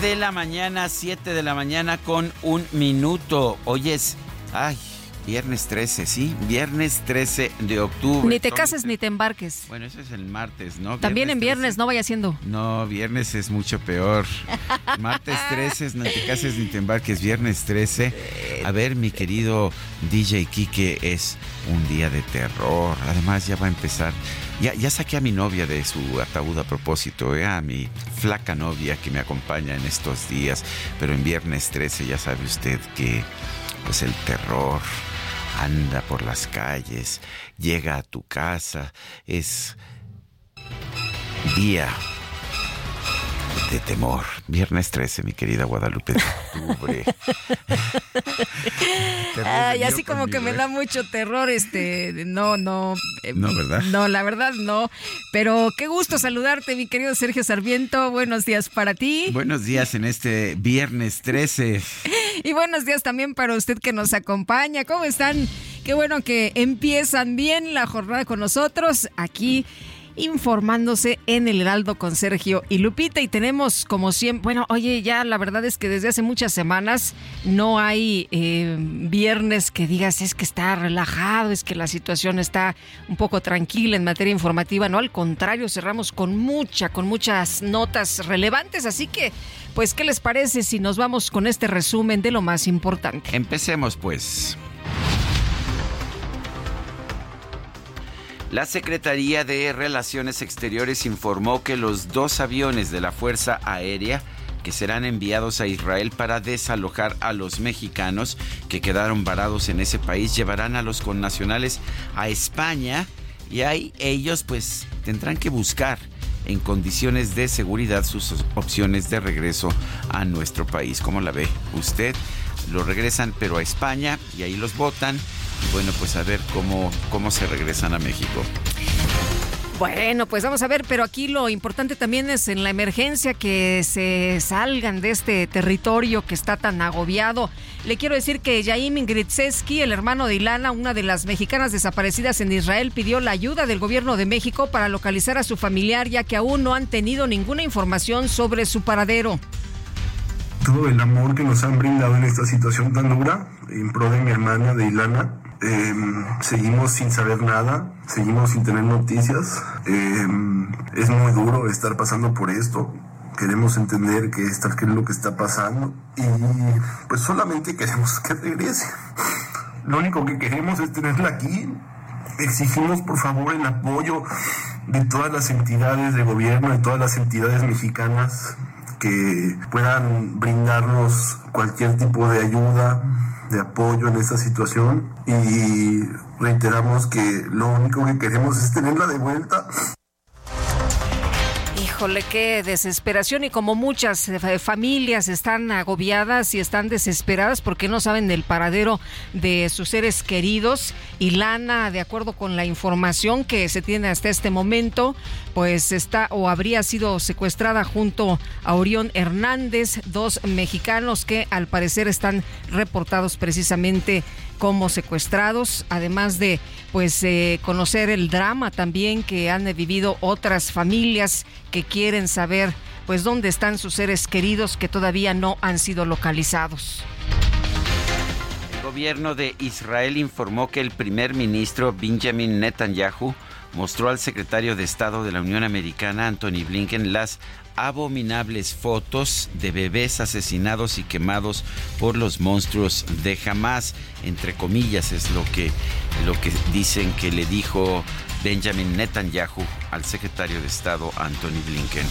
De la mañana, 7 de la mañana con un minuto. Hoy es, ay, viernes 13, ¿sí? Viernes 13 de octubre. Ni te cases ni te embarques. Bueno, eso es el martes, ¿no? También en viernes, 13. no vaya siendo. No, viernes es mucho peor. Martes 13 es no te cases ni te embarques. Viernes 13. A ver, mi querido DJ Kike, es un día de terror. Además, ya va a empezar. Ya, saqué a mi novia de su ataúd a propósito, ¿eh? a mi flaca novia que me acompaña en estos días. Pero en viernes 13 ya sabe usted que pues el terror anda por las calles, llega a tu casa, es día de temor. Viernes 13, mi querida Guadalupe de octubre. Ay, así como que me ¿eh? da mucho terror, este, no, no. eh, No, ¿verdad? No, la verdad no. Pero qué gusto saludarte, mi querido Sergio Sarmiento. Buenos días para ti. Buenos días en este viernes 13. Y buenos días también para usted que nos acompaña. ¿Cómo están? Qué bueno que empiezan bien la jornada con nosotros aquí informándose en el Heraldo con Sergio y Lupita y tenemos como siempre, bueno, oye, ya la verdad es que desde hace muchas semanas no hay eh, viernes que digas es que está relajado, es que la situación está un poco tranquila en materia informativa, no, al contrario, cerramos con mucha, con muchas notas relevantes, así que, pues, ¿qué les parece si nos vamos con este resumen de lo más importante? Empecemos pues. La Secretaría de Relaciones Exteriores informó que los dos aviones de la Fuerza Aérea que serán enviados a Israel para desalojar a los mexicanos que quedaron varados en ese país llevarán a los connacionales a España y ahí ellos pues tendrán que buscar en condiciones de seguridad sus opciones de regreso a nuestro país. ¿Cómo la ve usted? Los regresan pero a España y ahí los votan. Y bueno, pues a ver cómo, cómo se regresan a México. Bueno, pues vamos a ver, pero aquí lo importante también es en la emergencia que se salgan de este territorio que está tan agobiado. Le quiero decir que Yaim Ingridzeski, el hermano de Ilana, una de las mexicanas desaparecidas en Israel, pidió la ayuda del gobierno de México para localizar a su familiar, ya que aún no han tenido ninguna información sobre su paradero. todo el amor que nos han brindado en esta situación tan dura en pro de mi hermana, de Ilana. Eh, seguimos sin saber nada, seguimos sin tener noticias. Eh, es muy duro estar pasando por esto. Queremos entender qué, está, qué es lo que está pasando y pues solamente queremos que regrese. Lo único que queremos es tenerla aquí. Exigimos por favor el apoyo de todas las entidades de gobierno, de todas las entidades mexicanas que puedan brindarnos cualquier tipo de ayuda, de apoyo en esta situación y reiteramos que lo único que queremos es tenerla de vuelta. Híjole, qué desesperación y como muchas eh, familias están agobiadas y están desesperadas porque no saben del paradero de sus seres queridos. Y Lana, de acuerdo con la información que se tiene hasta este momento, pues está o habría sido secuestrada junto a Orión Hernández, dos mexicanos que al parecer están reportados precisamente como secuestrados, además de pues eh, conocer el drama también que han vivido otras familias que quieren saber pues dónde están sus seres queridos que todavía no han sido localizados. El gobierno de Israel informó que el primer ministro Benjamin Netanyahu mostró al secretario de Estado de la Unión Americana, Anthony Blinken, las abominables fotos de bebés asesinados y quemados por los monstruos de Hamas, entre comillas es lo que lo que dicen que le dijo Benjamin Netanyahu al secretario de Estado Anthony Blinken.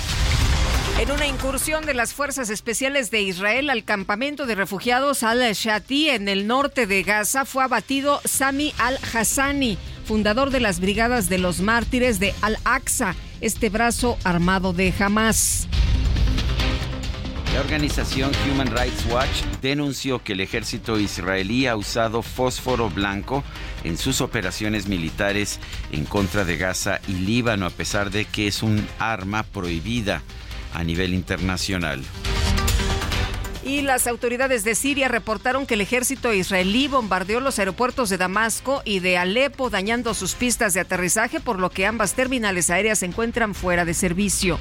En una incursión de las fuerzas especiales de Israel al campamento de refugiados al-Shati en el norte de Gaza fue abatido Sami al-Hassani, fundador de las Brigadas de los Mártires de Al-Aqsa, este brazo armado de Hamas. La organización Human Rights Watch denunció que el ejército israelí ha usado fósforo blanco en sus operaciones militares en contra de Gaza y Líbano, a pesar de que es un arma prohibida a nivel internacional. Y las autoridades de Siria reportaron que el ejército israelí bombardeó los aeropuertos de Damasco y de Alepo, dañando sus pistas de aterrizaje, por lo que ambas terminales aéreas se encuentran fuera de servicio.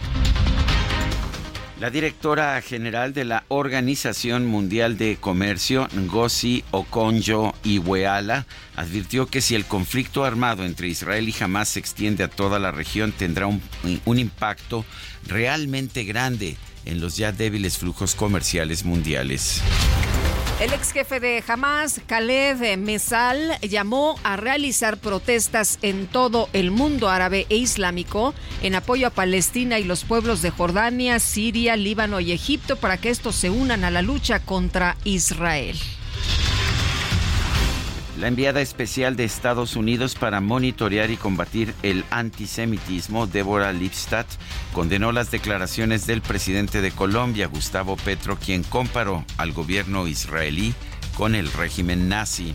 La directora general de la Organización Mundial de Comercio, Ngozi Okonjo-Iweala, advirtió que si el conflicto armado entre Israel y Hamas se extiende a toda la región, tendrá un, un impacto realmente grande en los ya débiles flujos comerciales mundiales. El ex jefe de Hamas, Khaled Mesal, llamó a realizar protestas en todo el mundo árabe e islámico en apoyo a Palestina y los pueblos de Jordania, Siria, Líbano y Egipto para que estos se unan a la lucha contra Israel. La enviada especial de Estados Unidos para monitorear y combatir el antisemitismo, Deborah Lipstadt, condenó las declaraciones del presidente de Colombia, Gustavo Petro, quien comparó al gobierno israelí con el régimen nazi.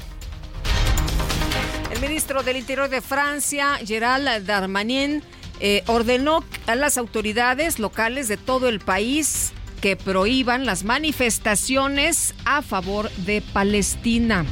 El ministro del Interior de Francia, Gerald Darmanin, eh, ordenó a las autoridades locales de todo el país que prohíban las manifestaciones a favor de Palestina.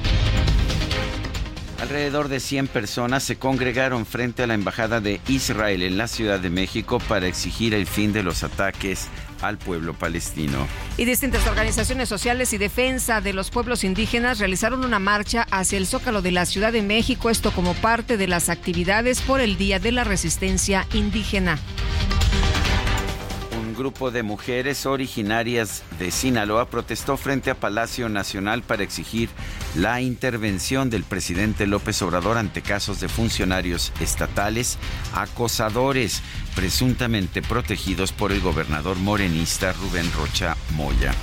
Alrededor de 100 personas se congregaron frente a la Embajada de Israel en la Ciudad de México para exigir el fin de los ataques al pueblo palestino. Y distintas organizaciones sociales y defensa de los pueblos indígenas realizaron una marcha hacia el Zócalo de la Ciudad de México, esto como parte de las actividades por el Día de la Resistencia Indígena grupo de mujeres originarias de Sinaloa protestó frente a Palacio Nacional para exigir la intervención del presidente López Obrador ante casos de funcionarios estatales acosadores presuntamente protegidos por el gobernador morenista Rubén Rocha Moya.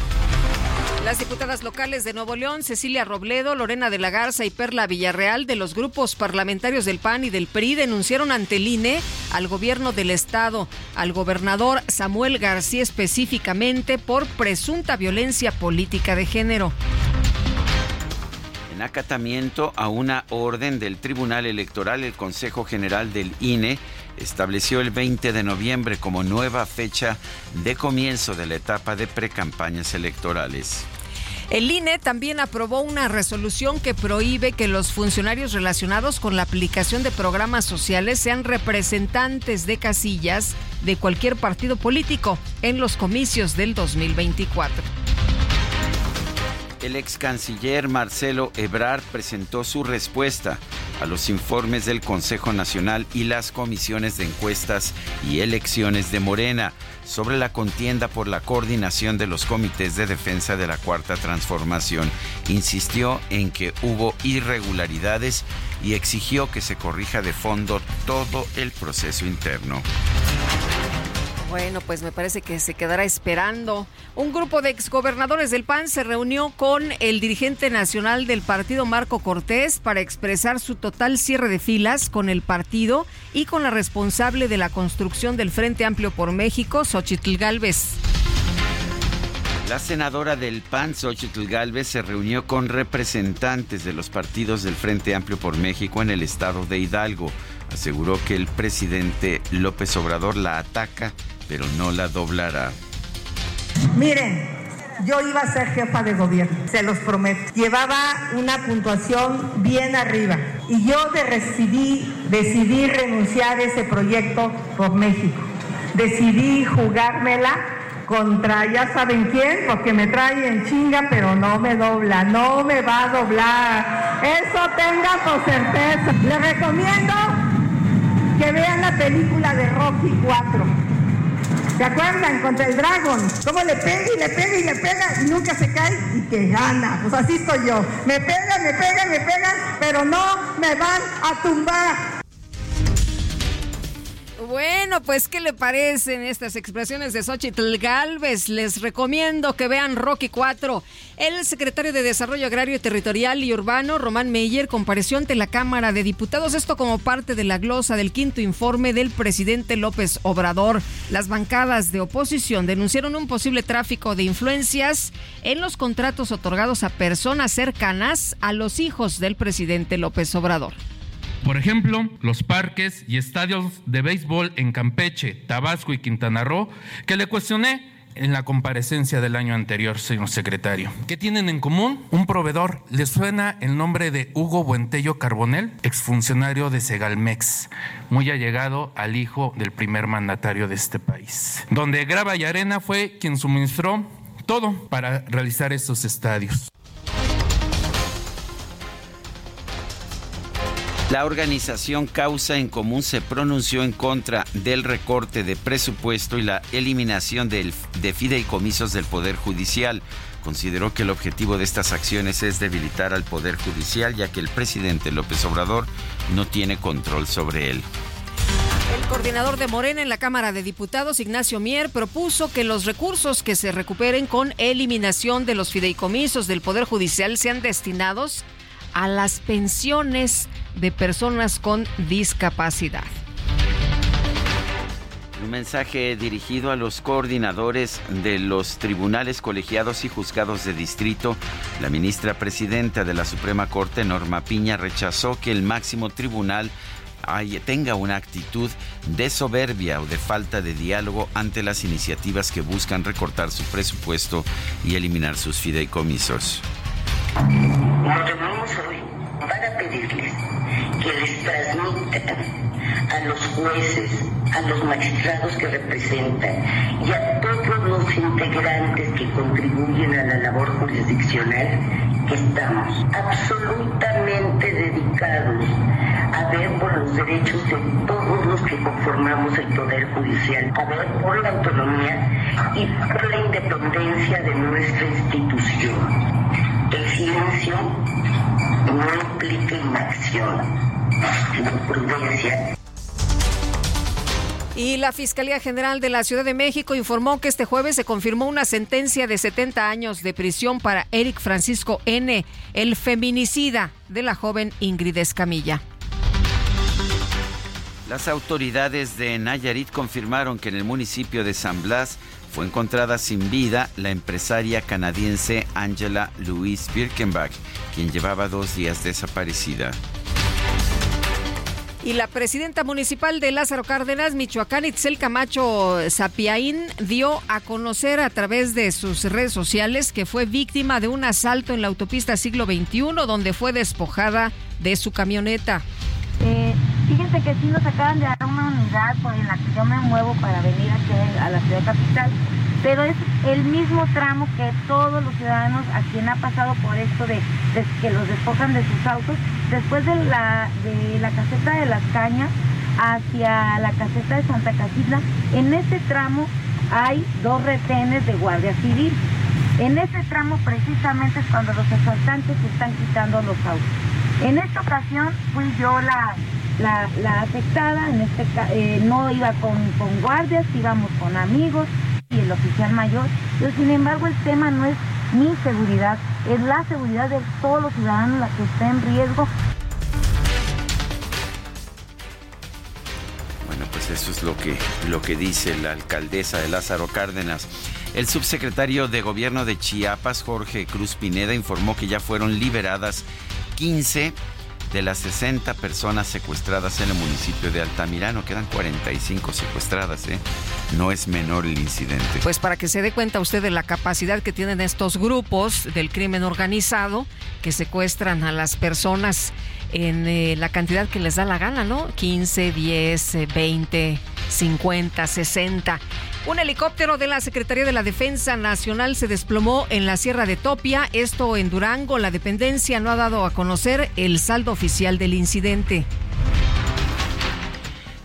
Las diputadas locales de Nuevo León, Cecilia Robledo, Lorena de la Garza y Perla Villarreal de los grupos parlamentarios del PAN y del PRI denunciaron ante el INE al gobierno del estado, al gobernador Samuel García específicamente por presunta violencia política de género. En acatamiento a una orden del Tribunal Electoral, el Consejo General del INE estableció el 20 de noviembre como nueva fecha de comienzo de la etapa de precampañas electorales. El INE también aprobó una resolución que prohíbe que los funcionarios relacionados con la aplicación de programas sociales sean representantes de casillas de cualquier partido político en los comicios del 2024. El ex canciller Marcelo Ebrard presentó su respuesta a los informes del Consejo Nacional y las comisiones de encuestas y elecciones de Morena sobre la contienda por la coordinación de los comités de defensa de la Cuarta Transformación. Insistió en que hubo irregularidades y exigió que se corrija de fondo todo el proceso interno. Bueno, pues me parece que se quedará esperando. Un grupo de exgobernadores del PAN se reunió con el dirigente nacional del partido, Marco Cortés, para expresar su total cierre de filas con el partido y con la responsable de la construcción del Frente Amplio por México, Xochitl Galvez. La senadora del PAN, Xochitl Galvez, se reunió con representantes de los partidos del Frente Amplio por México en el estado de Hidalgo. Aseguró que el presidente López Obrador la ataca pero no la doblará. Miren, yo iba a ser jefa de gobierno, se los prometo. Llevaba una puntuación bien arriba y yo decidí, decidí renunciar a ese proyecto por México. Decidí jugármela contra ya saben quién, porque me trae en chinga, pero no me dobla, no me va a doblar. Eso tenga por certeza. Les recomiendo que vean la película de Rocky 4. ¿Se acuerdan? Contra el dragón. Cómo le pega y le pega y le pega y nunca se cae y que gana. Pues así estoy yo. Me pegan, me pegan, me pegan, pero no me van a tumbar. Bueno, pues, ¿qué le parecen estas expresiones de Xochitl Galvez? Les recomiendo que vean Rocky 4. El secretario de Desarrollo Agrario, Territorial y Urbano, Román Meyer, compareció ante la Cámara de Diputados, esto como parte de la glosa del quinto informe del presidente López Obrador. Las bancadas de oposición denunciaron un posible tráfico de influencias en los contratos otorgados a personas cercanas a los hijos del presidente López Obrador. Por ejemplo, los parques y estadios de béisbol en Campeche, Tabasco y Quintana Roo, que le cuestioné en la comparecencia del año anterior, señor secretario. ¿Qué tienen en común? Un proveedor. ¿Le suena el nombre de Hugo Buentello Carbonel, exfuncionario de Segalmex, muy allegado al hijo del primer mandatario de este país? Donde Grava y Arena fue quien suministró todo para realizar estos estadios. La organización Causa en Común se pronunció en contra del recorte de presupuesto y la eliminación de fideicomisos del Poder Judicial. Consideró que el objetivo de estas acciones es debilitar al Poder Judicial, ya que el presidente López Obrador no tiene control sobre él. El coordinador de Morena en la Cámara de Diputados, Ignacio Mier, propuso que los recursos que se recuperen con eliminación de los fideicomisos del Poder Judicial sean destinados a las pensiones de personas con discapacidad. Un mensaje dirigido a los coordinadores de los tribunales colegiados y juzgados de distrito. La ministra presidenta de la Suprema Corte, Norma Piña, rechazó que el máximo tribunal tenga una actitud de soberbia o de falta de diálogo ante las iniciativas que buscan recortar su presupuesto y eliminar sus fideicomisos. Nos reunimos hoy para pedirles que les transmitan a los jueces, a los magistrados que representan y a todos los integrantes que contribuyen a la labor jurisdiccional que estamos absolutamente dedicados a ver por los derechos de todos los que conformamos el Poder Judicial, a ver por la autonomía y por la independencia de nuestra institución. El silencio no implica inacción, sino prudencia. Y la Fiscalía General de la Ciudad de México informó que este jueves se confirmó una sentencia de 70 años de prisión para Eric Francisco N., el feminicida de la joven Ingrid Escamilla. Las autoridades de Nayarit confirmaron que en el municipio de San Blas fue encontrada sin vida la empresaria canadiense Angela Louise Birkenbach, quien llevaba dos días desaparecida. Y la presidenta municipal de Lázaro Cárdenas, Michoacán, Itzel Camacho Sapiaín, dio a conocer a través de sus redes sociales que fue víctima de un asalto en la autopista siglo XXI, donde fue despojada de su camioneta. Eh, fíjense que sí nos acaban de dar una unidad por en la que yo me muevo para venir aquí a la ciudad capital, pero es el mismo tramo que todos los ciudadanos a quien ha pasado por esto de, que los despojan de sus autos, después de la, de la caseta de las cañas hacia la caseta de Santa Casilda, en ese tramo hay dos retenes de Guardia Civil. En ese tramo precisamente es cuando los asaltantes están quitando los autos. En esta ocasión fui yo la, la, afectada, en este, eh, no iba con, guardias, íbamos con amigos y el oficial mayor, pero sin embargo el tema no es mi seguridad, es la seguridad de todos los ciudadanos la que está en riesgo. Bueno, pues eso es lo que, lo que dice la alcaldesa de Lázaro Cárdenas. El subsecretario de Gobierno de Chiapas, Jorge Cruz Pineda, informó que ya fueron liberadas 15 de las 60 personas secuestradas en el municipio de Altamirano. Quedan 45 secuestradas, ¿eh? No es menor el incidente. Pues para que se dé cuenta usted de la capacidad que tienen estos grupos del crimen organizado que secuestran a las personas en eh, la cantidad que les da la gana, ¿no? 15, 10, 20, 50, 60. Un helicóptero de la Secretaría de la Defensa Nacional se desplomó en la Sierra de Topia, esto en Durango. La dependencia no ha dado a conocer el saldo oficial del incidente.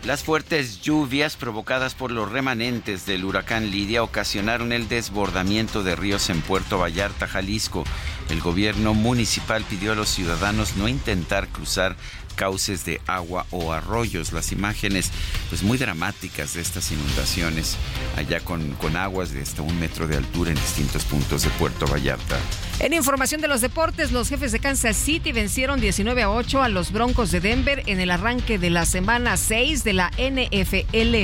Las fuertes lluvias provocadas por los remanentes del huracán Lidia ocasionaron el desbordamiento de ríos en Puerto Vallarta, Jalisco. El gobierno municipal pidió a los ciudadanos no intentar cruzar cauces de agua o arroyos. Las imágenes pues muy dramáticas de estas inundaciones allá con, con aguas de hasta un metro de altura en distintos puntos de Puerto Vallarta. En información de los deportes, los jefes de Kansas City vencieron 19 a 8 a los Broncos de Denver en el arranque de la semana 6 de la NFL.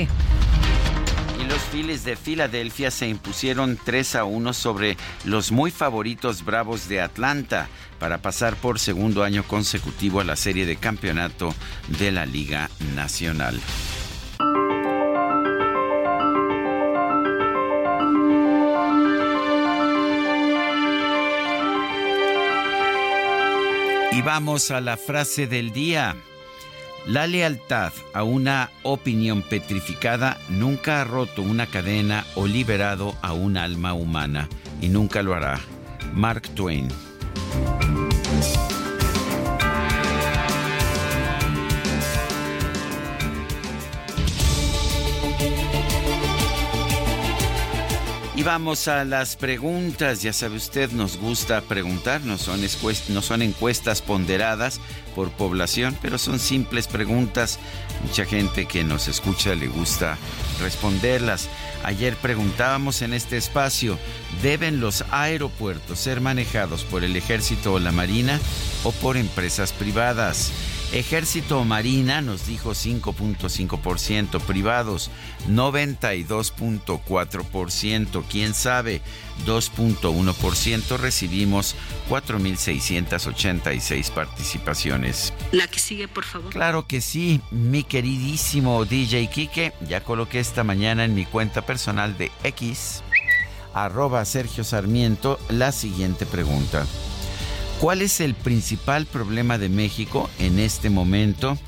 Y los Phillies de Filadelfia se impusieron 3 a 1 sobre los muy favoritos Bravos de Atlanta para pasar por segundo año consecutivo a la serie de campeonato de la Liga Nacional. Y vamos a la frase del día. La lealtad a una opinión petrificada nunca ha roto una cadena o liberado a un alma humana y nunca lo hará. Mark Twain. thank you vamos a las preguntas. Ya sabe usted, nos gusta preguntar. No son, no son encuestas ponderadas por población, pero son simples preguntas. Mucha gente que nos escucha le gusta responderlas. Ayer preguntábamos en este espacio, ¿deben los aeropuertos ser manejados por el ejército o la marina o por empresas privadas? Ejército Marina nos dijo 5.5%, privados 92.4%, quién sabe 2.1%, recibimos 4.686 participaciones. La que sigue, por favor. Claro que sí, mi queridísimo DJ Kike, ya coloqué esta mañana en mi cuenta personal de X, arroba Sergio Sarmiento, la siguiente pregunta. ¿Cuál es el principal problema de México en este momento?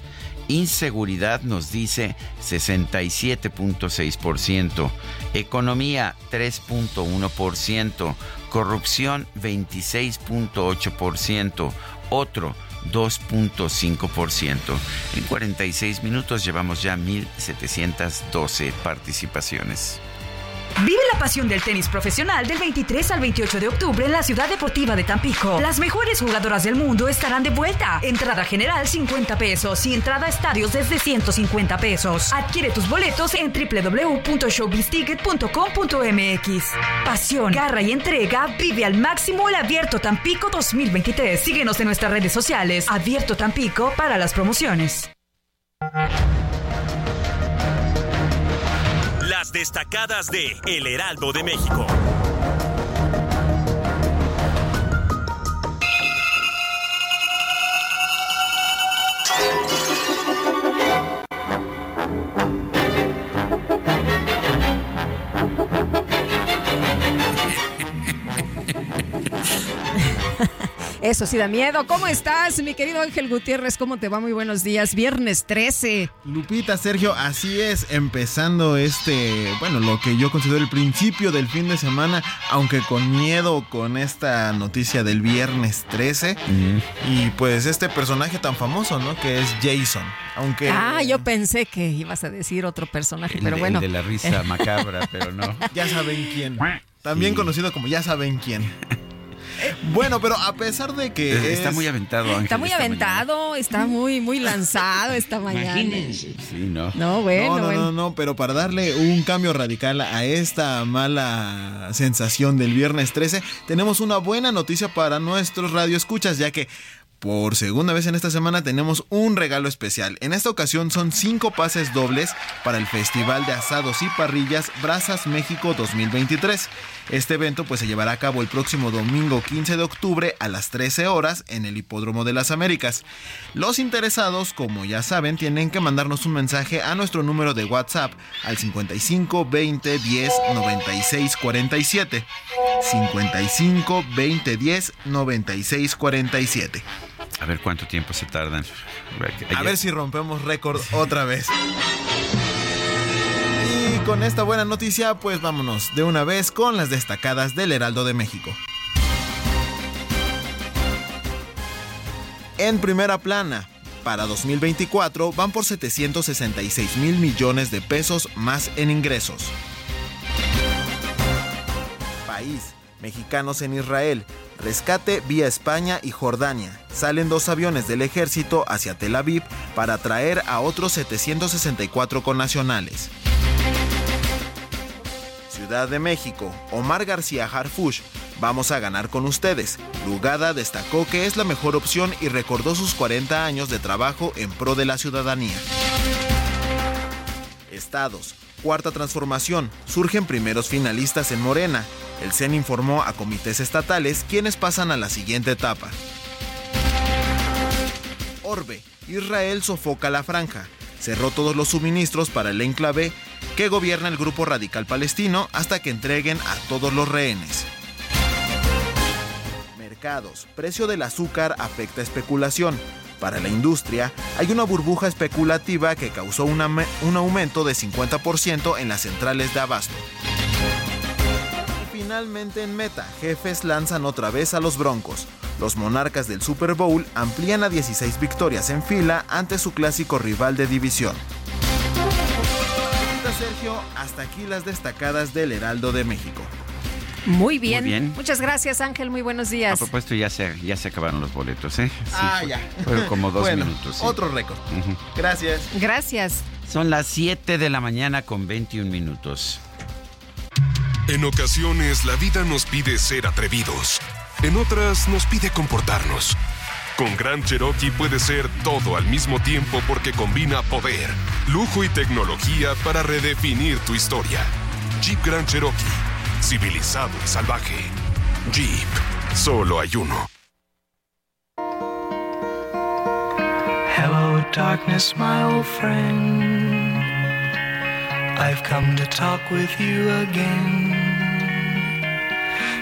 Inseguridad nos dice 67.6%, economía 3.1%, corrupción 26.8%, otro 2.5%. En 46 minutos llevamos ya 1.712 participaciones. Vive la pasión del tenis profesional del 23 al 28 de octubre en la Ciudad Deportiva de Tampico. Las mejores jugadoras del mundo estarán de vuelta. Entrada general 50 pesos y entrada a estadios desde 150 pesos. Adquiere tus boletos en www.showbizticket.com.mx. Pasión, garra y entrega. Vive al máximo el Abierto Tampico 2023. Síguenos en nuestras redes sociales. Abierto Tampico para las promociones. Destacadas de El Heraldo de México. Eso sí da miedo. ¿Cómo estás, mi querido Ángel Gutiérrez? ¿Cómo te va? Muy buenos días. Viernes 13. Lupita, Sergio, así es, empezando este, bueno, lo que yo considero el principio del fin de semana, aunque con miedo con esta noticia del viernes 13. Y pues este personaje tan famoso, ¿no? Que es Jason. Aunque... Ah, yo pensé que ibas a decir otro personaje, pero bueno. El de la risa macabra, pero no. Ya saben quién. También conocido como ya saben quién. Bueno, pero a pesar de que. Está muy aventado, Ángel, Está muy aventado, está muy, muy lanzado esta mañana. Imagínense. Sí, no. No, bueno, no, no, bueno. no, no, pero para darle un cambio radical a esta mala sensación del viernes 13, tenemos una buena noticia para nuestros radioescuchas, ya que por segunda vez en esta semana tenemos un regalo especial. En esta ocasión son cinco pases dobles para el Festival de Asados y Parrillas Brazas México 2023. Este evento pues se llevará a cabo el próximo domingo 15 de octubre a las 13 horas en el Hipódromo de las Américas. Los interesados, como ya saben, tienen que mandarnos un mensaje a nuestro número de WhatsApp al 55 20 10 96 47. 55 20 10 96 47. A ver cuánto tiempo se tardan. A ver si rompemos récord otra vez. Y con esta buena noticia, pues vámonos de una vez con las destacadas del Heraldo de México. En primera plana, para 2024 van por 766 mil millones de pesos más en ingresos. País, mexicanos en Israel, rescate vía España y Jordania. Salen dos aviones del ejército hacia Tel Aviv para traer a otros 764 connacionales. Ciudad de México, Omar García Harfush, vamos a ganar con ustedes. Lugada destacó que es la mejor opción y recordó sus 40 años de trabajo en pro de la ciudadanía. Estados, Cuarta transformación, surgen primeros finalistas en Morena. El CEN informó a comités estatales quienes pasan a la siguiente etapa. Orbe, Israel sofoca la franja. Cerró todos los suministros para el enclave que gobierna el grupo radical palestino hasta que entreguen a todos los rehenes. Mercados. Precio del azúcar afecta especulación. Para la industria, hay una burbuja especulativa que causó un aumento de 50% en las centrales de abasto. Finalmente en meta, jefes lanzan otra vez a los Broncos. Los monarcas del Super Bowl amplían a 16 victorias en fila ante su clásico rival de división. Sergio, hasta aquí las destacadas del Heraldo de México. Muy bien. Muchas gracias, Ángel. Muy buenos días. A propósito, ya se, ya se acabaron los boletos, ¿eh? ah, ya. Fueron como dos minutos. Otro récord. Gracias. Gracias. Son las 7 de la mañana con 21 minutos. En ocasiones la vida nos pide ser atrevidos. En otras nos pide comportarnos. Con Gran Cherokee puede ser todo al mismo tiempo porque combina poder, lujo y tecnología para redefinir tu historia. Jeep Grand Cherokee civilizado y salvaje. Jeep, solo hay uno. Hello, darkness, my old friend. I've come to talk with you again.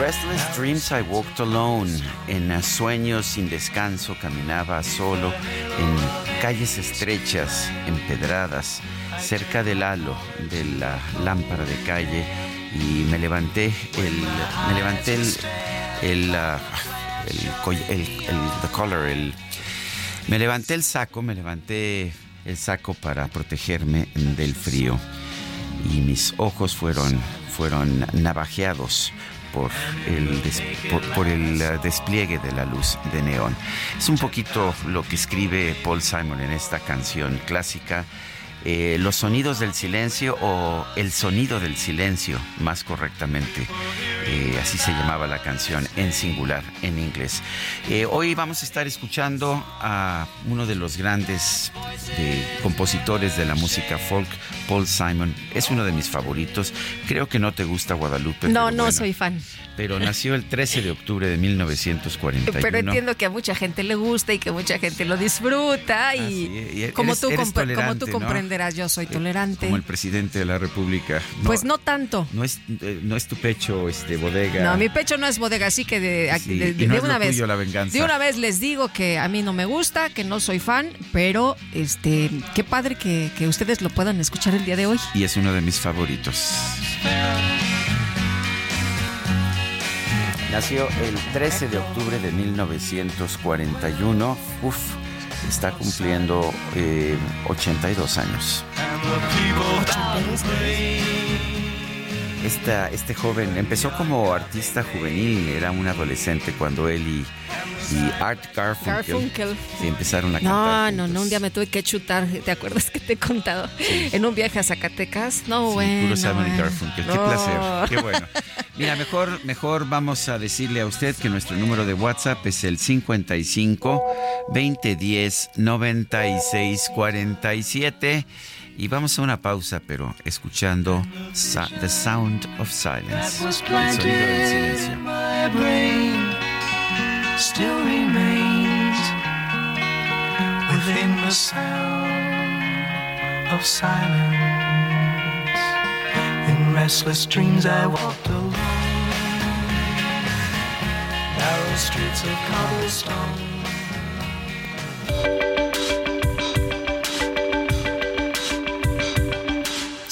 Restless dreams I walked alone. En sueños sin descanso caminaba solo en calles estrechas, empedradas cerca del halo de la lámpara de calle y me levanté el me levanté el el, uh, el, the collar, el me levanté el saco, me levanté el saco para protegerme del frío y mis ojos fueron fueron navajeados por el, por, el uh, despliegue de la luz de neón. Es un poquito lo que escribe Paul Simon en esta canción clásica eh, los sonidos del silencio o el sonido del silencio, más correctamente. Eh, así se llamaba la canción en singular, en inglés. Eh, hoy vamos a estar escuchando a uno de los grandes compositores de la música folk, Paul Simon. Es uno de mis favoritos. Creo que no te gusta Guadalupe. No, no soy fan pero nació el 13 de octubre de 1941. Pero entiendo que a mucha gente le gusta y que mucha gente lo disfruta y, como, tú como tú comprenderás, yo soy tolerante. Como el presidente de la República. pues no tanto. No es, eh, no es tu pecho este, bodega. No, mi pecho no es bodega, así que de, una vez. De una vez les digo que a mí no me gusta, que no soy fan, pero este qué padre que, que ustedes lo puedan escuchar el día de hoy. Y es uno de mis favoritos. Nació el 13 de octubre de 1941. Uf, está cumpliendo eh, 82 años. Esta, este joven empezó como artista juvenil, era un adolescente cuando él y, y Art Garfunkel, Garfunkel. se empezaron a No, cantar. no, no, un día me tuve que chutar, ¿te acuerdas que te he contado? En un viaje a Zacatecas. No, Sí, bueno. Simon y. Garfunkel. Qué No. placer. Qué bueno. Mira, mejor, mejor vamos a decirle a usted que nuestro número de WhatsApp es el 55 2010 96 47. Y vamos a una pausa, pero escuchando Sa- The Sound of Silence. El sonido del silencio. my brain still remains within the sound of silence. In restless dreams, I walked alone, narrow streets of cobblestone.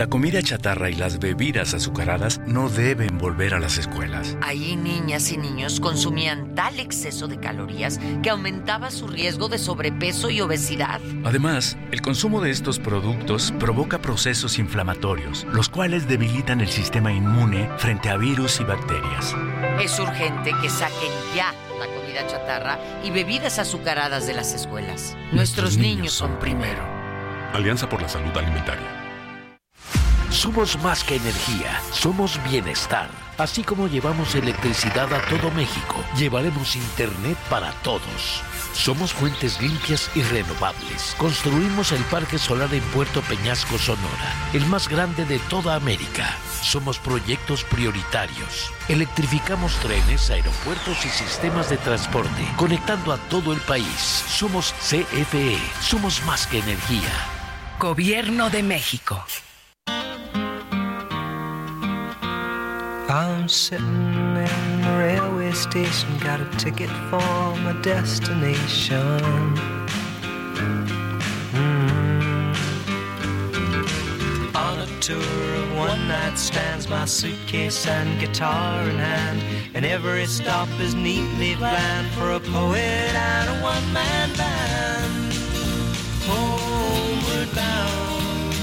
La comida chatarra y las bebidas azucaradas no deben volver a las escuelas. Ahí niñas y niños consumían tal exceso de calorías que aumentaba su riesgo de sobrepeso y obesidad. Además, el consumo de estos productos provoca procesos inflamatorios, los cuales debilitan el sistema inmune frente a virus y bacterias. Es urgente que saquen ya la comida chatarra y bebidas azucaradas de las escuelas. Nuestros niños son primero. Alianza por la Salud Alimentaria. Somos más que energía, somos bienestar. Así como llevamos electricidad a todo México, llevaremos Internet para todos. Somos fuentes limpias y renovables. Construimos el Parque Solar en Puerto Peñasco, Sonora, el más grande de toda América. Somos proyectos prioritarios. Electrificamos trenes, aeropuertos y sistemas de transporte, conectando a todo el país. Somos CFE, somos más que energía. Gobierno de México. I'm sitting in the railway station, got a ticket for my destination. Mm. On a tour of one night stands, my suitcase and guitar in hand, and every stop is neatly planned for a poet and a one man band. Homeward bound,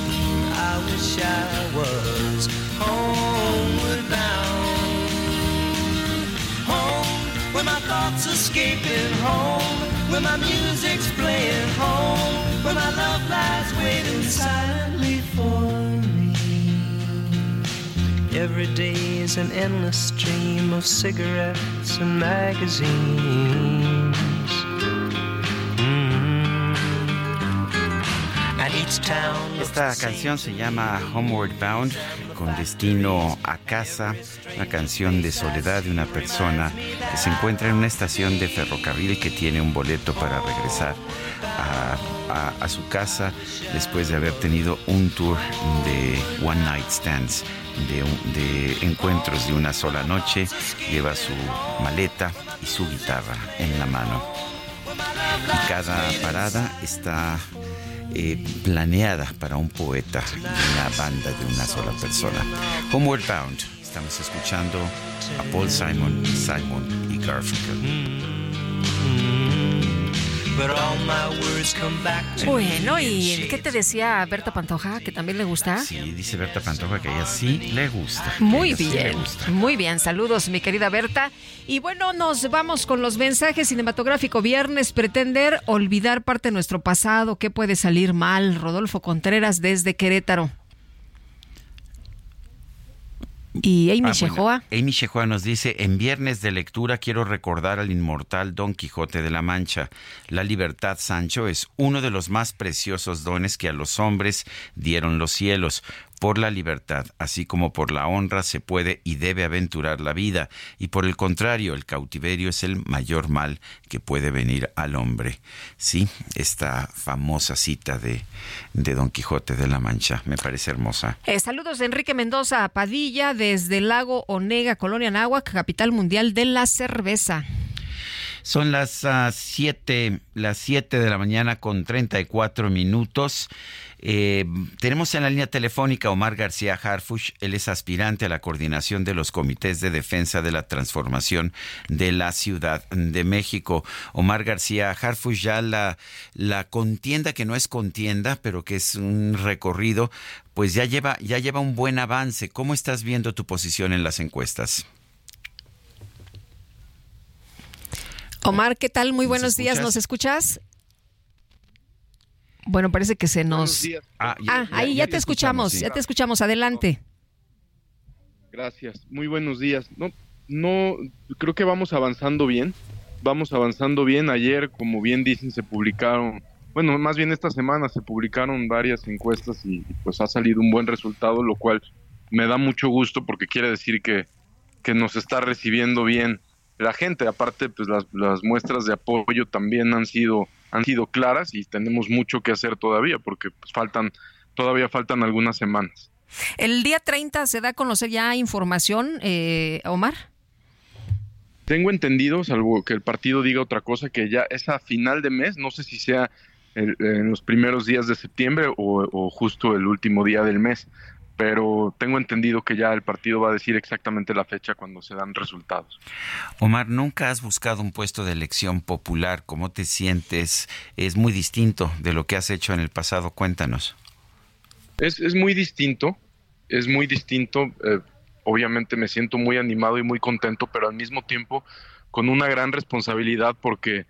I wish I was thoughts escaping home, where my music's playing home, where my love lies waiting silently for me. Every day is an endless stream of cigarettes and magazines. Esta canción se llama Homeward Bound, con destino a casa, una canción de soledad de una persona que se encuentra en una estación de ferrocarril que tiene un boleto para regresar a, su casa después de haber tenido un tour de One Night Stands, de, de encuentros de una sola noche. Lleva su maleta y su guitarra en la mano. Y cada parada está eh, planeada para un poeta y una banda de una sola persona. Homeward Bound, estamos escuchando a Paul Simon, Simon y Garfunkel. Bueno, ¿y qué te decía Berta Pantoja? Que también le gusta. Sí, dice Berta Pantoja que a ella sí le gusta. Muy sí le bien, gusta. muy bien. Saludos, mi querida Berta. Y bueno, nos vamos con los mensajes cinematográfico viernes. Pretender olvidar parte de nuestro pasado. ¿Qué puede salir mal? Rodolfo Contreras desde Querétaro. ¿Y Amy Ah, bueno? Amy Shehoa nos dice, en viernes de lectura quiero recordar al inmortal Don Quijote de la Mancha. La libertad, Sancho, es uno de los más preciosos dones que a los hombres dieron los cielos. Por la libertad, así como por la honra, se puede y debe aventurar la vida, y por el contrario, el cautiverio es el mayor mal que puede venir al hombre. Sí, esta famosa cita de, de Don Quijote de la Mancha me parece hermosa. Eh, saludos de Enrique Mendoza Padilla desde el lago Onega, Colonia Náhuac, capital mundial de la cerveza. Son las 7 las siete de la mañana con 34 minutos. Eh, tenemos en la línea telefónica Omar García Harfush. Él es aspirante a la coordinación de los comités de defensa de la transformación de la Ciudad de México. Omar García Harfush, ya la, la contienda que no es contienda, pero que es un recorrido, pues ya lleva, ya lleva un buen avance. ¿Cómo estás viendo tu posición en las encuestas? Omar, ¿qué tal? Muy ¿Nos buenos días? ¿nos escuchas? Bueno, parece que se nos... Ah, Ah, ahí ya, te escuchamos, sí. ya te escuchamos, adelante. Gracias, muy buenos días. No, no, creo que vamos avanzando bien, vamos avanzando bien. Ayer, como bien dicen, se publicaron, bueno, más bien esta semana se publicaron varias encuestas y, y, pues ha salido un buen resultado, lo cual me da mucho gusto porque quiere decir que, que nos está recibiendo bien la gente. Aparte, pues las, las muestras de apoyo también han sido, han sido claras y tenemos mucho que hacer todavía porque pues, faltan, todavía faltan algunas semanas. El día 30 se da a conocer ya información, eh, Omar. Tengo entendido, salvo que el partido diga otra cosa, que ya es a final de mes, no sé si sea el- en los primeros días de septiembre o, o justo el último día del mes, pero tengo entendido que ya el partido va a decir exactamente la fecha cuando se dan resultados. Omar, nunca has buscado un puesto de elección popular. ¿Cómo te sientes? Es muy distinto de lo que has hecho en el pasado. Cuéntanos. Es, es muy distinto, es muy distinto. eh, obviamente me siento muy animado y muy contento, pero al mismo tiempo con una gran responsabilidad porque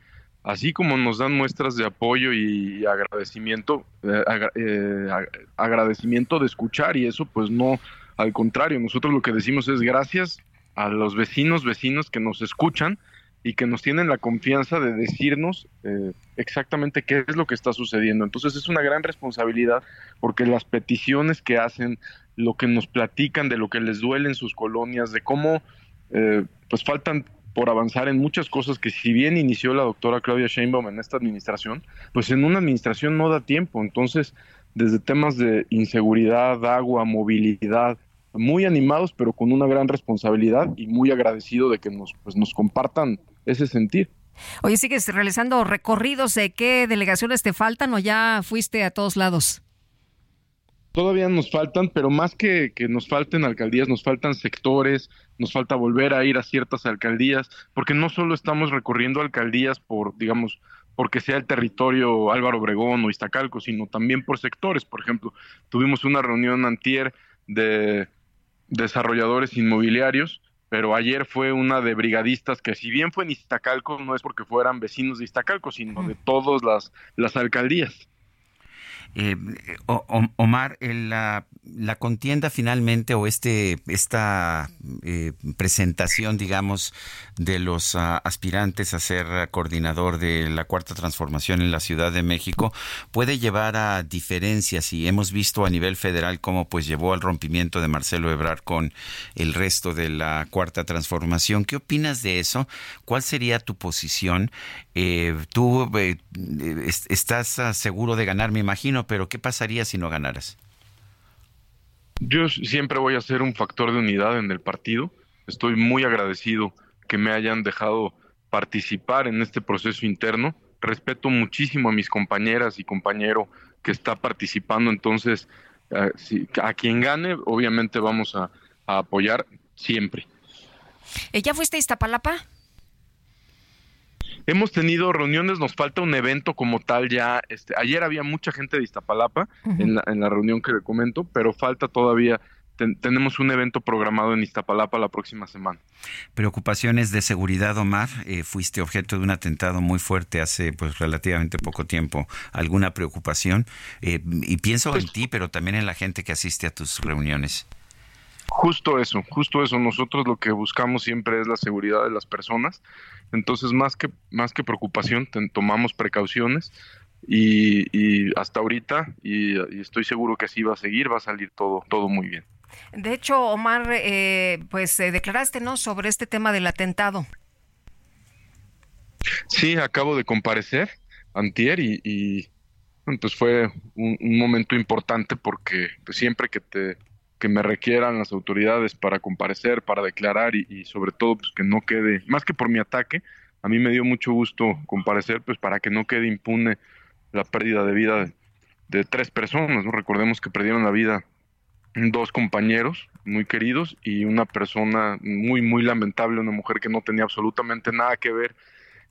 así como nos dan muestras de apoyo y agradecimiento, eh, eh, ag- agradecimiento de escuchar y eso pues no, al contrario, nosotros lo que decimos es gracias a los vecinos, vecinos que nos escuchan y que nos tienen la confianza de decirnos eh, exactamente qué es lo que está sucediendo. Entonces es una gran responsabilidad porque las peticiones que hacen, lo que nos platican de lo que les duele en sus colonias, de cómo eh, pues faltan por avanzar en muchas cosas que si bien inició la doctora Claudia Sheinbaum en esta administración, pues en una administración no da tiempo. Entonces, desde temas de inseguridad, agua, movilidad, muy animados, pero con una gran responsabilidad y muy agradecido de que nos, pues, nos compartan ese sentir. Oye, ¿sigues realizando recorridos? ¿De qué delegaciones te faltan o ya fuiste a todos lados? Todavía nos faltan, pero más que, que nos falten alcaldías, nos faltan sectores, nos falta volver a ir a ciertas alcaldías, porque no solo estamos recorriendo alcaldías por, digamos, porque sea el territorio Álvaro Obregón o Iztacalco, sino también por sectores. Por ejemplo, tuvimos una reunión antier de desarrolladores inmobiliarios, pero ayer fue una de brigadistas que si bien fue en Iztacalco, no es porque fueran vecinos de Iztacalco, sino de todas las, las alcaldías. Eh, Omar, la, contienda finalmente o este esta eh, presentación, digamos, de los ah, aspirantes a ser coordinador de la cuarta transformación en la Ciudad de México puede llevar a diferencias y hemos visto a nivel federal cómo pues llevó al rompimiento de Marcelo Ebrard con el resto de la cuarta transformación. ¿Qué opinas de eso? ¿Cuál sería tu posición? Eh, tú eh, es- estás ah, seguro de ganar, me imagino, pero ¿qué pasaría si no ganaras? Yo siempre voy a ser un factor de unidad en el partido. Estoy muy agradecido que me hayan dejado participar en este proceso interno. Respeto muchísimo a mis compañeras y compañero que está participando. Entonces, eh, si- a quien gane, obviamente vamos a, a apoyar siempre. Eh, ¿Ya fuiste a Iztapalapa? Hemos tenido reuniones, nos falta un evento como tal ya. Este, ayer había mucha gente de Iztapalapa en, la, en la reunión que le comento, pero falta todavía. ten- tenemos un evento programado en Iztapalapa la próxima semana. Preocupaciones de seguridad, Omar. Eh, fuiste objeto de un atentado muy fuerte hace pues relativamente poco tiempo. ¿Alguna preocupación? Eh, y pienso en ti, pero también en la gente que asiste a tus reuniones. Justo eso, justo eso. Nosotros lo que buscamos siempre es la seguridad de las personas. Entonces, más que, más que preocupación, tomamos precauciones y, hasta ahorita, y, estoy seguro que así va a seguir, va a salir todo, todo muy bien. De hecho, Omar, eh, pues eh, declaraste, ¿no?, sobre este tema del atentado. Sí, acabo de comparecer antier y, pues fue un, momento importante porque pues, siempre que te que me requieran las autoridades para comparecer, para declarar y, sobre todo pues que no quede, más que por mi ataque, a mí me dio mucho gusto comparecer pues para que no quede impune la pérdida de vida de, tres personas. Recordemos que perdieron la vida dos compañeros muy queridos y una persona muy, muy lamentable, una mujer que no tenía absolutamente nada que ver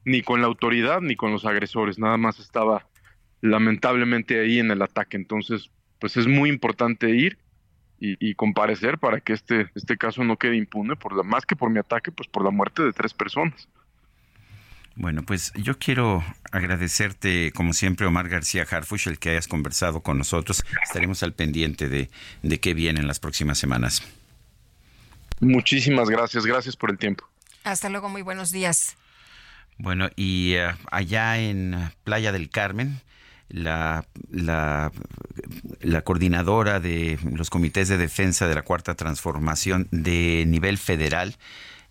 ni con la autoridad ni con los agresores, nada más estaba lamentablemente ahí en el ataque. Entonces, pues es muy importante ir y, comparecer para que este, este caso no quede impune, por la, más que por mi ataque, pues por la muerte de tres personas. Bueno, pues yo quiero agradecerte, como siempre, Omar García Harfush, el que hayas conversado con nosotros. Estaremos al pendiente de, de qué viene en las próximas semanas. Muchísimas gracias, gracias por el tiempo. Hasta luego, muy buenos días. Bueno, y eh, allá en Playa del Carmen, la, la, coordinadora de los comités de defensa de la Cuarta Transformación de nivel federal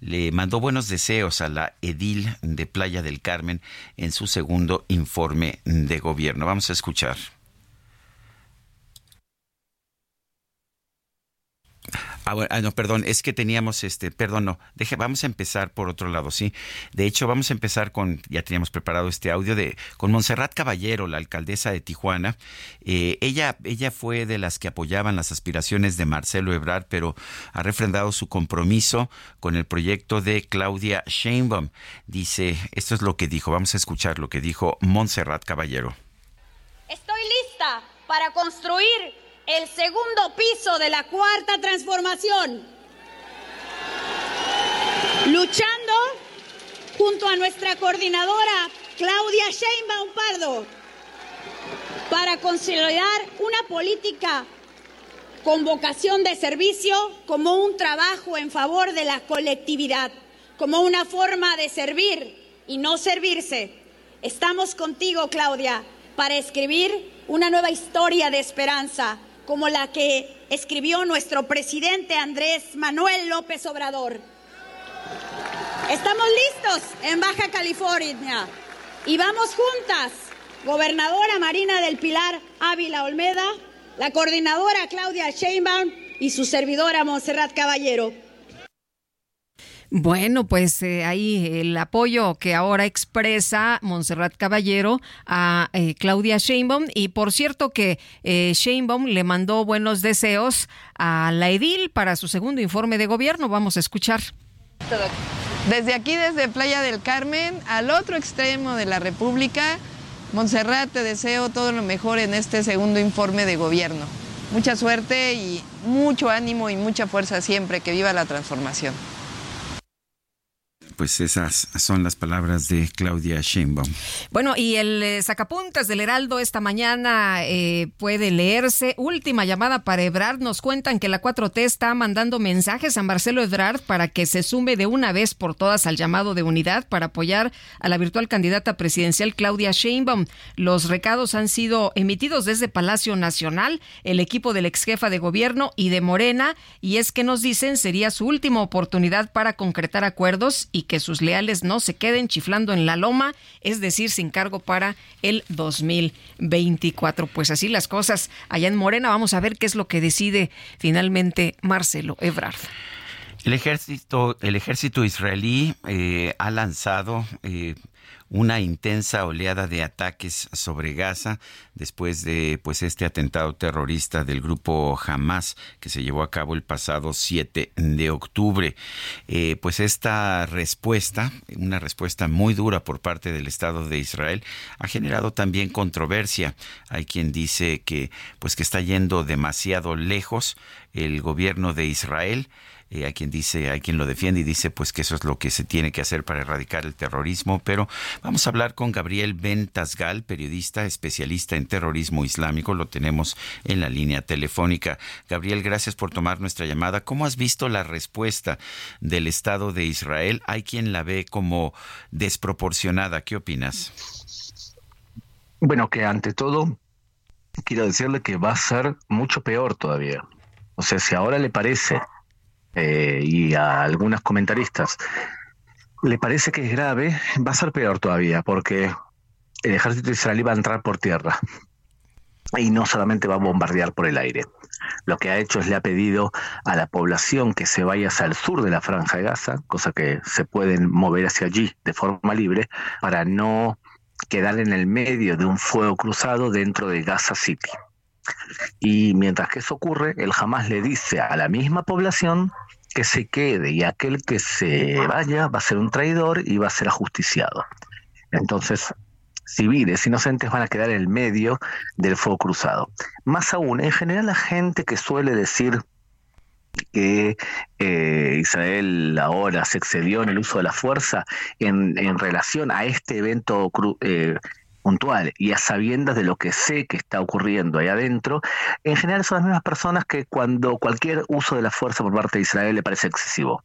le mandó buenos deseos a la edil de Playa del Carmen en su segundo informe de gobierno. Vamos a escuchar. Ah, ah, no, perdón, es que teníamos este, perdón, no, deje, vamos a empezar por otro lado, sí. De hecho, vamos a empezar con, ya teníamos preparado este audio de, con Montserrat Caballero, la alcaldesa de Tijuana. Eh, ella, ella fue de las que apoyaban las aspiraciones de Marcelo Ebrard, pero ha refrendado su compromiso con el proyecto de Claudia Sheinbaum. Dice, esto es lo que dijo, vamos a escuchar lo que dijo Montserrat Caballero. Estoy lista para construir el segundo piso de la cuarta transformación, luchando junto a nuestra coordinadora Claudia Sheinbaum Pardo para consolidar una política con vocación de servicio como un trabajo en favor de la colectividad, como una forma de servir y no servirse. Estamos contigo, Claudia, para escribir una nueva historia de esperanza, como la que escribió nuestro presidente Andrés Manuel López Obrador. Estamos listos en Baja California y vamos juntas, gobernadora Marina del Pilar Ávila Olmeda, la coordinadora Claudia Sheinbaum y su servidora Montserrat Caballero bueno, pues eh, ahí el apoyo que ahora expresa Montserrat Caballero a eh, Claudia Sheinbaum y por cierto que eh, Sheinbaum le mandó buenos deseos a la edil para su segundo informe de gobierno. Vamos a escuchar. Desde aquí, desde Playa del Carmen, al otro extremo de la República, Montserrat, te deseo todo lo mejor en este segundo informe de gobierno. Mucha suerte y mucho ánimo y mucha fuerza siempre. Que viva la transformación pues esas son las palabras de Claudia Sheinbaum. Bueno, y el eh, sacapuntas del Heraldo esta mañana eh, puede leerse. Última llamada para Ebrard. Nos cuentan que la 4T está mandando mensajes a Marcelo Ebrard para que se sume de una vez por todas al llamado de unidad para apoyar a la virtual candidata presidencial Claudia Sheinbaum. Los recados han sido emitidos desde Palacio Nacional, el equipo del ex jefa de gobierno y de Morena, y es que nos dicen sería su última oportunidad para concretar acuerdos y que sus leales no se queden chiflando en la loma, es decir, sin cargo para el 2024. Pues así las cosas allá en Morena. Vamos a ver qué es lo que decide finalmente Marcelo Ebrard. El ejército, el ejército israelí eh, ha lanzado eh, una intensa oleada de ataques sobre Gaza después de pues este atentado terrorista del grupo Hamas que se llevó a cabo el pasado 7 de octubre. Eh, pues esta respuesta, una respuesta muy dura por parte del Estado de Israel, ha generado también controversia. Hay quien dice que pues que está yendo demasiado lejos el gobierno de Israel hay quien dice, hay quien lo defiende y dice pues que eso es lo que se tiene que hacer para erradicar el terrorismo, pero Vamos a hablar con Gabriel Ben Tasgal, periodista especialista en terrorismo islámico. Lo tenemos en la línea telefónica. Gabriel, gracias por tomar nuestra llamada. ¿Cómo has visto la respuesta del Estado de Israel? Hay quien la ve como desproporcionada. ¿Qué opinas? Bueno, que ante todo quiero decirle que va a ser mucho peor todavía. O sea, si ahora le parece, eh, y a algunos comentaristas, le parece que es grave, va a ser peor todavía, porque el ejército israelí va a entrar por tierra y no solamente va a bombardear por el aire. Lo que ha hecho es le ha pedido a la población que se vaya hacia el sur de la franja de Gaza, cosa que se pueden mover hacia allí de forma libre, para no quedar en el medio de un fuego cruzado dentro de Gaza City. Y mientras que eso ocurre, el Hamas le dice a la misma población que se quede y aquel que se vaya va a ser un traidor y va a ser ajusticiado. Entonces, civiles inocentes van a quedar en el medio del fuego cruzado. Más aún, en general la gente que suele decir que eh, Israel ahora se excedió en el uso de la fuerza en, relación a este evento eh, puntual y a sabiendas de lo que sé que está ocurriendo ahí adentro, en general son las mismas personas que cuando cualquier uso de la fuerza por parte de Israel le parece excesivo.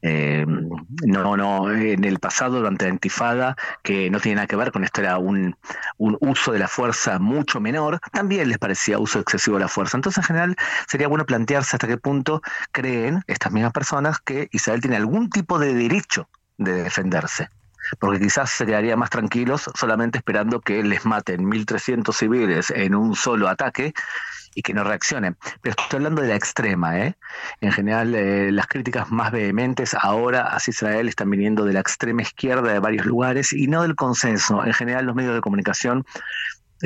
Eh, no, no, en el pasado, durante la intifada, que no tiene nada que ver con esto, era un, un, uso de la fuerza mucho menor, también les parecía uso excesivo de la fuerza. Entonces, en general, sería bueno plantearse hasta qué punto creen estas mismas personas que Israel tiene algún tipo de derecho de defenderse porque quizás se quedaría más tranquilos solamente esperando que les maten 1.300 civiles en un solo ataque y que no reaccionen. Pero estoy hablando de la extrema, ¿eh? En general, eh, las críticas más vehementes ahora hacia Israel están viniendo de la extrema izquierda de varios lugares y no del consenso. En general, los medios de comunicación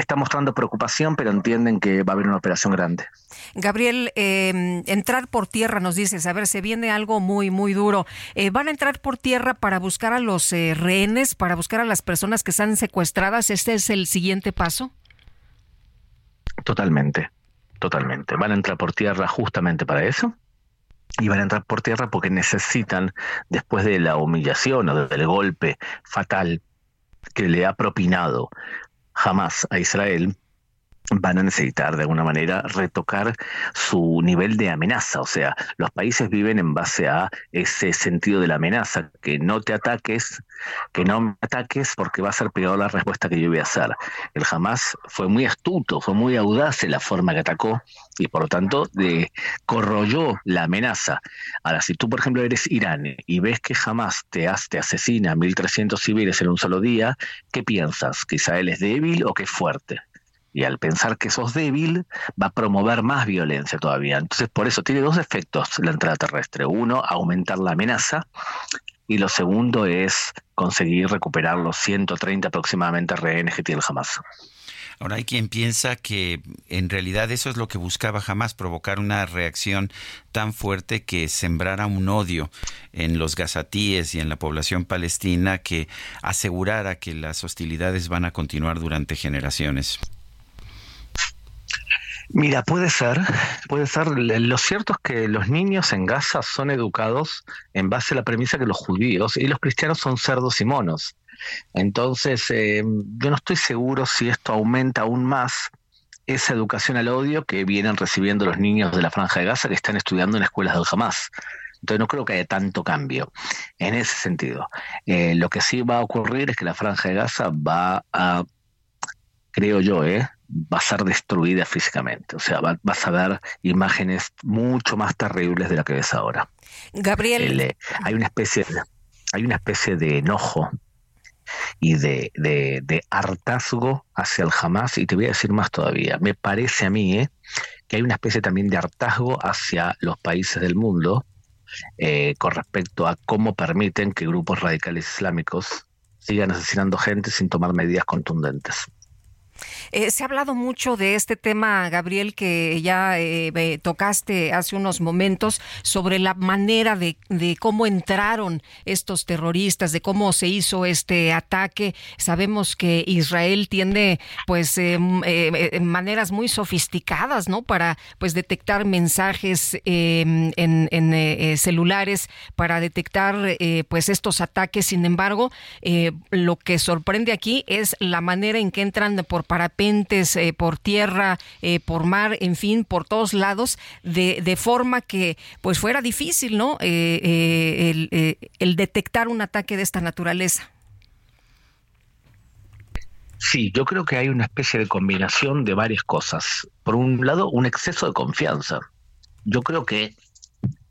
están mostrando preocupación, pero entienden que va a haber una operación grande. Gabriel, eh, entrar por tierra, nos dices, a ver, se viene algo muy, muy duro. Eh, ¿Van a entrar por tierra para buscar a los eh, rehenes, para buscar a las personas que están secuestradas? ¿Este es el siguiente paso? Totalmente, totalmente. Van a entrar por tierra justamente para eso. Y van a entrar por tierra porque necesitan, después de la humillación o del golpe fatal que le ha propinado jamás a Israel, van a necesitar de alguna manera retocar su nivel de amenaza. O sea, los países viven en base a ese sentido de la amenaza, que no te ataques, que no me ataques porque va a ser peor la respuesta que yo voy a hacer. El Hamas fue muy astuto, fue muy audaz en la forma que atacó y por lo tanto de, corroyó la amenaza. Ahora, si tú, por ejemplo, eres Irán y ves que Hamas te, te asesina a 1.300 civiles en un solo día, ¿qué piensas? ¿Que Israel es débil o que es fuerte? Y al pensar que sos débil va a promover más violencia todavía. Entonces, por eso tiene dos efectos la entrada terrestre. Uno, aumentar la amenaza y lo segundo es conseguir recuperar los 130 aproximadamente rehenes que tiene el Hamas. Ahora hay quien piensa que en realidad eso es lo que buscaba jamás, provocar una reacción tan fuerte que sembrara un odio en los gazatíes y en la población palestina que asegurara que las hostilidades van a continuar durante generaciones. Mira, puede ser, puede ser. Lo cierto es que los niños en Gaza son educados en base a la premisa que los judíos y los cristianos son cerdos y monos. Entonces, eh, yo no estoy seguro si esto aumenta aún más esa educación al odio que vienen recibiendo los niños de la Franja de Gaza que están estudiando en escuelas del Hamas. Entonces no creo que haya tanto cambio en ese sentido. Eh, lo que sí va a ocurrir es que la Franja de Gaza va a, creo yo, eh, va a ser destruida físicamente. O sea, vas a ver imágenes mucho más terribles de la que ves ahora. Gabriel. Eh, hay una especie de, hay una especie de enojo y de, de, hartazgo hacia el Hamas, y te voy a decir más todavía. Me parece a mí eh, que hay una especie también de hartazgo hacia los países del mundo eh, con respecto a cómo permiten que grupos radicales islámicos sigan asesinando gente sin tomar medidas contundentes. Eh, se ha hablado mucho de este tema, Gabriel, que ya eh, tocaste hace unos momentos, sobre la manera de, cómo entraron estos terroristas, de cómo se hizo este ataque. Sabemos que Israel tiene, pues, eh, maneras muy sofisticadas, ¿no? Para, pues, detectar mensajes em, en, en celulares, para detectar, pues, estos ataques. Sin embargo, lo que sorprende aquí es la manera en que entran por parapentes, eh, por tierra, eh, por mar, en fin, por todos lados, de, de forma que pues fuera difícil, ¿no? Eh, el, el detectar un ataque de esta naturaleza. Sí, yo creo que hay una especie de combinación de varias cosas. Por un lado, un exceso de confianza. Yo creo que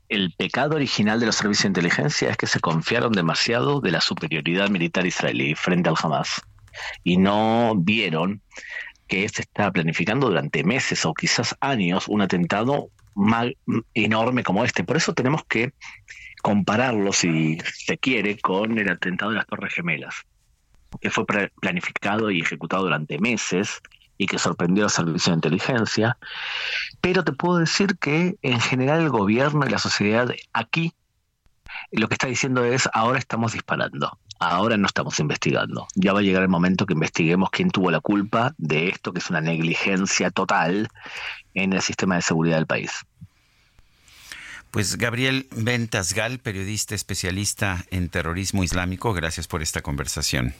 el pecado original de los servicios de inteligencia es que se confiaron demasiado de la superioridad militar israelí frente al Hamas y no vieron que se está planificando durante meses o quizás años un atentado enorme como este. Por eso tenemos que compararlo, si se quiere, con el atentado de las Torres Gemelas, que fue planificado y ejecutado durante meses y que sorprendió a servicios de inteligencia. Pero te puedo decir que en general el gobierno y la sociedad aquí lo que está diciendo es ahora estamos disparando. Ahora no estamos investigando. Ya va a llegar el momento que investiguemos quién tuvo la culpa de esto, que es una negligencia total en el sistema de seguridad del país. Pues Gabriel Ventasgal, periodista especialista en terrorismo islámico, gracias por esta conversación.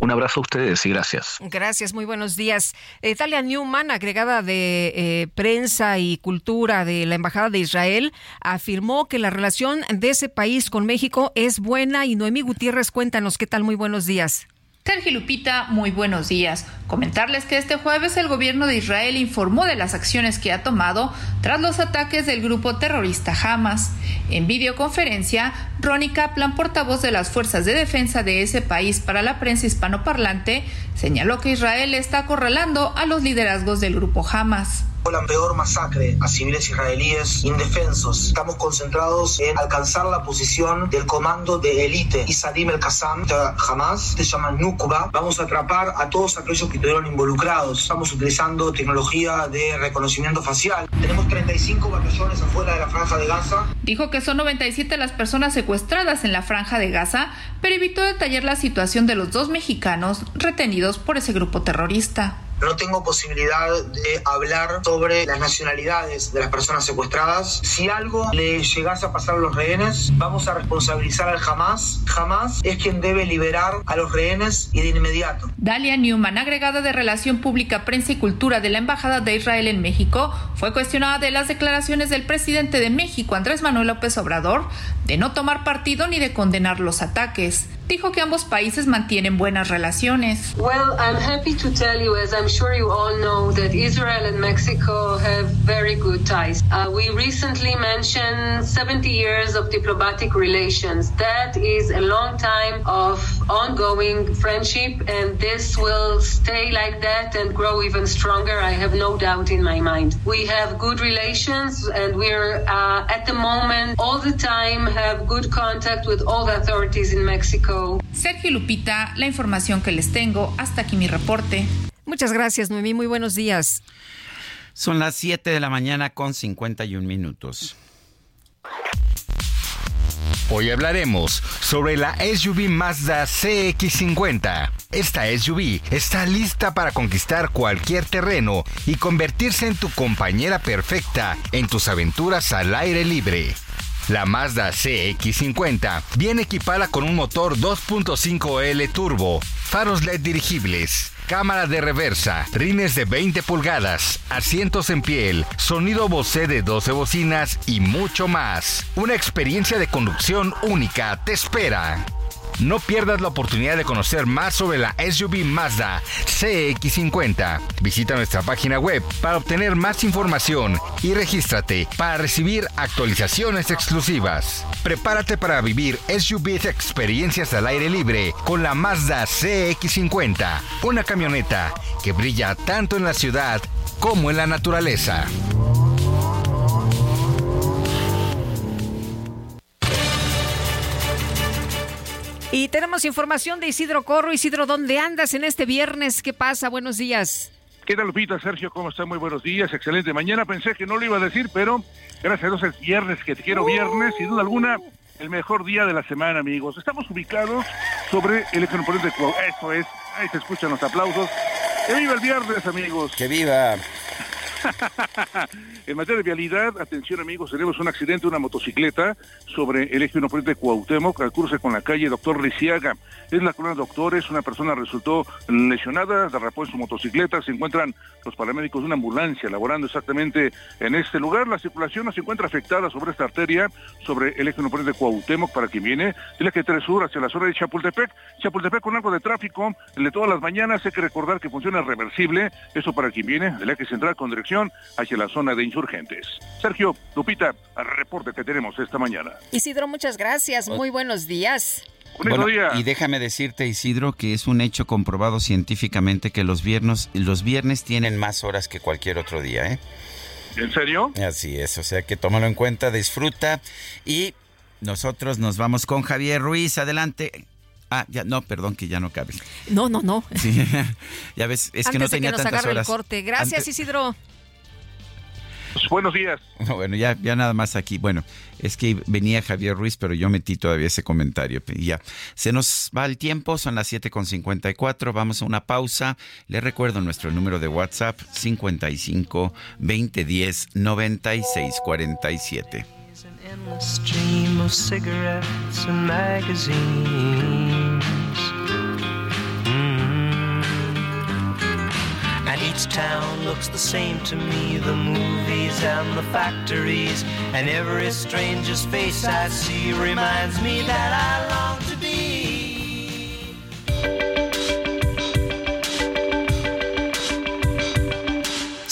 Un abrazo a ustedes y gracias. Gracias, muy buenos días. Italia Newman, agregada de eh, prensa y cultura de la Embajada de Israel, afirmó que la relación de ese país con México es buena y Noemí Gutiérrez, cuéntanos qué tal, muy buenos días. Sergio Lupita, muy buenos días. Comentarles que este jueves el gobierno de Israel informó de las acciones que ha tomado tras los ataques del grupo terrorista Hamas. En videoconferencia, Ronnie Kaplan, portavoz de las fuerzas de defensa de ese país para la prensa hispanoparlante, señaló que Israel está acorralando a los liderazgos del grupo Hamas la peor masacre a civiles israelíes indefensos. Estamos concentrados en alcanzar la posición del comando de élite Isadim el Qassam Hamas, se llama Nukuba. Vamos a atrapar a todos aquellos que estuvieron involucrados. Estamos utilizando tecnología de reconocimiento facial. Tenemos 35 batallones afuera de la franja de Gaza. Dijo que son 97 las personas secuestradas en la franja de Gaza, pero evitó detallar la situación de los dos mexicanos retenidos por ese grupo terrorista no tengo posibilidad de hablar sobre las nacionalidades de las personas secuestradas. Si algo le llegase a pasar a los rehenes, vamos a responsabilizar al Hamas. Hamas es quien debe liberar a los rehenes y de inmediato. Dalia Newman, agregada de Relación Pública, Prensa y Cultura de la Embajada de Israel en México, fue cuestionada de las declaraciones del presidente de México, Andrés Manuel López Obrador, de no tomar partido ni de condenar los ataques. Dijo que ambos países mantienen buenas relaciones. Well, I'm happy to tell you, as I'm sure you all know, that Israel and Mexico have very good ties. Uh, we recently mentioned 70 years of diplomatic relations. That is a long time of ongoing friendship, and this will stay like that and grow even stronger. I have no doubt in my mind. We have good relations, and we're uh, at the moment all the time have good contact with all the authorities in Mexico. Sergio Lupita, la información que les tengo. Hasta aquí mi reporte. Muchas gracias, Noemí. Muy buenos días. Son las 7 de la mañana con 51 minutos. Hoy hablaremos sobre la SUV Mazda CX50. Esta SUV está lista para conquistar cualquier terreno y convertirse en tu compañera perfecta en tus aventuras al aire libre. La Mazda CX50 viene equipada con un motor 2.5L turbo, faros LED dirigibles, cámara de reversa, rines de 20 pulgadas, asientos en piel, sonido Bose de 12 bocinas y mucho más. Una experiencia de conducción única te espera. No pierdas la oportunidad de conocer más sobre la SUV Mazda CX50. Visita nuestra página web para obtener más información y regístrate para recibir actualizaciones exclusivas. Prepárate para vivir SUV experiencias al aire libre con la Mazda CX50, una camioneta que brilla tanto en la ciudad como en la naturaleza. Y tenemos información de Isidro Corro. Isidro, ¿dónde andas en este viernes? ¿Qué pasa? Buenos días. ¿Qué tal, Lupita? Sergio, ¿cómo está? Muy buenos días, excelente. Mañana pensé que no lo iba a decir, pero gracias a Dios es viernes, que te quiero viernes, sin duda alguna, el mejor día de la semana, amigos. Estamos ubicados sobre el eje de Cuau. Eso es, ahí se escuchan los aplausos. ¡Que viva el viernes, amigos! ¡Que viva! en materia de vialidad, atención amigos, tenemos un accidente, una motocicleta sobre el eje 1 de Cuauhtémoc, al cruce con la calle Doctor Lisiaga. Es la colonia Doctores, una persona resultó lesionada, derrapó en su motocicleta, se encuentran los paramédicos de una ambulancia laborando exactamente en este lugar. La circulación no se encuentra afectada sobre esta arteria, sobre el eje 1 de Cuauhtémoc, para quien viene, de que 3 Sur hacia la zona de Chapultepec. Chapultepec con algo de tráfico, el de todas las mañanas, hay que recordar que funciona reversible, eso para quien viene, del eje central con dirección hacia la zona de insurgentes. Sergio, Lupita, al reporte que tenemos esta mañana. Isidro, muchas gracias. Muy buenos días. Bueno, y déjame decirte, Isidro, que es un hecho comprobado científicamente que los viernes, los viernes tienen más horas que cualquier otro día, ¿eh? ¿En serio? Así es, o sea que tómalo en cuenta, disfruta y nosotros nos vamos con Javier Ruiz. Adelante. Ah, ya, no, perdón, que ya no cabe. No, no, no. Sí, ya ves, es que no tenía que nos tantas horas. El corte. Gracias, Isidro. Pues, buenos días. Bueno, ya, ya nada más aquí. Bueno, es que venía Javier Ruiz, pero yo metí todavía ese comentario. ya, se nos va el tiempo, son las 7.54, vamos a una pausa. Le recuerdo nuestro número de WhatsApp, 55 2010 96 47. And each town looks the same to me the movies and the factories. And every stranger's face I see reminds me that I long to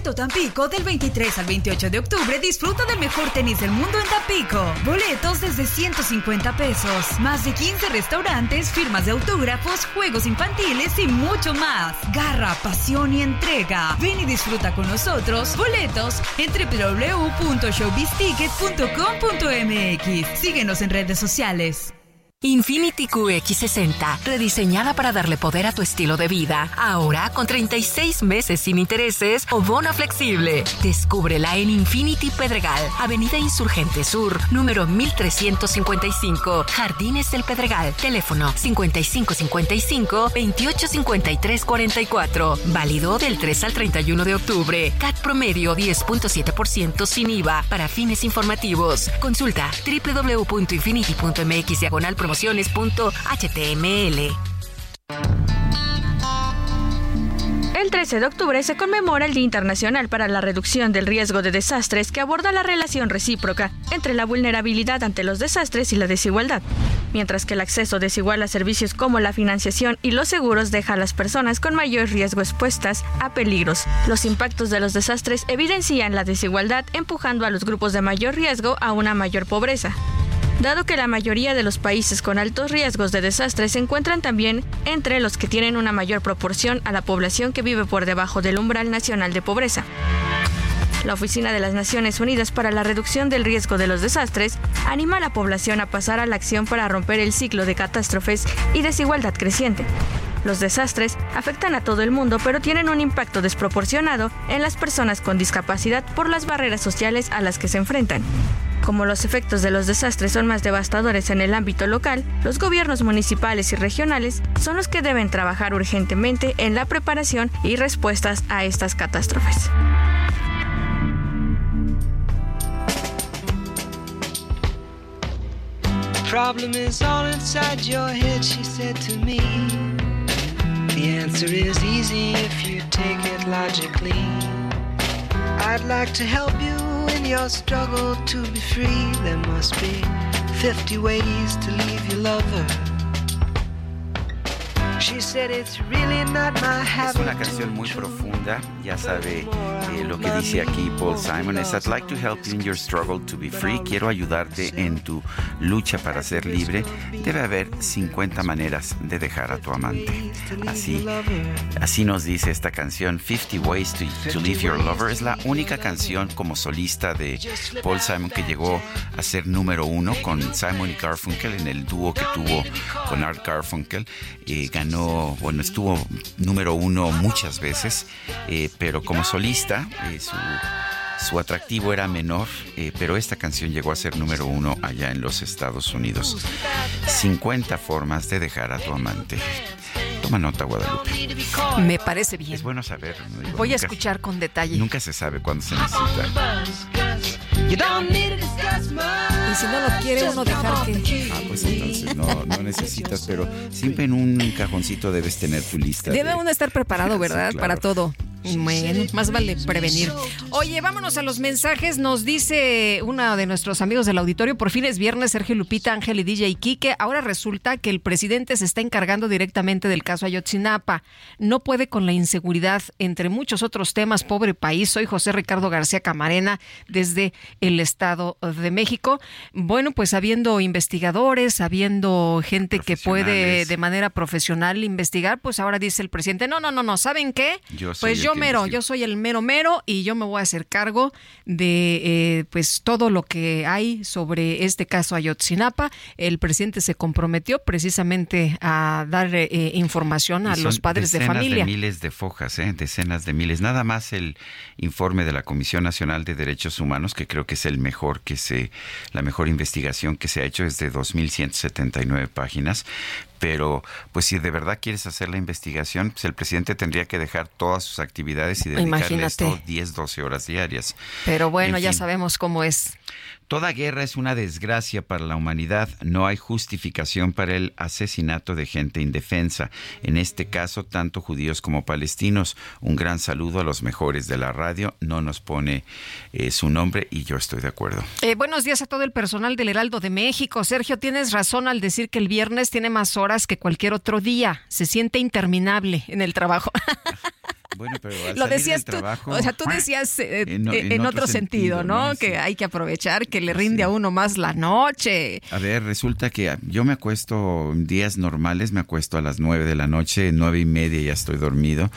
Tampico del 23 al 28 de octubre, disfruta del mejor tenis del mundo en Tampico. Boletos desde 150 pesos. Más de 15 restaurantes, firmas de autógrafos, juegos infantiles y mucho más. Garra, pasión y entrega. Ven y disfruta con nosotros. Boletos en www.showbizticket.com.mx. Síguenos en redes sociales. Infinity QX60, rediseñada para darle poder a tu estilo de vida. Ahora con 36 meses sin intereses o bono flexible. Descúbrela en Infinity Pedregal, Avenida Insurgente Sur, número 1355, Jardines del Pedregal. Teléfono 5555-285344. Válido del 3 al 31 de octubre. CAT promedio 10.7% sin IVA para fines informativos. Consulta www.infinity.mx diagonal promociones.html. El 13 de octubre se conmemora el Día Internacional para la Reducción del Riesgo de Desastres que aborda la relación recíproca entre la vulnerabilidad ante los desastres y la desigualdad, mientras que el acceso desigual a servicios como la financiación y los seguros deja a las personas con mayor riesgo expuestas a peligros. Los impactos de los desastres evidencian la desigualdad empujando a los grupos de mayor riesgo a una mayor pobreza dado que la mayoría de los países con altos riesgos de desastres se encuentran también entre los que tienen una mayor proporción a la población que vive por debajo del umbral nacional de pobreza. La Oficina de las Naciones Unidas para la Reducción del Riesgo de los Desastres anima a la población a pasar a la acción para romper el ciclo de catástrofes y desigualdad creciente. Los desastres afectan a todo el mundo, pero tienen un impacto desproporcionado en las personas con discapacidad por las barreras sociales a las que se enfrentan. Como los efectos de los desastres son más devastadores en el ámbito local, los gobiernos municipales y regionales son los que deben trabajar urgentemente en la preparación y respuestas a estas catástrofes. problem is all inside your head, she said to me. The answer is easy if you take it logically. I'd like to help you in your struggle to be free. There must be 50 ways to leave your lover. Es una canción muy profunda, ya sabe eh, lo que dice aquí Paul Simon, es I'd like to help you in your struggle to be free, quiero ayudarte en tu lucha para ser libre, debe haber 50 maneras de dejar a tu amante. Así, así nos dice esta canción, 50 Ways to, to Leave Your Lover, es la única canción como solista de Paul Simon que llegó a ser número uno con Simon y Garfunkel en el dúo que tuvo con Art Garfunkel, eh, ganó, bueno, estuvo número uno muchas veces, eh, pero como solista eh, su, su atractivo era menor, eh, pero esta canción llegó a ser número uno allá en los Estados Unidos. 50 formas de dejar a tu amante. Toma nota, Guadalupe. Me parece bien. Es bueno saber. Voy a nunca- escuchar con detalle. Nunca se sabe cuándo se necesita. Y si no lo quiere uno dejar que... Ah, pues entonces no, no necesitas, pero siempre en un cajoncito debes tener tu lista. Debe de- uno estar preparado, ¿verdad? Sí, claro. Para todo. Bueno, más vale prevenir. Oye, vámonos a los mensajes. Nos dice uno de nuestros amigos del auditorio, por fin es viernes, Sergio Lupita, Ángel y DJ Quique. Ahora resulta que el presidente se está encargando directamente del caso Ayotzinapa. No puede con la inseguridad, entre muchos otros temas. Pobre país. Soy José Ricardo García Camarena, desde el Estado de México. Bueno, pues habiendo investigadores, habiendo gente que puede de manera profesional investigar, pues ahora dice el presidente, no, no, no, no, ¿saben qué? Yo soy pues el yo mero, yo soy el mero mero y yo me voy a hacer cargo de eh, pues todo lo que hay sobre este caso Ayotzinapa. El presidente se comprometió precisamente a dar eh, información a los padres de decenas familia. miles de fojas, ¿eh? decenas de miles. Nada más el informe de la Comisión Nacional de Derechos Humanos, que creo que es el mejor que se, la mejor investigación que se ha hecho, es de 2.179 páginas. Pero, pues si de verdad quieres hacer la investigación, pues el presidente tendría que dejar todas sus actividades y dedicarle Imagínate. esto 10, 12 horas diarias. Pero bueno, En ya fin. sabemos cómo es. Toda guerra es una desgracia para la humanidad. No hay justificación para el asesinato de gente indefensa. En este caso, tanto judíos como palestinos. Un gran saludo a los mejores de la radio. No nos pone eh, su nombre y yo estoy de acuerdo. Eh, buenos días a todo el personal del Heraldo de México. Sergio, tienes razón al decir que el viernes tiene más horas que cualquier otro día. Se siente interminable en el trabajo. Bueno, pero al Lo decías tú, trabajo- o sea, tú decías eh, En eh, en en, otro otro sentido, sentido, ¿no? ¿no? Que Sí. hay que aprovechar, que le rinde a uno más la noche. A ver, resulta que yo me acuesto en días normales, me acuesto a las nueve de la noche, nueve y media ya estoy dormido,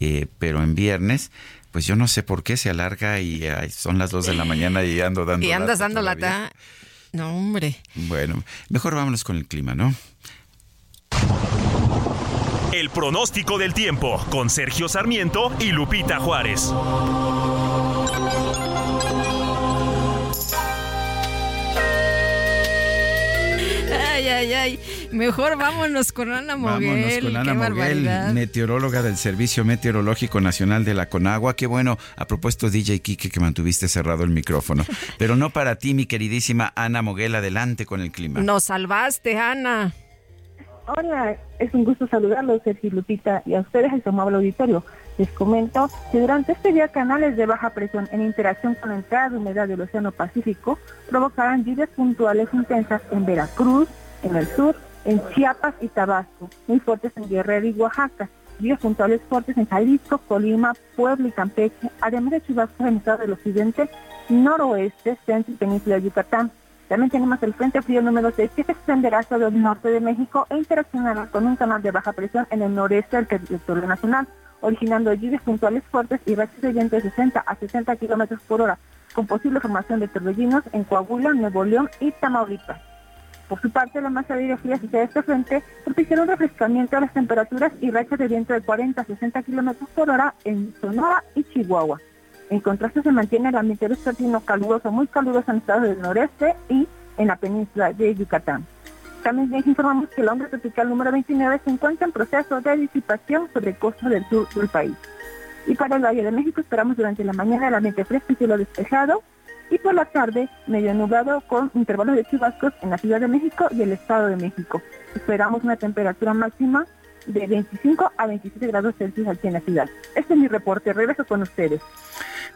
eh, pero en viernes, pues yo no sé por qué se alarga y ay, son las dos de la mañana y ando dando Y andas lata dando todavía. lata. No, hombre. Bueno, mejor vámonos con el clima, ¿no? El pronóstico del tiempo con Sergio Sarmiento y Lupita Juárez. Ay, ay, ay. Mejor vámonos con Ana Moguel. Vámonos con Ana Qué Moguel, barbaridad. meteoróloga del Servicio Meteorológico Nacional de la Conagua. Qué bueno, a propósito, DJ Kike, que mantuviste cerrado el micrófono. Pero no para ti, mi queridísima Ana Moguel, adelante con el clima. Nos salvaste, Ana. Hola, es un gusto saludarlos, Sergio Lupita, y a ustedes el amable auditorio. Les comento que durante este día canales de baja presión en interacción con la entrada de humedad del Océano Pacífico provocarán lluvias puntuales intensas en Veracruz, en el sur, en Chiapas y Tabasco, muy fuertes en Guerrero y Oaxaca, lluvias puntuales fuertes en Jalisco, Colima, Puebla y Campeche, además de chubascos en el estado del occidente, noroeste, centro y península de Yucatán. También tenemos el Frente Frío número 6 que se extenderá hacia el norte de México e interaccionará con un canal de baja presión en el noreste del territorio nacional, originando lluvias puntuales fuertes y rachas de viento de 60 a 60 kilómetros por hora, con posible formación de torbellinos en Coahuila, Nuevo León y Tamaulipas. Por su parte, la masa de aire fría hacia este frente propiciará un refrescamiento de las temperaturas y rachas de viento de 40 a 60 kilómetros por hora en Sonora y Chihuahua. En contraste, se mantiene el ambiente vespertino caluroso, muy caluroso en estados del noreste y en la península de Yucatán. También les informamos que el hombre tropical número 29 se encuentra en proceso de disipación sobre costas del sur del país. Y para el Valle de México esperamos durante la mañana el ambiente fresco y cielo despejado y por la tarde medio nublado con intervalos de chubascos en la Ciudad de México y el Estado de México. Esperamos una temperatura máxima de 25 a 27 grados Celsius aquí en la ciudad. Este es mi reporte. Regreso con ustedes.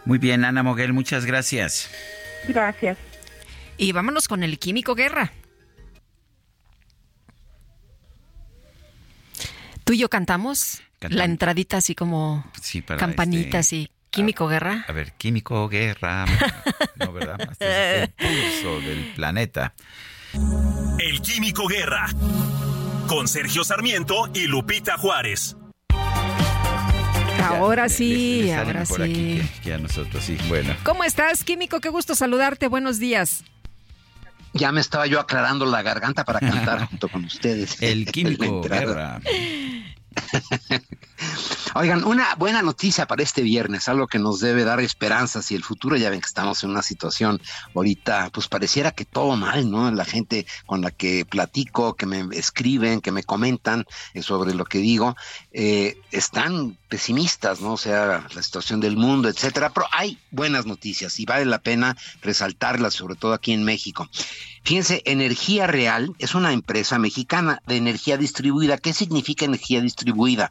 Muy bien, Ana Moguel, muchas gracias. Gracias. Y vámonos con el Químico Guerra. Tú y yo cantamos la entradita así como sí, para campanitas este, y Químico Guerra. A ver, Químico Guerra. no, ¿verdad? Este es el pulso del planeta. El Químico Guerra. Con Sergio Sarmiento y Lupita Juárez. Ahora sí, ahora sí. Aquí que, que a nosotros sí. Bueno. ¿Cómo estás, Químico? Qué gusto saludarte. Buenos días. Ya me estaba yo aclarando la garganta para cantar junto con ustedes. El Químico Guerra. Oigan, una buena noticia para este viernes, algo que nos debe dar esperanzas y el futuro. Ya ven que estamos en una situación ahorita, pues pareciera que todo mal, ¿no? La gente con la que platico, que me escriben, que me comentan eh, sobre lo que digo, eh, están pesimistas, ¿no? O sea, la situación del mundo, etcétera. Pero hay buenas noticias y vale la pena resaltarlas, sobre todo aquí en México. Fíjense, Energía Real es una empresa mexicana de energía distribuida. ¿Qué significa energía distribuida?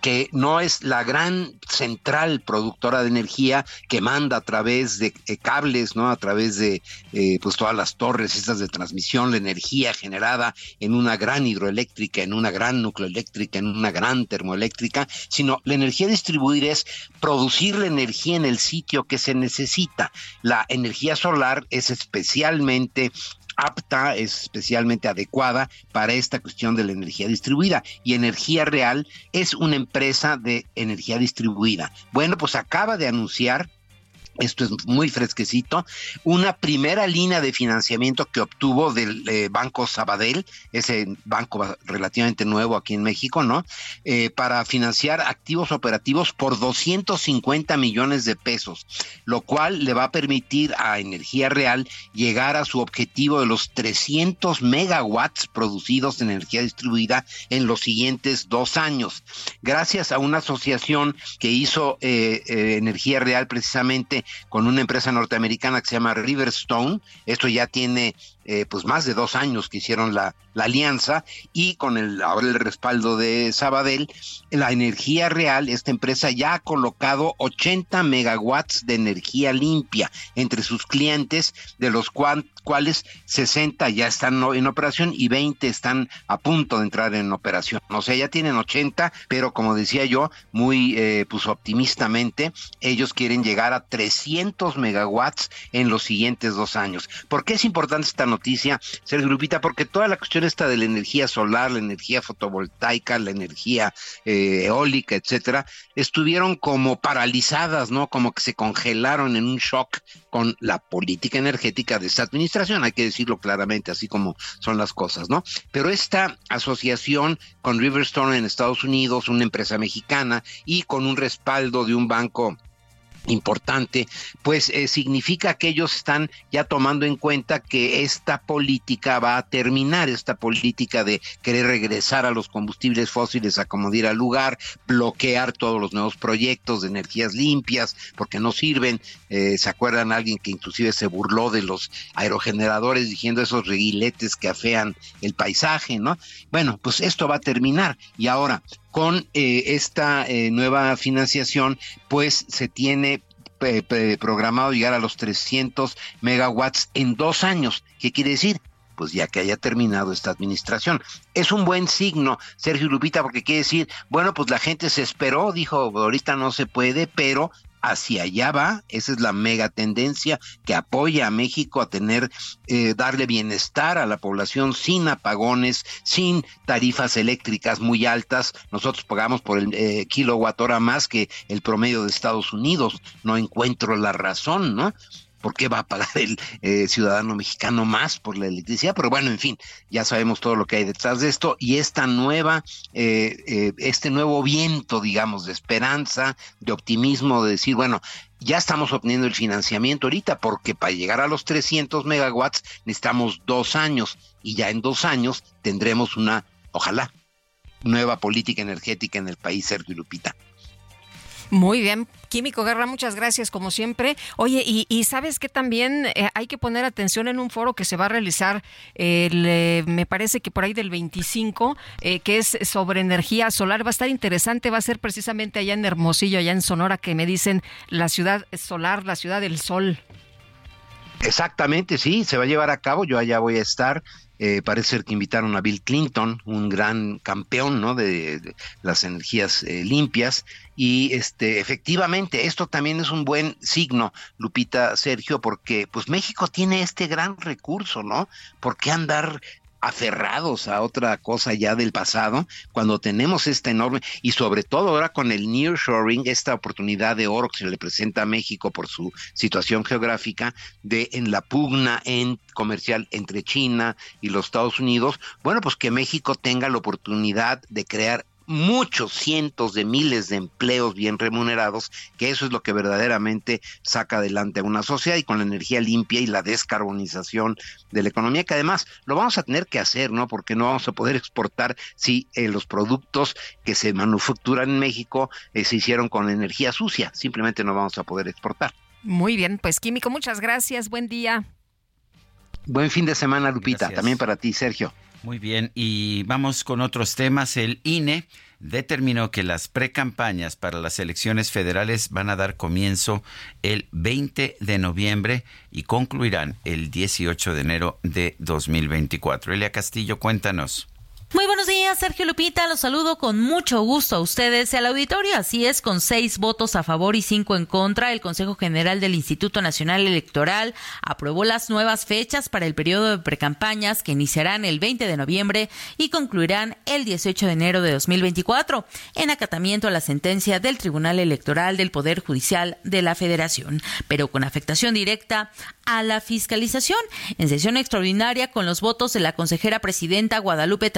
Que no es la gran central productora de energía que manda a través de eh, cables, ¿no? A través de eh, pues todas las torres estas de transmisión, la energía generada en una gran hidroeléctrica, en una gran nucleoeléctrica, en una gran termoeléctrica, sino la energía distribuida es producir la energía en el sitio que se necesita. La energía solar es especialmente apta, es especialmente adecuada para esta cuestión de la energía distribuida. Y Energía Real es una empresa de energía distribuida. Bueno, pues acaba de anunciar esto es muy fresquecito, una primera línea de financiamiento que obtuvo del eh, Banco Sabadell, ese banco relativamente nuevo aquí en México, ¿no? Eh, para financiar activos operativos por 250 millones de pesos, lo cual le va a permitir a Energía Real llegar a su objetivo de los 300 megawatts producidos en energía distribuida en los siguientes dos años. Gracias a una asociación que hizo eh, Energía Real precisamente con una empresa norteamericana que se llama Riverstone. Esto ya tiene eh, pues más de dos años que hicieron la, la, alianza y con el ahora el respaldo de Sabadell, la energía real, esta empresa ya ha colocado 80 megawatts de energía limpia entre sus clientes, de los cuales 60 ya están en operación y 20 están a punto de entrar en operación. O sea, ya tienen 80, pero como decía yo, muy eh, pues optimistamente, ellos quieren llegar a 300 megawatts en los siguientes dos años. ¿Por qué es importante esta noticia, Sergio Grupita? Porque toda la cuestión está de la energía solar, la energía fotovoltaica, la energía eh, eólica, etcétera, estuvieron como paralizadas, ¿no? Como que se congelaron en un shock con la política energética de esta administración, hay que decirlo claramente, así como son las cosas, ¿no? Pero esta asociación con Riverstone en Estados Unidos, una empresa mexicana, y con un respaldo de un banco importante, pues eh, significa que ellos están ya tomando en cuenta que esta política va a terminar, esta política de querer regresar a los combustibles fósiles a como diera lugar, bloquear todos los nuevos proyectos de energías limpias, porque no sirven. Eh, ¿Se acuerdan alguien que inclusive se burló de los aerogeneradores diciendo esos reguiletes que afean el paisaje, ¿no? Bueno, pues esto va a terminar. Y ahora, con eh, esta eh, nueva financiación, pues se tiene programado llegar a los 300 megawatts en dos años. ¿Qué quiere decir? Pues ya que haya terminado esta administración. Es un buen signo, Sergio Lupita, porque quiere decir, bueno, pues la gente se esperó, dijo, ahorita no se puede, pero hacia allá va, esa es la mega tendencia que apoya a México a tener, eh, darle bienestar a la población sin apagones, sin tarifas eléctricas muy altas. Nosotros pagamos por el eh, kilowatt hora más que el promedio de Estados Unidos. No encuentro la razón, ¿no? ¿Por qué va a pagar el eh, ciudadano mexicano más por la electricidad? Pero bueno, en fin, ya sabemos todo lo que hay detrás de esto y esta nueva, eh, eh, este nuevo viento, digamos, de esperanza, de optimismo, de decir, bueno, ya estamos obteniendo el financiamiento ahorita porque para llegar a los 300 megawatts necesitamos dos años y ya en dos años tendremos una, ojalá, nueva política energética en el país, Sergio Lupita. Muy bien, Químico Guerra, muchas gracias como siempre. Oye, y, sabes que también eh, hay que poner atención en un foro que se va a realizar, eh, me parece que por ahí del 25, eh, que es sobre energía solar. Va a estar interesante, va a ser precisamente allá en Hermosillo, allá en Sonora, que me dicen la ciudad solar, la ciudad del sol. Exactamente, sí, se va a llevar a cabo, yo allá voy a estar. Parece ser que invitaron a Bill Clinton, un gran campeón ¿no? de, las energías limpias. Y este, efectivamente, esto también es un buen signo, Lupita Sergio, porque pues México tiene este gran recurso, ¿no? ¿Por qué andar aferrados a otra cosa ya del pasado, cuando tenemos esta enorme, y sobre todo ahora con el nearshoring, esta oportunidad de oro que se le presenta a México por su situación geográfica, de en la pugna en comercial entre China y los Estados Unidos, bueno, pues que México tenga la oportunidad de crear muchos cientos de miles de empleos bien remunerados, que eso es lo que verdaderamente saca adelante a una sociedad y con la energía limpia y la descarbonización de la economía, que además lo vamos a tener que hacer, ¿no? Porque no vamos a poder exportar si eh, los productos que se manufacturan en México eh, se hicieron con energía sucia, simplemente no vamos a poder exportar. Muy bien, pues Químico, muchas gracias, buen día. Buen fin de semana, Lupita, también para ti, Sergio. Muy bien, y vamos con otros temas. El INE determinó que las precampañas para las elecciones federales van a dar comienzo el 20 de noviembre y concluirán el 18 de enero de 2024. Elia Castillo, cuéntanos. Muy buenos días, Sergio Lupita. Los saludo con mucho gusto a ustedes y al auditorio. Así es, con seis votos a favor y cinco en contra, el Consejo General del Instituto Nacional Electoral aprobó las nuevas fechas para el periodo de precampañas que iniciarán el 20 de noviembre y concluirán el 18 de enero de 2024, en acatamiento a la sentencia del Tribunal Electoral del Poder Judicial de la Federación, pero con afectación directa a la fiscalización. En sesión extraordinaria, con los votos de la consejera presidenta Guadalupe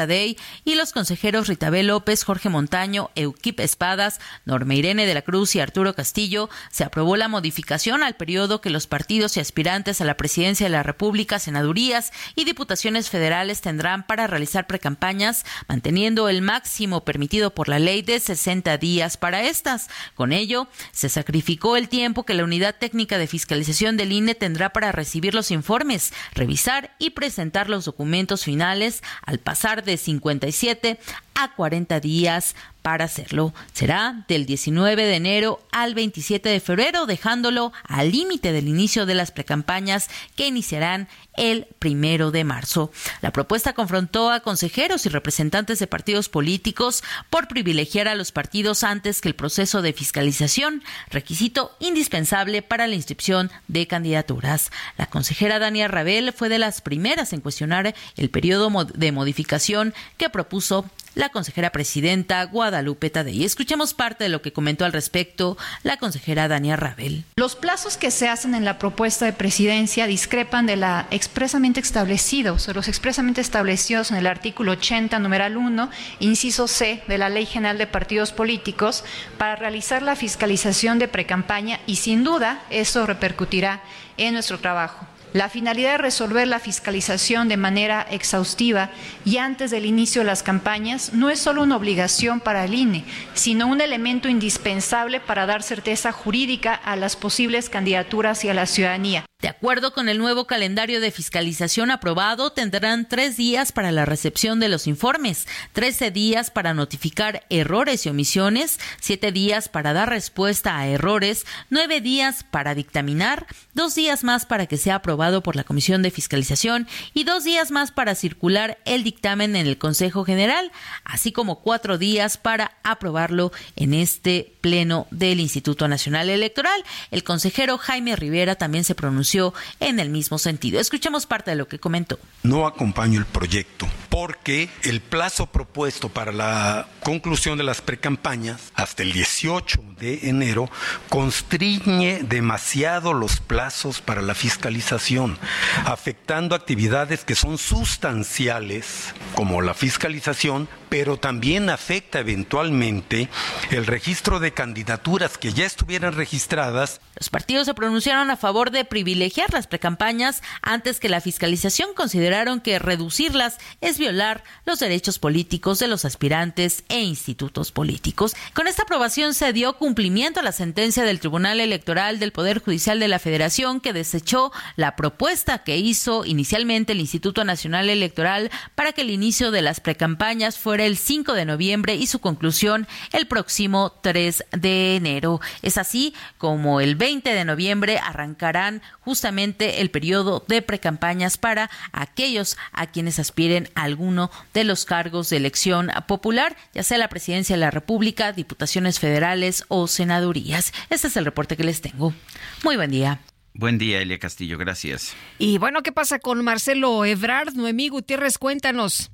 Y los consejeros Ritabel López, Jorge Montaño, Euquip Espadas, Norma Irene de la Cruz y Arturo Castillo, se aprobó la modificación al periodo que los partidos y aspirantes a la presidencia de la República, senadurías y diputaciones federales tendrán para realizar precampañas, manteniendo el máximo permitido por la ley de 60 días para estas. Con ello, se sacrificó el tiempo que la Unidad Técnica de Fiscalización del INE tendrá para recibir los informes, revisar y presentar los documentos finales al pasar de 57 a 40 días para hacerlo. Será del 19 de enero al 27 de febrero, dejándolo al límite del inicio de las precampañas que iniciarán el primero de marzo. La propuesta confrontó a consejeros y representantes de partidos políticos por privilegiar a los partidos antes que el proceso de fiscalización, requisito indispensable para la inscripción de candidaturas. La consejera Dania Rabel fue de las primeras en cuestionar el periodo de modificación que propuso la consejera presidenta Guadalupe Tadei. Escuchemos parte de lo que comentó al respecto la consejera Dania Rabel. Los plazos que se hacen en la propuesta de presidencia discrepan de la expresamente establecidos, o los expresamente establecidos en el artículo 80, numeral 1, inciso C de la Ley General de Partidos Políticos para realizar la fiscalización de precampaña y sin duda eso repercutirá en nuestro trabajo. La finalidad de resolver la fiscalización de manera exhaustiva y antes del inicio de las campañas no es solo una obligación para el INE, sino un elemento indispensable para dar certeza jurídica a las posibles candidaturas y a la ciudadanía. De acuerdo con el nuevo calendario de fiscalización aprobado, tendrán tres días para la recepción de los informes, trece días para notificar errores y omisiones, siete días para dar respuesta a errores, nueve días para dictaminar, dos días más para que sea aprobado por la Comisión de Fiscalización y dos días más para circular el dictamen en el Consejo General, así como cuatro días para aprobarlo en este Pleno del Instituto Nacional Electoral. El consejero Jaime Rivera también se pronunció en el mismo sentido. Escuchemos parte de lo que comentó. No acompaño el proyecto porque el plazo propuesto para la conclusión de las precampañas hasta el 18 de enero constriñe demasiado los plazos para la fiscalización, afectando actividades que son sustanciales como la fiscalización, pero también afecta eventualmente el registro de candidaturas que ya estuvieran registradas. Los partidos se pronunciaron a favor de privilegiar las precampañas antes que la fiscalización consideraron que reducirlas es violar los derechos políticos de los aspirantes e institutos políticos. Con esta aprobación se dio cumplimiento a la sentencia del Tribunal Electoral del Poder Judicial de la Federación que desechó la propuesta que hizo inicialmente el Instituto Nacional Electoral para que el inicio de las precampañas fuera el 5 de noviembre y su conclusión el próximo 3 de enero. Es así como el 20 de noviembre arrancarán justamente el periodo de precampañas para aquellos a quienes aspiren a alguno de los cargos de elección popular, ya sea la presidencia de la República, diputaciones federales o senadurías. Este es el reporte que les tengo. Muy buen día. Buen día, Elia Castillo, gracias. Y bueno, ¿qué pasa con Marcelo Ebrard? Noemí Gutiérrez, cuéntanos.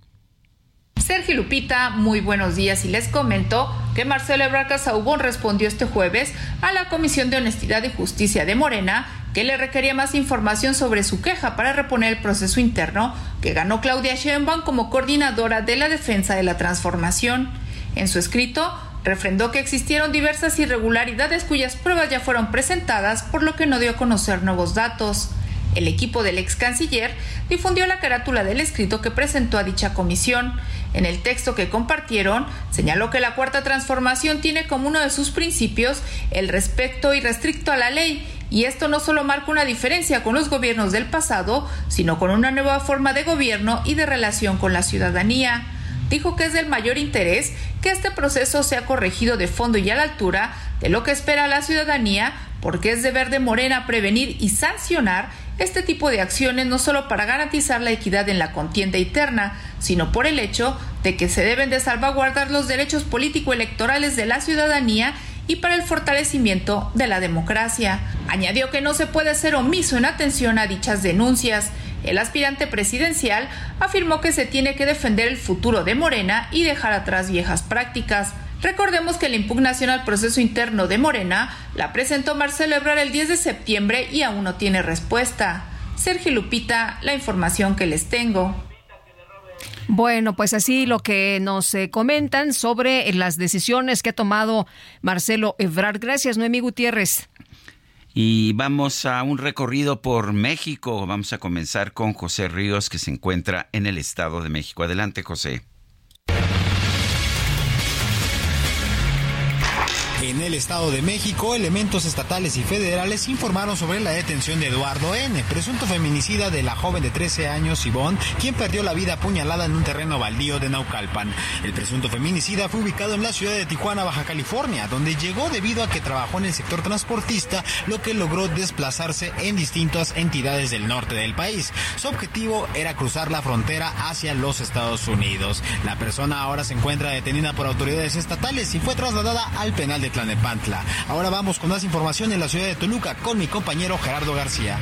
Sergio Lupita, muy buenos días y les comento que Marcelo Ebrard Casaubon respondió este jueves a la Comisión de Honestidad y Justicia de Morena que le requería más información sobre su queja para reponer el proceso interno que ganó Claudia Sheinbaum como coordinadora de la defensa de la transformación. En su escrito, refrendó que existieron diversas irregularidades cuyas pruebas ya fueron presentadas, por lo que no dio a conocer nuevos datos. El equipo del ex canciller difundió la carátula del escrito que presentó a dicha comisión. En el texto que compartieron, señaló que la Cuarta Transformación tiene como uno de sus principios el respeto irrestricto a la ley, y esto no solo marca una diferencia con los gobiernos del pasado, sino con una nueva forma de gobierno y de relación con la ciudadanía. Dijo que es del mayor interés que este proceso sea corregido de fondo y a la altura de lo que espera la ciudadanía, porque es deber de Morena prevenir y sancionar este tipo de acciones no solo para garantizar la equidad en la contienda interna, sino por el hecho de que se deben de salvaguardar los derechos político-electorales de la ciudadanía y para el fortalecimiento de la democracia. Añadió que no se puede ser omiso en atención a dichas denuncias. El aspirante presidencial afirmó que se tiene que defender el futuro de Morena y dejar atrás viejas prácticas. Recordemos que la impugnación al proceso interno de Morena la presentó Marcelo Ebrard el 10 de septiembre y aún no tiene respuesta. Sergio Lupita, la información que les tengo. Bueno, pues así lo que nos eh, comentan sobre las decisiones que ha tomado Marcelo Ebrard. Gracias, Noemí Gutiérrez. Y vamos a un recorrido por México. Vamos a comenzar con José Ríos, que se encuentra en el Estado de México. Adelante, José. En el Estado de México, elementos estatales y federales informaron sobre la detención de Eduardo N., presunto feminicida de la joven de 13 años, Ivonne, quien perdió la vida apuñalada en un terreno baldío de Naucalpan. El presunto feminicida fue ubicado en la ciudad de Tijuana, Baja California, donde llegó debido a que trabajó en el sector transportista, lo que logró desplazarse en distintas entidades del norte del país. Su objetivo era cruzar la frontera hacia los Estados Unidos. La persona ahora se encuentra detenida por autoridades estatales y fue trasladada al penal de Tlanepantla. Ahora vamos con más información en la ciudad de Toluca con mi compañero Gerardo García.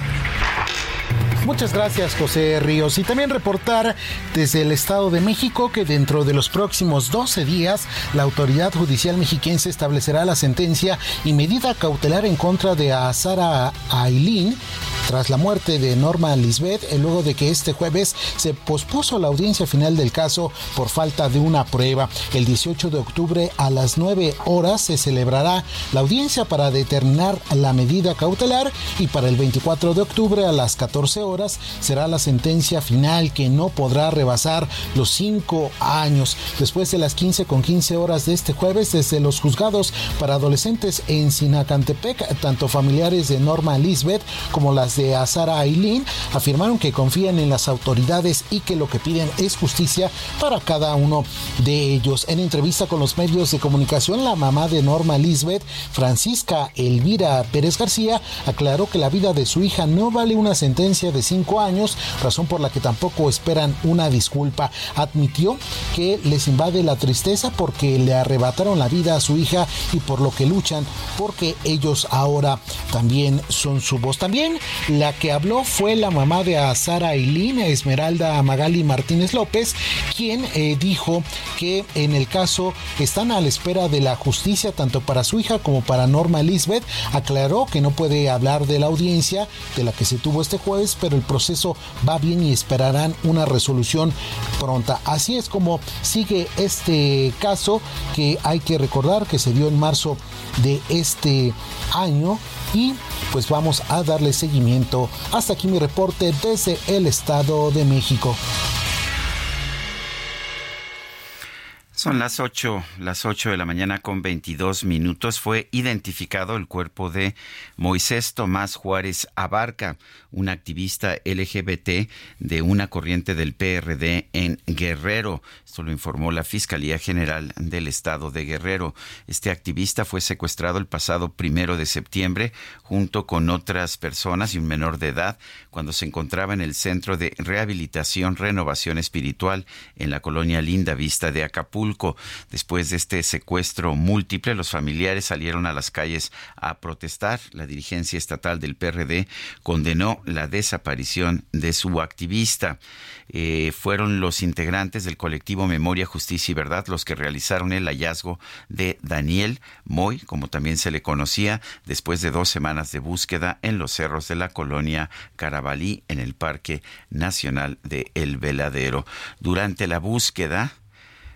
Muchas gracias José Ríos y también reportar desde el Estado de México que dentro de los próximos 12 días la autoridad judicial mexiquense establecerá la sentencia y medida cautelar en contra de Sara Ailín tras la muerte de Norma Lisbeth eh, luego de que este jueves se pospuso la audiencia final del caso por falta de una prueba. El 18 de octubre a las 9 horas se celebrará la audiencia para determinar la medida cautelar y para el 24 de octubre a las 14 horas será la sentencia final que no podrá rebasar los cinco años. Después de las 15 con 15 horas de este jueves, desde los juzgados para adolescentes en Sinacantepec, tanto familiares de Norma Lisbeth como las de Azara Aileen afirmaron que confían en las autoridades y que lo que piden es justicia para cada uno de ellos. En entrevista con los medios de comunicación, la mamá de Norma Lisbeth, Francisca Elvira Pérez García, aclaró que la vida de su hija no vale una sentencia de cinco años, razón por la que tampoco esperan una disculpa. Admitió que les invade la tristeza porque le arrebataron la vida a su hija y por lo que luchan porque ellos ahora también son su voz. También la que habló fue la mamá de Sara Aileen, Esmeralda Magali Martínez López, quien eh, dijo que en el caso están a la espera de la justicia tanto para su hija como para Norma Elizabeth. Aclaró que no puede hablar de la audiencia de la que se tuvo este jueves, pero el proceso va bien y esperarán una resolución pronta. Así es como sigue este caso que hay que recordar que se dio en marzo de este año y pues vamos a darle seguimiento. Hasta aquí mi reporte desde el Estado de México. Son las 8, las 8 de la mañana con 22 minutos. Fue identificado el cuerpo de Moisés Tomás Juárez Abarca, un activista LGBT de una corriente del PRD en Guerrero. Esto lo informó la Fiscalía General del Estado de Guerrero. Este activista fue secuestrado el pasado primero de septiembre junto con otras personas y un menor de edad cuando se encontraba en el Centro de Rehabilitación Renovación Espiritual en la colonia Linda Vista de Acapulco. Después de este secuestro múltiple, los familiares salieron a las calles a protestar. La dirigencia estatal del PRD condenó la desaparición de su activista. Eh, fueron los integrantes del colectivo Memoria, Justicia y Verdad los que realizaron el hallazgo de Daniel Moy, como también se le conocía, después de dos semanas de búsqueda en los cerros de la colonia Carabalí, en el Parque Nacional de El Veladero. Durante la búsqueda,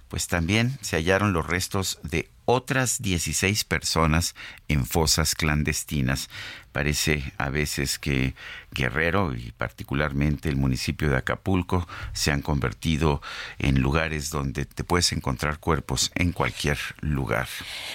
pues también se hallaron los restos de otras 16 personas en fosas clandestinas. Parece a veces que Guerrero y particularmente el municipio de Acapulco se han convertido en lugares donde te puedes encontrar cuerpos en cualquier lugar.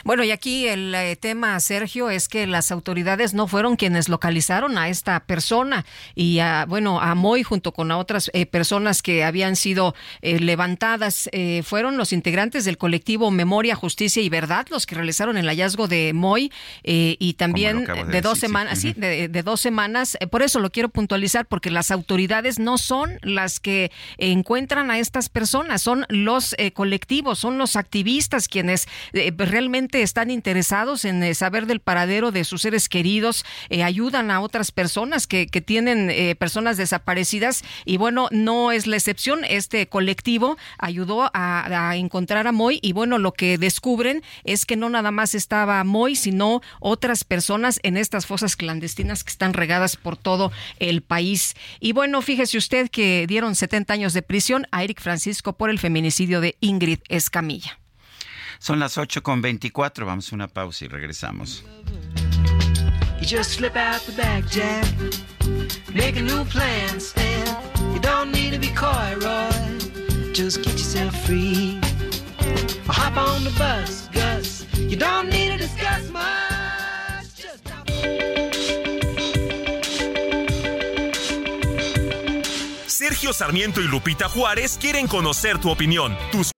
Bueno, y aquí el eh, tema, Sergio, es que las autoridades no fueron quienes localizaron a esta persona y a, bueno, a Moy junto con a otras eh, personas que habían sido eh, levantadas, fueron los integrantes del colectivo Memoria, Justicia y Verdad los que realizaron el hallazgo de Moy y también de, dos semanas, sí, de, de dos semanas. por eso lo quiero puntualizar porque las autoridades no son las que encuentran a estas personas, son los eh, colectivos, son los activistas quienes eh, realmente están interesados en eh, saber del paradero de sus seres queridos, ayudan a otras personas que, que tienen personas desaparecidas y bueno, no es la excepción, este colectivo ayudó a, a encontrar a Moy y bueno, lo que descubren es que no nada más estaba Moy, sino otras personas en estas fosas clandestinas que están regadas por todo el país. Y bueno, fíjese usted que dieron 70 años de prisión a Eric Francisco por el feminicidio de Ingrid Escamilla. Son las 8 con 24, vamos a una pausa y regresamos. You just slip out the back, Jack. Make a new plan, Stan. You don't need to be coy, Roy. Just get yourself free. hop on the bus, Gus. You don't need to discuss much. Sergio Sarmiento y Lupita Juárez quieren conocer tu opinión. Tus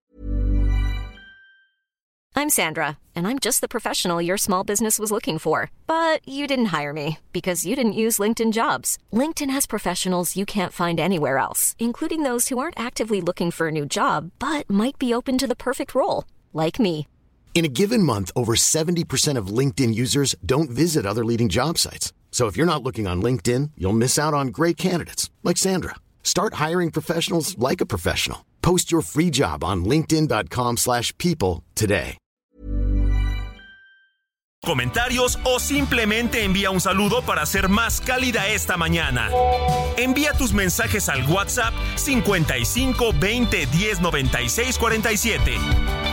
I'm Sandra, and I'm just the professional your small business was looking for. But you didn't hire me because you didn't use LinkedIn jobs. LinkedIn has professionals you can't find anywhere else, including those who aren't actively looking for a new job but might be open to the perfect role, like me. In a given month, over 70% of LinkedIn users don't visit other leading job sites. So if you're not looking on LinkedIn, you'll miss out on great candidates like Sandra. Start hiring professionals like a professional. Post your free job on linkedin.com/people today. Comentarios o simplemente envía un saludo para ser más cálida esta mañana. Envía tus mensajes al WhatsApp 55 20 10 96 47.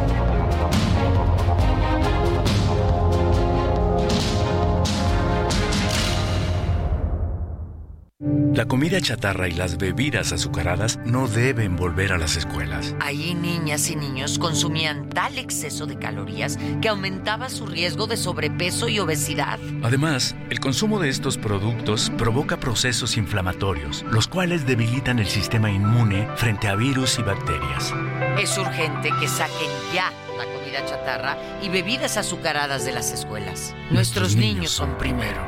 La comida chatarra y las bebidas azucaradas no deben volver a las escuelas. Allí niñas y niños consumían tal exceso de calorías que aumentaba su riesgo de sobrepeso y obesidad. Además, el consumo de estos productos provoca procesos inflamatorios, los cuales debilitan el sistema inmune frente a virus y bacterias. Es urgente que saquen ya la comida chatarra y bebidas azucaradas de las escuelas. Nuestros, niños, son primero.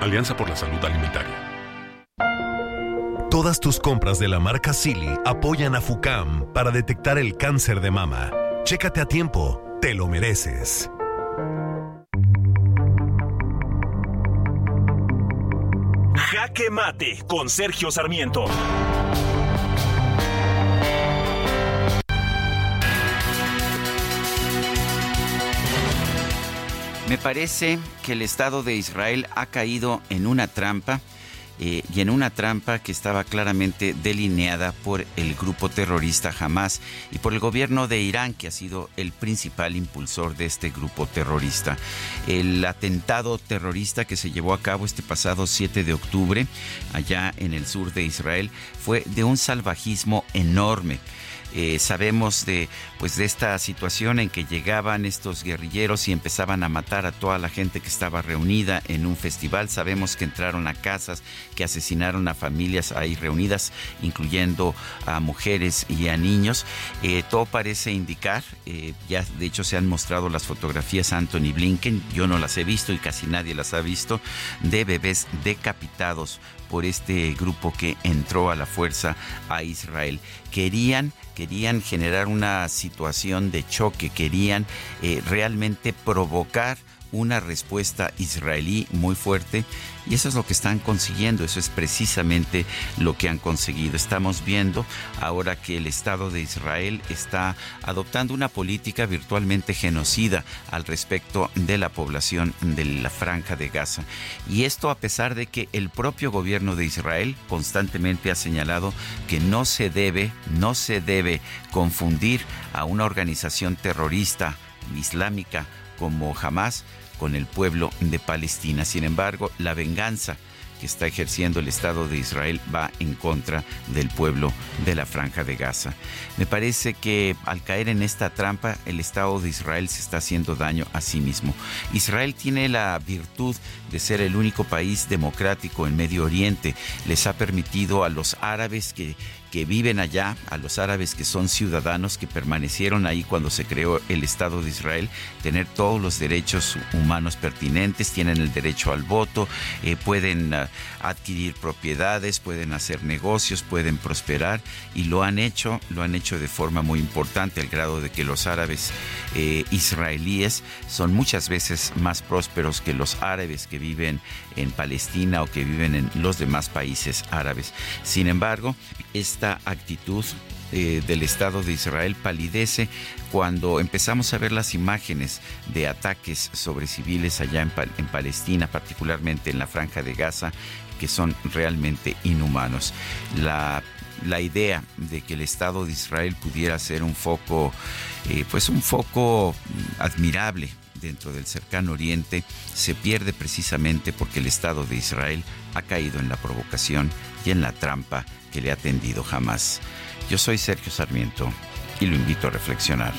Alianza por la Salud Alimentaria. Todas tus compras de la marca Silly apoyan a FUCAM para detectar el cáncer de mama. Chécate a tiempo, te lo mereces. Jaque Mate con Sergio Sarmiento. Me parece que el Estado de Israel ha caído en una trampa eh, y en una trampa que estaba claramente delineada por el grupo terrorista Hamas y por el gobierno de Irán, que ha sido el principal impulsor de este grupo terrorista. El atentado terrorista que se llevó a cabo este pasado 7 de octubre, allá en el sur de Israel, fue de un salvajismo enorme. Eh, sabemos de pues de esta situación en que llegaban estos guerrilleros y empezaban a matar a toda la gente que estaba reunida en un festival. Sabemos que entraron a casas, que asesinaron a familias ahí reunidas, incluyendo a mujeres y a niños. Eh, todo parece indicar, eh, ya de hecho se han mostrado las fotografías a Anthony Blinken, yo no las he visto y casi nadie las ha visto, de bebés decapitados por este grupo que entró a la fuerza a Israel. Querían querían generar una situación de choque, querían eh, realmente provocar una respuesta israelí muy fuerte y eso es lo que están consiguiendo, eso es precisamente lo que han conseguido. Estamos viendo ahora que el Estado de Israel está adoptando una política virtualmente genocida al respecto de la población de la franja de Gaza. Y esto a pesar de que el propio gobierno de Israel constantemente ha señalado que no se debe, no se debe confundir a una organización terrorista islámica como Hamas con el pueblo de Palestina. Sin embargo, la venganza que está ejerciendo el Estado de Israel va en contra del pueblo de la franja de Gaza. Me parece que al caer en esta trampa, el Estado de Israel se está haciendo daño a sí mismo. Israel tiene la virtud de ser el único país democrático en Medio Oriente. Les ha permitido a los árabes que que viven allá, a los árabes que son ciudadanos, que permanecieron ahí cuando se creó el Estado de Israel, tener todos los derechos humanos pertinentes, tienen el derecho al voto, eh, pueden ah, adquirir propiedades, pueden hacer negocios, pueden prosperar y lo han hecho, lo han hecho de forma muy importante al grado de que los árabes eh, israelíes son muchas veces más prósperos que los árabes que viven en Palestina o que viven en los demás países árabes. Sin embargo, esta actitud eh, del Estado de Israel palidece cuando empezamos a ver las imágenes de ataques sobre civiles allá en, Palestina, particularmente en la franja de Gaza, que son realmente inhumanos. La, la idea de que el Estado de Israel pudiera ser un foco, eh, pues un foco admirable dentro del cercano oriente se pierde precisamente porque el Estado de Israel ha caído en la provocación y en la trampa que le ha tendido jamás. Yo soy Sergio Sarmiento y lo invito a reflexionar.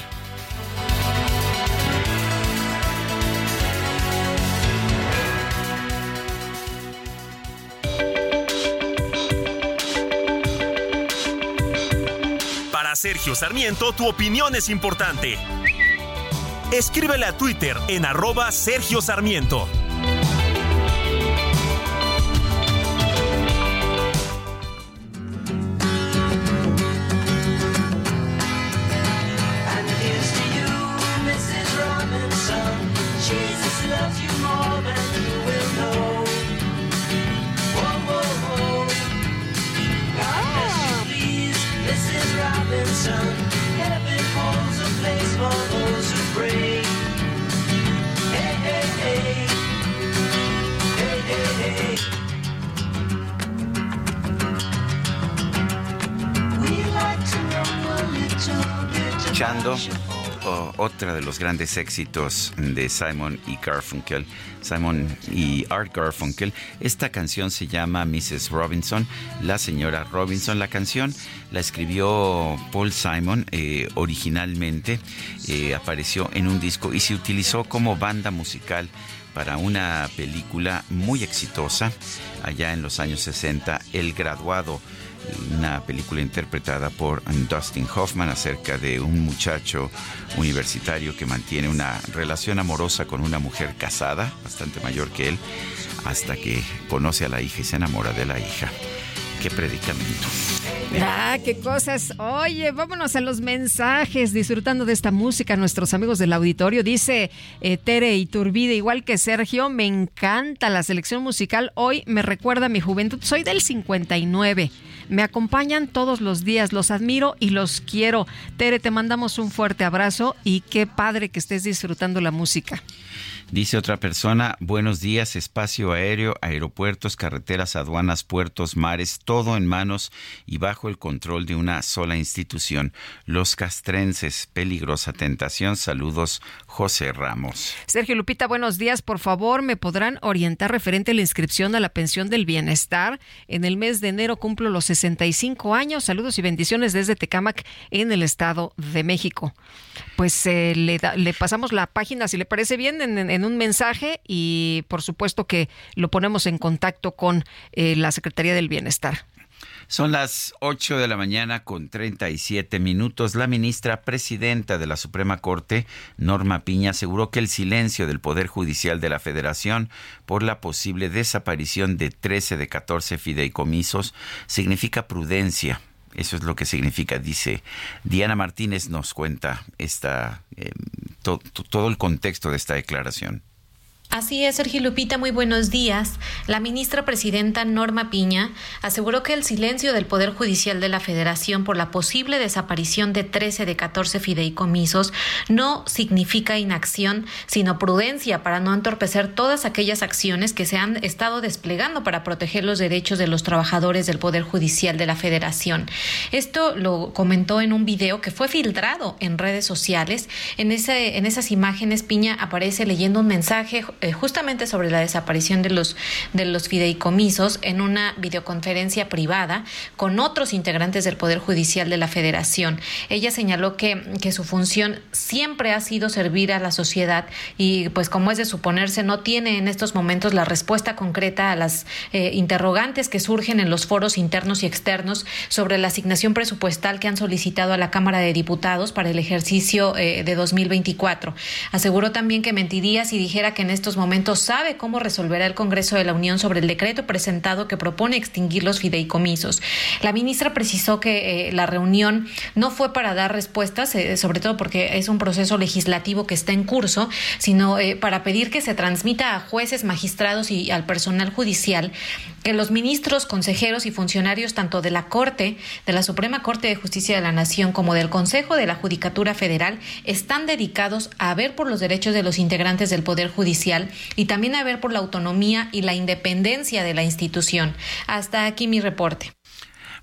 Para Sergio Sarmiento, tu opinión es importante. Escríbele a Twitter en arroba Sergio Sarmiento. Los grandes éxitos de Simon y Garfunkel, Simon y Art Garfunkel. Esta canción se llama Mrs. Robinson, la señora Robinson. La canción la escribió Paul Simon eh, originalmente, eh, apareció en un disco y se utilizó como banda musical para una película muy exitosa allá en los años 60, El Graduado una película interpretada por Dustin Hoffman acerca de un muchacho universitario que mantiene una relación amorosa con una mujer casada, bastante mayor que él, hasta que conoce a la hija y se enamora de la hija. Qué predicamento. Ah, qué cosas. Oye, vámonos a los mensajes, disfrutando de esta música. Nuestros amigos del auditorio, dice eh, Tere Iturbide, igual que Sergio, me encanta la selección musical. Hoy me recuerda a mi juventud. Soy del 59 Me acompañan todos los días, los admiro y los quiero. Tere, te mandamos un fuerte abrazo y qué padre que estés disfrutando la música. Dice otra persona, buenos días, espacio aéreo, aeropuertos, carreteras, aduanas, puertos, mares, todo en manos y bajo el control de una sola institución. Los castrenses, peligrosa tentación. Saludos, José Ramos. Sergio Lupita, buenos días. Por favor, ¿me podrán orientar referente a la inscripción a la pensión del bienestar? En el mes de enero cumplo los 65 años. Saludos y bendiciones desde Tecámac, en el Estado de México. Pues eh, le, le, pasamos la página, si le parece bien, en, un mensaje y por supuesto que lo ponemos en contacto con eh, la Secretaría del Bienestar. Son las 8 de la mañana con 37 minutos. La ministra presidenta de la Suprema Corte, Norma Piña, aseguró que el silencio del Poder Judicial de la Federación por la posible desaparición de 13 de 14 fideicomisos significa prudencia. Eso es lo que significa, dice. Diana Martínez nos cuenta esta, eh, todo el contexto de esta declaración. Así es, Sergio Lupita, muy buenos días. La ministra presidenta Norma Piña aseguró que el silencio del Poder Judicial de la Federación por la posible desaparición de 13 de 14 fideicomisos no significa inacción, sino prudencia para no entorpecer todas aquellas acciones que se han estado desplegando para proteger los derechos de los trabajadores del Poder Judicial de la Federación. Esto lo comentó en un video que fue filtrado en redes sociales. En, ese, en esas imágenes, Piña aparece leyendo un mensaje eh, justamente sobre la desaparición de los, de los fideicomisos en una videoconferencia privada con otros integrantes del Poder Judicial de la Federación. Ella señaló que, que su función siempre ha sido servir a la sociedad y pues como es de suponerse no tiene en estos momentos la respuesta concreta a las eh, interrogantes que surgen en los foros internos y externos sobre la asignación presupuestal que han solicitado a la Cámara de Diputados para el ejercicio eh, de 2024. Aseguró también que mentiría si dijera que en estos momentos sabe cómo resolverá el Congreso de la Unión sobre el decreto presentado que propone extinguir los fideicomisos. La ministra precisó que eh, la reunión no fue para dar respuestas, eh, sobre todo porque es un proceso legislativo que está en curso, sino eh, para pedir que se transmita a jueces, magistrados y al personal judicial que los ministros, consejeros y funcionarios tanto de la Corte, de la Suprema Corte de Justicia de la Nación como del Consejo de la Judicatura Federal están dedicados a ver por los derechos de los integrantes del Poder Judicial y también a ver por la autonomía y la independencia de la institución. Hasta aquí mi reporte.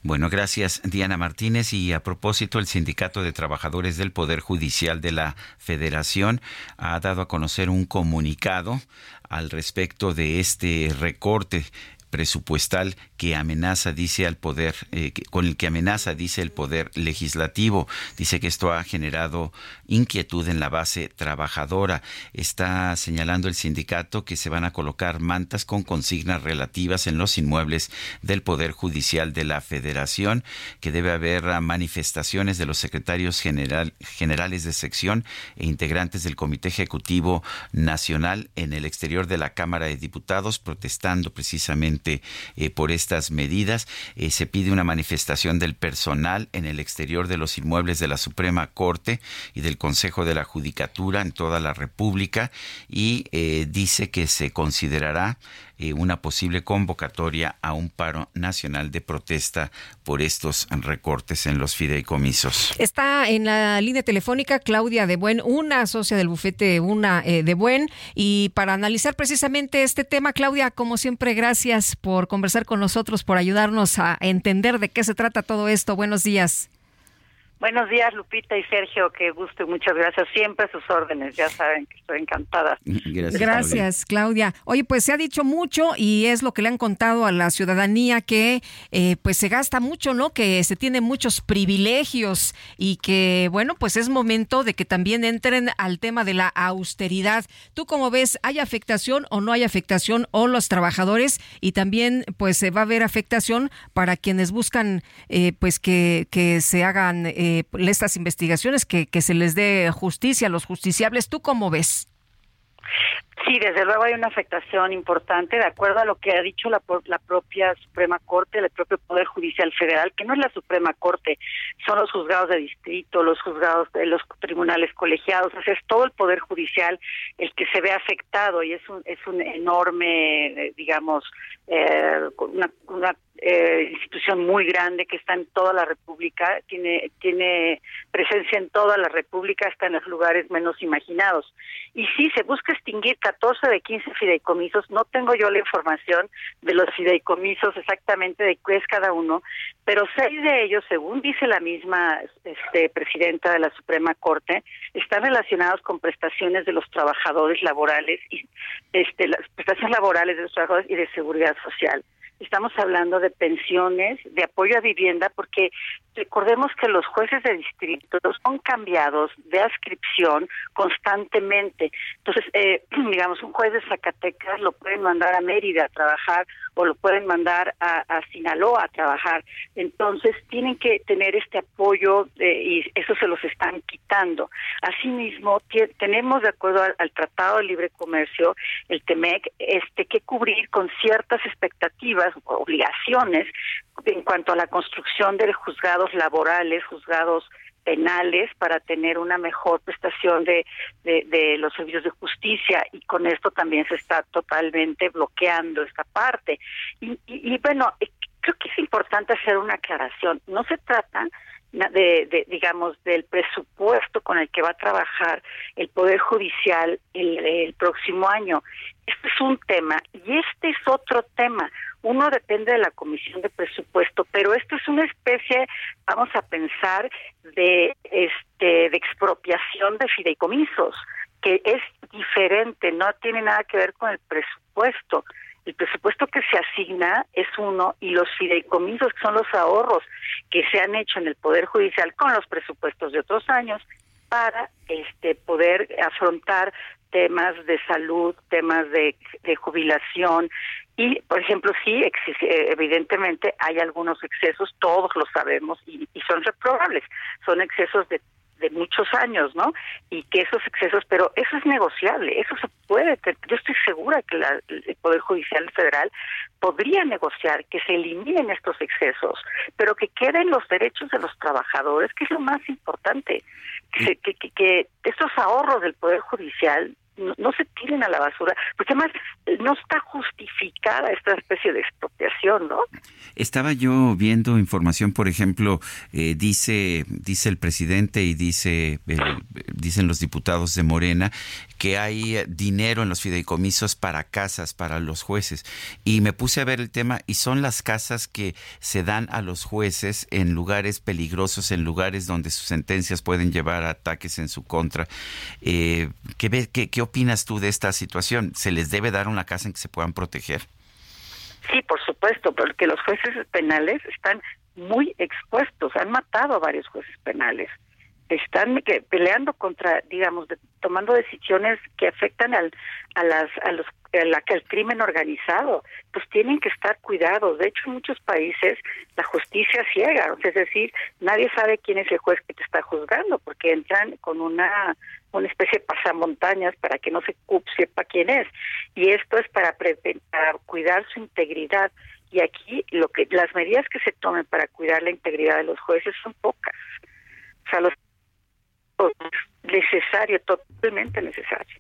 Bueno, gracias Diana Martínez. Y a propósito, el Sindicato de Trabajadores del Poder Judicial de la Federación ha dado a conocer un comunicado al respecto de este recorte presupuestal que amenaza, dice al poder, eh, con el que amenaza, dice el poder legislativo. Dice que esto ha generado inquietud en la base trabajadora. Está señalando el sindicato que se van a colocar mantas con consignas relativas en los inmuebles del Poder Judicial de la Federación, que debe haber manifestaciones de los secretarios general, generales de sección e integrantes del Comité Ejecutivo Nacional en el exterior de la Cámara de Diputados protestando precisamente eh, por estas medidas. Eh, se pide una manifestación del personal en el exterior de los inmuebles de la Suprema Corte y del Consejo de la Judicatura en toda la República y eh, dice que se considerará eh, una posible convocatoria a un paro nacional de protesta por estos recortes en los fideicomisos. Está en la línea telefónica Claudia de Buen, una socia del bufete Una eh, de Buen, y para analizar precisamente este tema, Claudia, como siempre, gracias por conversar con nosotros, por ayudarnos a entender de qué se trata todo esto. Buenos días. Buenos días, Lupita y Sergio. Qué gusto y muchas gracias. Siempre a sus órdenes. Ya saben que estoy encantada. Gracias, Claudia. Oye, pues se ha dicho mucho y es lo que le han contado a la ciudadanía que eh, pues se gasta mucho, ¿no? Que se tiene muchos privilegios y que, bueno, pues es momento de que también entren al tema de la austeridad. ¿Tú cómo ves? ¿Hay afectación o no hay afectación o los trabajadores? Y también, pues se va a haber afectación para quienes buscan, eh, pues que, que se hagan... Eh, eh, estas investigaciones, que, que se les dé justicia a los justiciables. ¿Tú cómo ves? Sí, desde luego hay una afectación importante, de acuerdo a lo que ha dicho la, la propia Suprema Corte, el propio Poder Judicial Federal, que no es la Suprema Corte, son los juzgados de distrito, los juzgados de los tribunales colegiados, es todo el Poder Judicial el que se ve afectado y es un, es un enorme, eh, digamos, eh, una, una eh, institución muy grande que está en toda la República, tiene, tiene presencia en toda la República, hasta en los lugares menos imaginados. Y sí, se busca extinguir 14 de 15 fideicomisos, no tengo yo la información de los fideicomisos exactamente de qué es cada uno, pero seis de ellos, según dice la misma este, presidenta de la Suprema Corte, están relacionados con prestaciones de los trabajadores laborales y este, las prestaciones laborales de los trabajadores y de seguridad social estamos hablando de pensiones, de apoyo a vivienda, porque recordemos que los jueces de distrito son cambiados de adscripción constantemente. Entonces, eh, digamos, un juez de Zacatecas lo pueden mandar a Mérida a trabajar o lo pueden mandar a, Sinaloa a trabajar. Entonces, tienen que tener este apoyo y eso se los están quitando. Asimismo, tenemos, de acuerdo al, al Tratado de Libre Comercio, el TEMEC, este, que cubrir con ciertas expectativas obligaciones en cuanto a la construcción de laborales, juzgados penales para tener una mejor prestación de, de, los servicios de justicia y con esto también se está totalmente bloqueando esta parte. Y, y, bueno, eh, creo que es importante hacer una aclaración. No se trata de, de, digamos del presupuesto con el que va a trabajar el poder judicial el, el próximo año este es un tema y este es otro tema uno depende de la comisión de presupuesto, pero esto es una especie, vamos a pensar, de este de expropiación de fideicomisos, que es diferente, no tiene nada que ver con el presupuesto. El presupuesto que se asigna es uno y los fideicomisos, que son los ahorros que se han hecho en el Poder Judicial con los presupuestos de otros años, para este poder afrontar temas de salud, temas de, jubilación, y, por ejemplo, sí, evidentemente hay algunos excesos, todos lo sabemos, y, son reprobables. Son excesos de, de muchos años, ¿no? Y que esos excesos, pero eso es negociable, eso se puede. Yo estoy segura que el Poder Judicial Federal podría negociar que se eliminen estos excesos, pero que queden los derechos de los trabajadores, que es lo más importante. Que, que, que, estos ahorros del Poder Judicial no, se tiren a la basura, porque además eh, no está justificada esta especie de expropiación, ¿no? Estaba yo viendo información, por ejemplo, eh, dice dice el presidente y dice dicen los diputados de Morena que hay dinero en los fideicomisos para casas para los jueces y me puse a ver el tema y son las casas que se dan a los jueces en lugares peligrosos, en lugares donde sus sentencias pueden llevar a ataques en su contra. Eh, ¿qué, qué, ¿Qué opinas tú de esta situación? ¿Se les debe dar una casa en que se puedan proteger? Sí, por supuesto, porque los jueces penales están muy expuestos, han matado a varios jueces penales están peleando contra, digamos, tomando decisiones que afectan al, a las, a los, la, al crimen organizado, pues tienen que estar cuidados. De hecho, en muchos países la justicia ciega, es decir, nadie sabe quién es el juez que te está juzgando, porque entran con una una especie de pasamontañas para que no se sepa quién es. Y esto es para, para cuidar su integridad. Y aquí lo que las medidas que se tomen para cuidar la integridad de los jueces son pocas. O sea, los necesario, totalmente necesario.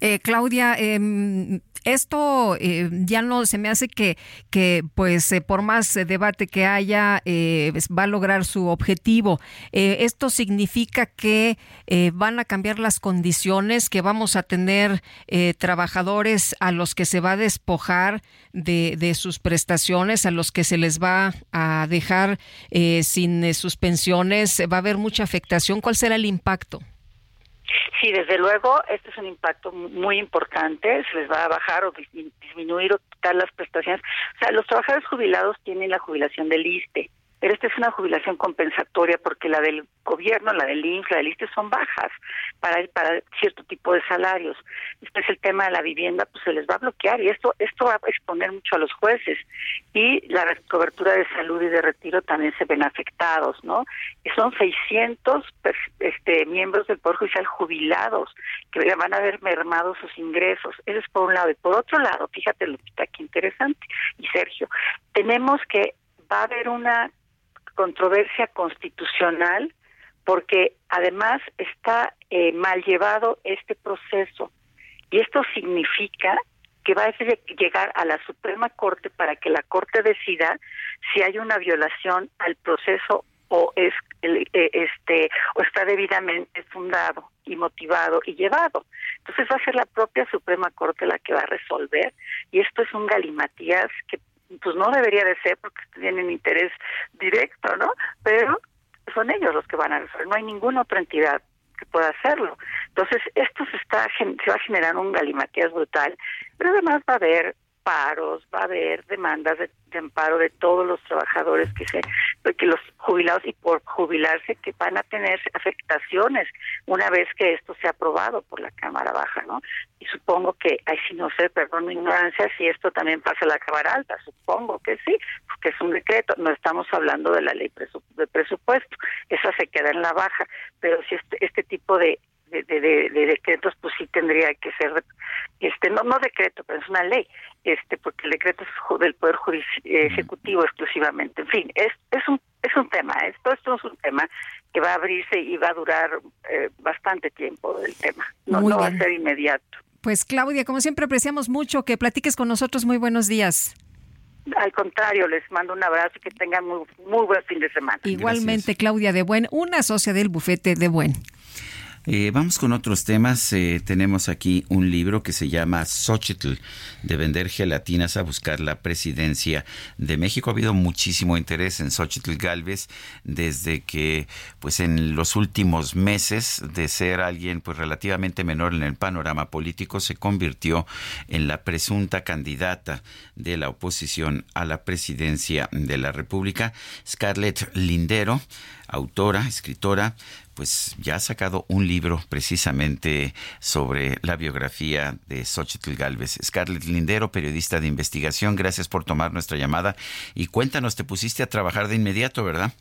Eh, Claudia, eh, esto eh, ya no se me hace que, que pues eh, por más debate que haya va a lograr su objetivo. esto significa que van a cambiar las condiciones, que vamos a tener trabajadores a los que se va a despojar de, de, sus prestaciones, a los que se les va a dejar sin sus pensiones. Va a haber mucha afectación. ¿Cuál será el impacto? Sí, desde luego, este es un impacto muy importante, se les va a bajar o disminuir o quitar las prestaciones. O sea, los trabajadores jubilados tienen la jubilación del ISTE, pero esta es una jubilación compensatoria porque la del gobierno, la del INF, la del ISTE son bajas para para cierto tipo de salarios. Este es el tema de la vivienda, pues se les va a bloquear y esto esto va a exponer mucho a los jueces y la cobertura de salud y de retiro también se ven afectados, ¿no? Y son 600 este miembros del poder judicial jubilados que van a ver mermados sus ingresos. Eso es por un lado y por otro lado, fíjate Lupita, qué interesante y Sergio, tenemos que va a haber una controversia constitucional porque además está eh, mal llevado este proceso y esto significa que va a llegar a la Suprema Corte para que la Corte decida si hay una violación al proceso o es eh, este o está debidamente fundado y motivado y llevado. Entonces va a ser la propia Suprema Corte la que va a resolver y esto es un galimatías que pues no debería de ser porque tienen interés directo, ¿no? Pero son ellos los que van a resolver, no hay ninguna otra entidad que pueda hacerlo. Entonces, esto se está se va a generar un galimatías brutal, pero además va a haber paros, va a haber demandas de, amparo de todos los trabajadores que se, que los jubilados y por jubilarse que van a tener afectaciones una vez que esto sea aprobado por la Cámara Baja, ¿no? Y supongo que, ay, si no sé, perdón mi ignorancia, si esto también pasa a la Cámara Alta, supongo que sí, porque es un decreto, no estamos hablando de la ley de presupuesto, esa se queda en la baja, pero si este, este tipo de de, de, decretos pues sí tendría que ser este no no decreto pero es una ley este porque el decreto es del poder ejecutivo exclusivamente. En fin es es un es un tema esto esto es un tema que va a abrirse y va a durar eh, bastante tiempo el tema. No, no va a ser inmediato. Pues Claudia como siempre apreciamos mucho que platiques con nosotros. Muy buenos días. Al contrario, les mando un abrazo y que tengan muy, muy buen fin de semana. Igualmente, Claudia de Buen, una socia del bufete de Buen. Eh, vamos con otros temas. Eh, tenemos aquí un libro que se llama Xochitl, de vender gelatinas a buscar la presidencia de México. Ha habido muchísimo interés en Xochitl Galvez desde que, pues en los últimos meses, de ser alguien pues relativamente menor en el panorama político, se convirtió en la presunta candidata de la oposición a la presidencia de la República. Scarlett Lindero, autora, escritora, pues ya ha sacado un libro precisamente sobre la biografía de Xochitl Galvez. Scarlett Lindero, periodista de investigación, gracias por tomar nuestra llamada y cuéntanos, te pusiste a trabajar de inmediato, ¿verdad?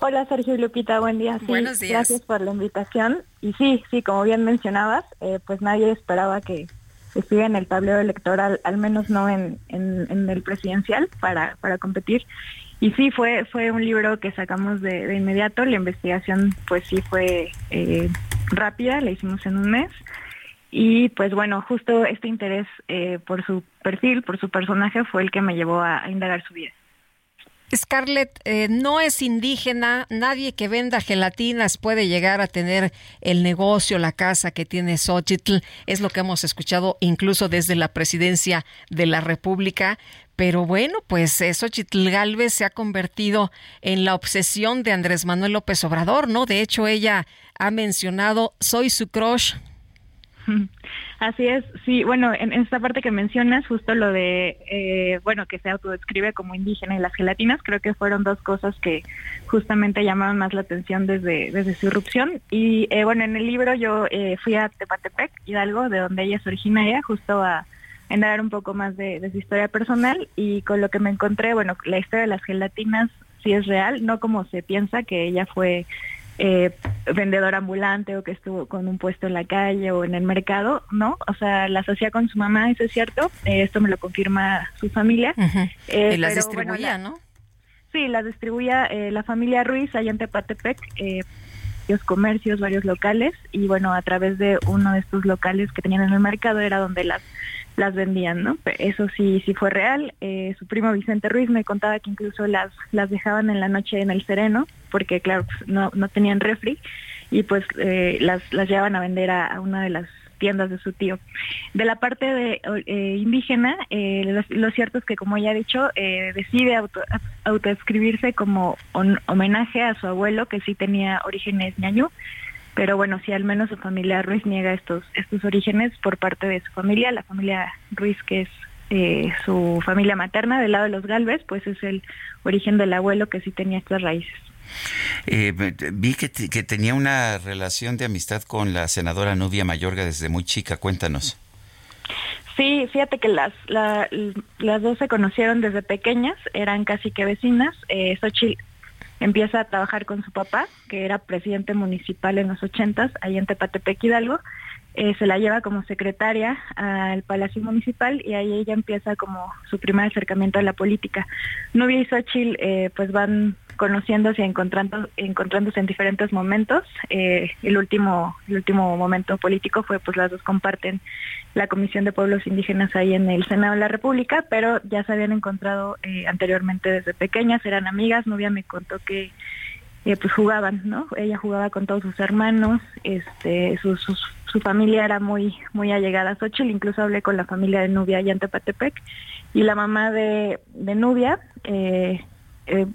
Hola Sergio y Lupita, buen día. Buenos días. Gracias por la invitación. Y sí, sí, como bien mencionabas, eh, pues nadie esperaba que estuviera en el tablero electoral, al menos no en, en, el presidencial, para, para competir. Y sí, fue, fue un libro que sacamos de, inmediato. La investigación, pues sí, fue eh, rápida, la hicimos en un mes. Y pues bueno, justo este interés eh, por su perfil, por su personaje, fue el que me llevó a, indagar su vida. Scarlett, eh, no es indígena, nadie que venda gelatinas puede llegar a tener el negocio, la casa que tiene Xochitl, es lo que hemos escuchado incluso desde la presidencia de la República. Pero bueno, pues eso Chitl Galvez se ha convertido en la obsesión de Andrés Manuel López Obrador, ¿no? De hecho, ella ha mencionado, soy su crush. Así es, sí, bueno, en esta parte que mencionas, justo lo de, eh, bueno, que se autodescribe como indígena y las gelatinas, creo que fueron dos cosas que justamente llamaban más la atención desde, desde su irrupción. Y eh, bueno, en el libro yo eh, fui a Tepatepec, Hidalgo, de donde ella es originaria, justo a dar un poco más de, su historia personal y con lo que me encontré, bueno, la historia de las gelatinas sí es real, no como se piensa que ella fue eh, vendedora ambulante o que estuvo con un puesto en la calle o en el mercado, ¿no? O sea, las hacía con su mamá, eso es cierto, eh, esto me lo confirma su familia. Eh, y las distribuía, ¿no? Sí, las distribuía la familia Ruiz allá en Tepatepec, varios comercios, varios locales y bueno, a través de uno de estos locales que tenían en el mercado era donde las las vendían, ¿no? Eso sí, sí fue real. Eh, su primo Vicente Ruiz me contaba que incluso las, las dejaban en la noche en el sereno, porque claro, pues, no, no tenían refri, y pues eh, las, las llevaban a vender a, una de las tiendas de su tío. De la parte de eh, indígena, lo, cierto es que, como ya he dicho, decide auto, como homenaje a su abuelo, que sí tenía orígenes ñañú, pero bueno, si al menos su familia Ruiz niega estos, estos orígenes por parte de su familia, la familia Ruiz que es eh, su familia materna del lado de los Galvez, pues es el origen del abuelo que sí tenía estas raíces. Eh, vi que, que, tenía una relación de amistad con la senadora Nubia Mayorga desde muy chica, cuéntanos. Sí, fíjate que las, las dos se conocieron desde pequeñas, eran casi que vecinas. Eh, Xochitl empieza a trabajar con su papá, que era presidente municipal en los ochentas, ahí en Tepatepec Hidalgo, eh, se la lleva como secretaria al Palacio Municipal y ahí ella empieza como su primer acercamiento a la política. Nubia y Xochitl eh, pues van conociéndose y encontrando, encontrándose en diferentes momentos. Eh, el último el último momento político fue pues las dos comparten la Comisión de Pueblos Indígenas ahí en el Senado de la República, pero ya se habían encontrado eh, anteriormente desde pequeñas, eran amigas, Nubia me contó que eh, pues jugaban, ¿no? Ella jugaba con todos sus hermanos, este, su, su, familia era muy muy allegada a Xochitl, incluso hablé con la familia de Nubia allá en Tepatepec, y la mamá de, de Nubia, eh, eh,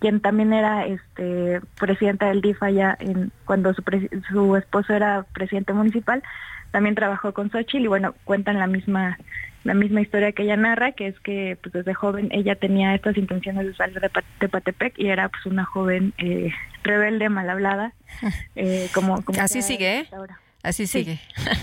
quien también era este presidenta del DIF allá en, cuando su, su esposo era presidente municipal, también trabajó con Xochitl y bueno, cuentan la misma la misma historia que ella narra, que es que pues desde joven ella tenía estas intenciones de salir de, Tepatepec y era pues una joven eh, rebelde, mal hablada, eh, como, como Así sigue, ¿eh? Así sigue.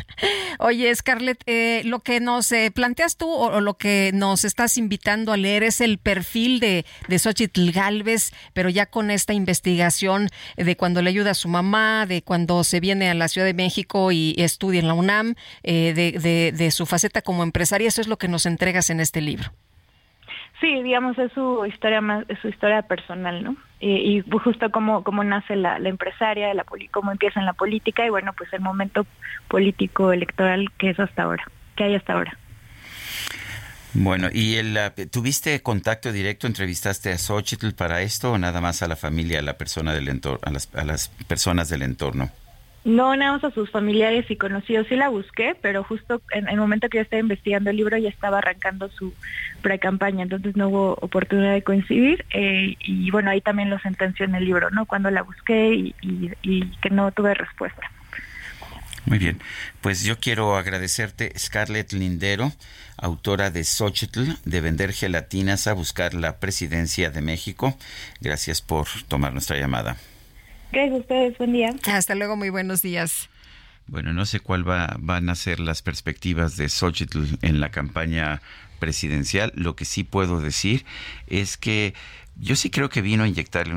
Oye, Scarlett, eh, lo que nos eh, planteas tú o, lo que nos estás invitando a leer es el perfil de, de Xochitl Galvez, pero ya con esta investigación de cuando le ayuda a su mamá, de cuando se viene a la Ciudad de México y estudia en la UNAM, eh, de, de, de su faceta como empresaria. Eso es lo que nos entregas en este libro. Sí, digamos, es su historia más, es su historia personal, ¿no? Y, justo cómo, cómo nace la, empresaria, la, cómo empieza en la política y bueno, pues el momento político electoral que es hasta ahora, que hay hasta ahora. Bueno, ¿y el, tuviste contacto directo, entrevistaste a Xochitl para esto o nada más a la familia, a la persona del entorno, a las, a las personas del entorno? No, nada más a sus familiares y conocidos. Sí la busqué, pero justo en, el momento que yo estaba investigando el libro ya estaba arrancando su pre-campaña, entonces no hubo oportunidad de coincidir. Eh, y bueno, ahí también lo sentenció en el libro, ¿no? Cuando la busqué y, y que no tuve respuesta. Muy bien, pues yo quiero agradecerte, Scarlett Lindero, autora de Xochitl, de vender gelatinas a buscar la presidencia de México. Gracias por tomar nuestra llamada. Gracias a ustedes, buen día. Hasta luego, muy buenos días. Bueno, no sé cuál va, van a ser las perspectivas de Xochitl en la campaña presidencial. Lo que sí puedo decir es que yo sí creo que vino a inyectarle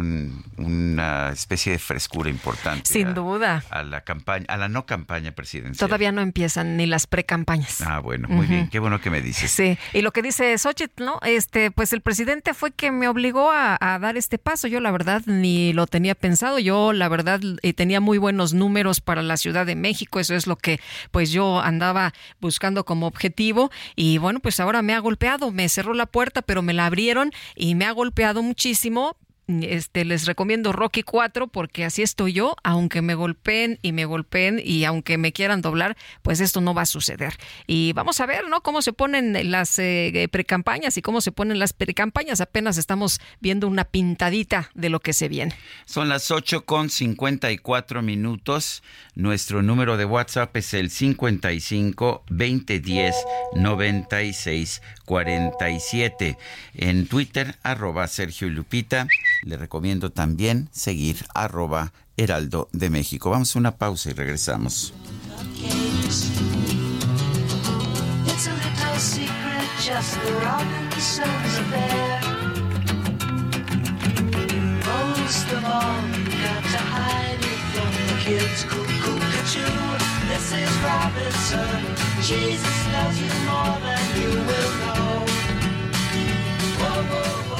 una especie de frescura importante. Sin duda. A la campaña, a la no campaña presidencial. Todavía no empiezan ni las precampañas. Ah, bueno, muy bien. Qué bueno que me dices. Sí. Y lo que dice Xochitl, ¿no? Este, pues el presidente fue que me obligó a, dar este paso. Yo la verdad ni lo tenía pensado. Yo la verdad eh, tenía muy buenos números para la Ciudad de México. Eso es lo que pues yo andaba buscando como objetivo. Y bueno, pues ahora me ha golpeado. Me cerró la puerta, pero me la abrieron y me ha golpeado muchísimo este, les recomiendo Rocky 4 porque así estoy yo, aunque me golpeen y me golpeen y aunque me quieran doblar, pues esto no va a suceder. Y vamos a ver, ¿no? Cómo se ponen las eh, precampañas y cómo se ponen las precampañas. Apenas estamos viendo una pintadita de lo que se viene. Son las 8 con 54 minutos. Nuestro número de WhatsApp es el 55 2010 96 47. En Twitter, arroba Sergio Lupita. Le recomiendo también seguir arroba Heraldo de México. Vamos a una pausa y regresamos. Jesus loves you more than you will know. Whoa, whoa, whoa.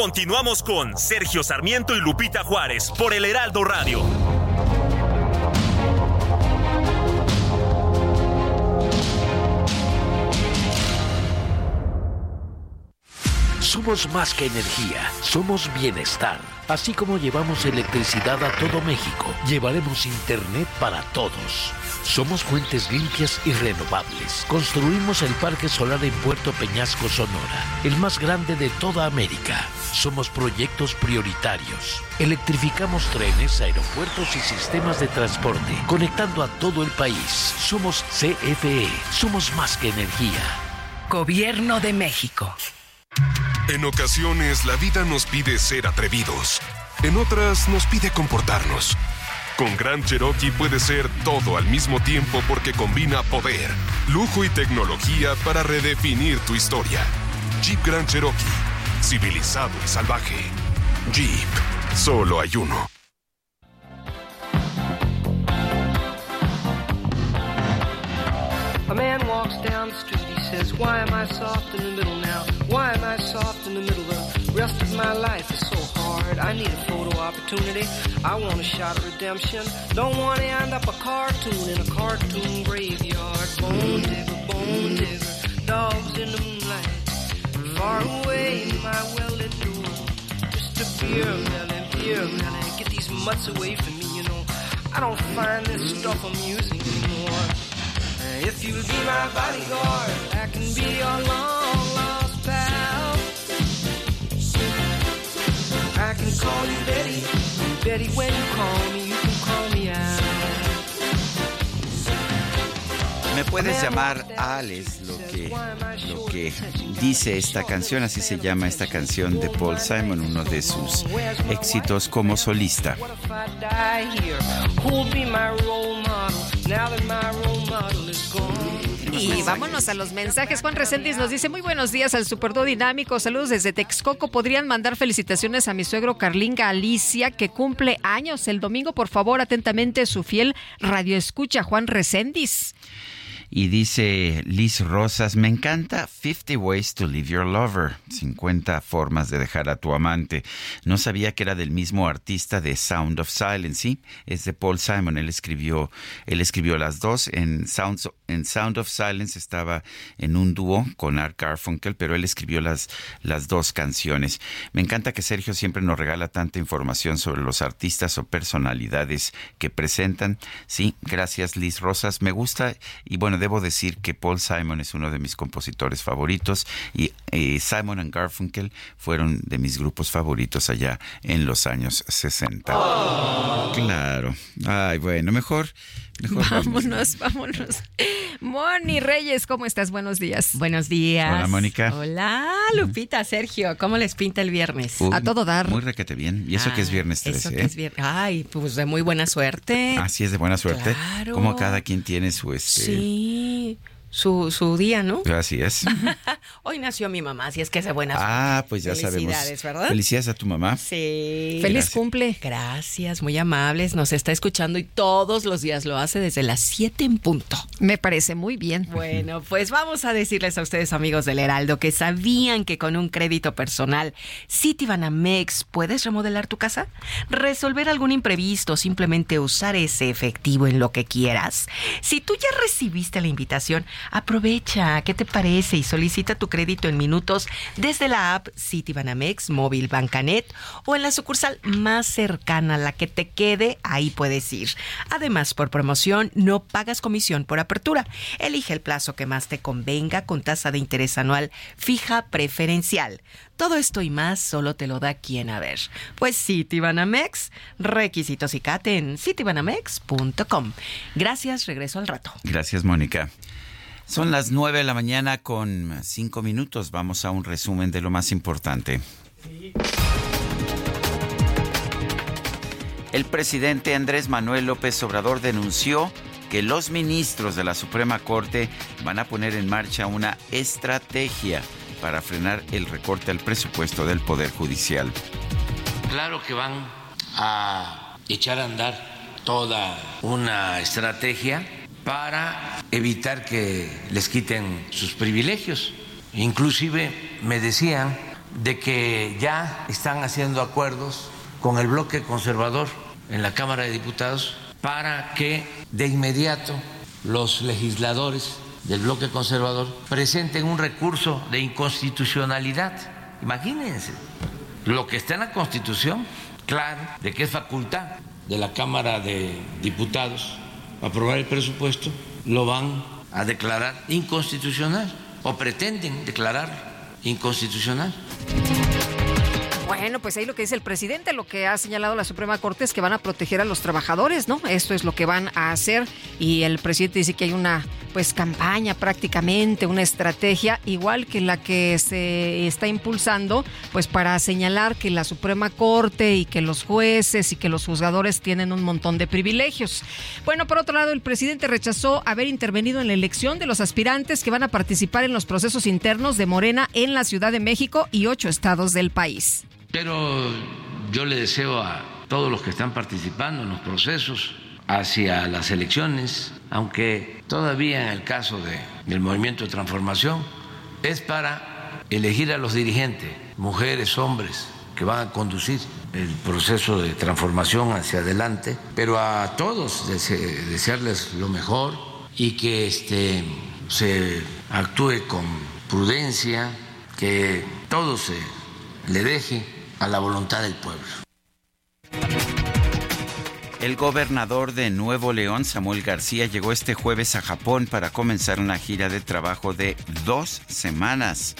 Continuamos con Sergio Sarmiento y Lupita Juárez por el Heraldo Radio. Somos más que energía, somos bienestar. Así como llevamos electricidad a todo México, llevaremos Internet para todos. Somos fuentes limpias y renovables. Construimos el Parque Solar en Puerto Peñasco, Sonora, el más grande de toda América. Somos proyectos prioritarios. Electrificamos trenes, aeropuertos y sistemas de transporte, conectando a todo el país. Somos CFE. Somos más que energía. Gobierno de México. En ocasiones la vida nos pide ser atrevidos. En otras nos pide comportarnos. Con Gran Cherokee puede ser todo al mismo tiempo porque combina poder, lujo y tecnología para redefinir tu historia. Jeep Grand Cherokee. Civilizado y salvaje. Jeep. Solo hay uno. A man walks down the street, he says, Why am I soft in the middle now? Why am I soft in the middle? The rest of my life is so hard. I need a photo opportunity. I want a shot of redemption. Don't want to end up a cartoon in a cartoon graveyard. Bone digger, bone digger, dogs in the moonlight. Far away, in my well-lit door. Just a beer melon, beer melon. Get these mutts away from me, you know. I don't find this stuff amusing anymore. If you'll be my bodyguard, I can be your long lost I can call you Betty, Betty when you call me, you can call me out. Me puedes llamar Alex, lo que, lo que dice esta canción, así se llama esta canción de Paul Simon, uno de sus éxitos como solista. What if I die here? Who'll be my role model now that my role model is gone? Y vámonos a los mensajes. Juan Reséndiz nos dice, muy buenos días al Superdo Dinámico. Saludos desde Texcoco. ¿Podrían mandar felicitaciones a mi suegro Carlín Galicia, que cumple años el domingo? Por favor, atentamente, su fiel radio escucha, Juan Reséndiz. Y dice Liz Rosas, me encanta 50 Ways to Leave Your Lover, 50 formas de dejar a tu amante. No sabía que era del mismo artista de Sound of Silence, sí, es de Paul Simon, él escribió, él escribió las dos. En, en Sound of Silence estaba en un dúo con Art Garfunkel, pero él escribió las, las dos canciones. Me encanta que Sergio siempre nos regala tanta información sobre los artistas o personalidades que presentan. Sí, gracias Liz Rosas, me gusta y bueno, debo decir que Paul Simon es uno de mis compositores favoritos y eh, Simon and Garfunkel fueron de mis grupos favoritos allá en los años 60. Claro. Ay, bueno, mejor, mejor Vámonos, vámonos. Moni Reyes, ¿cómo estás? Buenos días. Buenos días. Hola, Mónica. Hola, Lupita, Sergio. ¿Cómo les pinta el viernes? Uy, a todo dar. Muy requete bien. Y eso que es Ah, viernes 13, Eso que ¿eh? es viernes. Ay, pues de muy buena suerte. Así es de buena suerte. Claro. Como cada quien tiene su este. Sí, su, su día, ¿no? Así es. Hoy nació mi mamá, así es que es de buena suerte. Ah, pues ya sabemos. Felicidades, ¿verdad? Felicidades a tu mamá. Sí. Feliz Gracias. cumple. Gracias, muy amables. Nos está escuchando y todos los días lo hace desde las 7 en punto. Me parece muy bien. Bueno, pues vamos a decirles a ustedes, amigos del Heraldo, que sabían que con un crédito personal Citibanamex puedes remodelar tu casa, resolver algún imprevisto, simplemente usar ese efectivo en lo que quieras. Si tú ya recibiste la invitación, aprovecha. ¿Qué te parece? Y solicita tu crédito en minutos desde la app Citibanamex, móvil Bancanet o en la sucursal más cercana, la que te quede, ahí puedes ir. Además, por promoción, no pagas comisión por apertura. Elige el plazo que más te convenga con tasa de interés anual fija preferencial. Todo esto y más solo te lo da quien a ver. Pues Citibanamex, requisitos y CAT en citibanamex.com. Gracias, regreso al rato. Gracias, Mónica. Son las 9 de la mañana con 5 minutos. Vamos a un resumen de lo más importante. El presidente Andrés Manuel López Obrador denunció que los ministros de la Suprema Corte van a poner en marcha una estrategia para frenar el recorte al presupuesto del Poder Judicial. Claro que van a echar a andar toda una estrategia para evitar que les quiten sus privilegios. Inclusive me decían de que ya están haciendo acuerdos con el bloque conservador en la Cámara de Diputados para que de inmediato los legisladores del bloque conservador presenten un recurso de inconstitucionalidad. Imagínense lo que está en la Constitución, claro, de que es facultad de la Cámara de Diputados aprobar el presupuesto, lo van a declarar inconstitucional o pretenden declarar inconstitucional. Bueno, pues ahí lo que dice el presidente, lo que ha señalado la Suprema Corte es que van a proteger a los trabajadores, ¿no? Esto es lo que van a hacer y el presidente dice que hay una pues campaña prácticamente, una estrategia igual que la que se está impulsando pues para señalar que la Suprema Corte y que los jueces y que los juzgadores tienen un montón de privilegios. Bueno, por otro lado, el presidente rechazó haber intervenido en la elección de los aspirantes que van a participar en los procesos internos de Morena en la Ciudad de México y ocho estados del país. Pero yo le deseo a todos los que están participando en los procesos hacia las elecciones, aunque todavía en el caso del movimiento de transformación es para elegir a los dirigentes, mujeres, hombres, que van a conducir el proceso de transformación hacia adelante, pero a todos desearles lo mejor y que este, se actúe con prudencia, que todo se le deje a la voluntad del pueblo. El gobernador de Nuevo León, Samuel García, llegó este jueves a Japón para comenzar una gira de trabajo de dos semanas.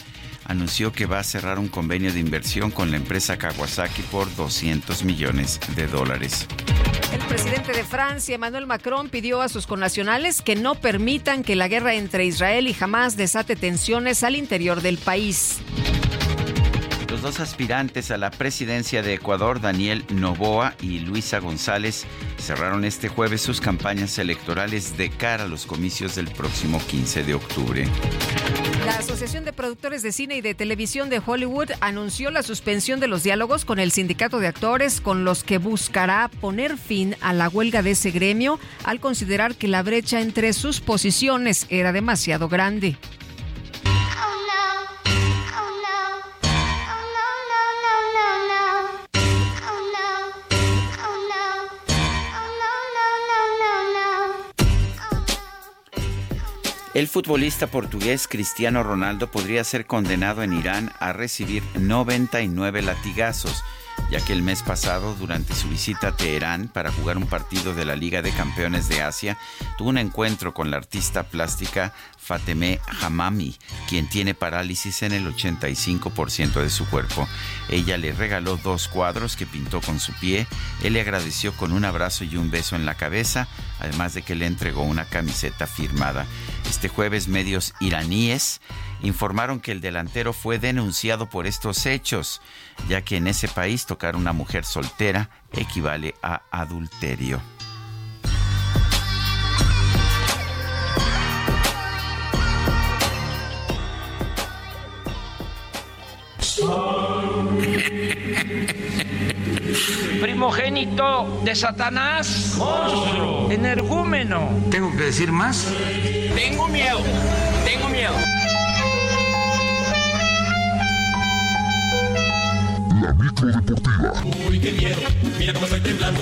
Anunció que va a cerrar un convenio de inversión con la empresa Kawasaki por 200 millones de dólares. El presidente de Francia, Emmanuel Macron, pidió a sus connacionales que no permitan que la guerra entre Israel y Hamas desate tensiones al interior del país. Los dos aspirantes a la presidencia de Ecuador, Daniel Novoa y Luisa González, cerraron este jueves sus campañas electorales de cara a los comicios del próximo 15 de octubre. La Asociación de Productores de Cine y de Televisión de Hollywood anunció la suspensión de los diálogos con el sindicato de actores con los que buscará poner fin a la huelga de ese gremio al considerar que la brecha entre sus posiciones era demasiado grande. El futbolista portugués Cristiano Ronaldo podría ser condenado en Irán a recibir 99 latigazos, ya que el mes pasado, durante su visita a Teherán para jugar un partido de la Liga de Campeones de Asia, tuvo un encuentro con la artista plástica Fateme Hamami, quien tiene parálisis en el 85% de su cuerpo. Ella le regaló dos cuadros que pintó con su pie. Él le agradeció con un abrazo y un beso en la cabeza, además de que le entregó una camiseta firmada. Este jueves medios iraníes informaron que el delantero fue denunciado por estos hechos, ya que en ese país tocar una mujer soltera equivale a adulterio. Primogénito de Satanás. Monstruo. Energúmeno. ¿Tengo que decir más? Tengo miedo. Tengo miedo. La micro deportiva. Uy, qué miedo. Mira cómo estoy temblando.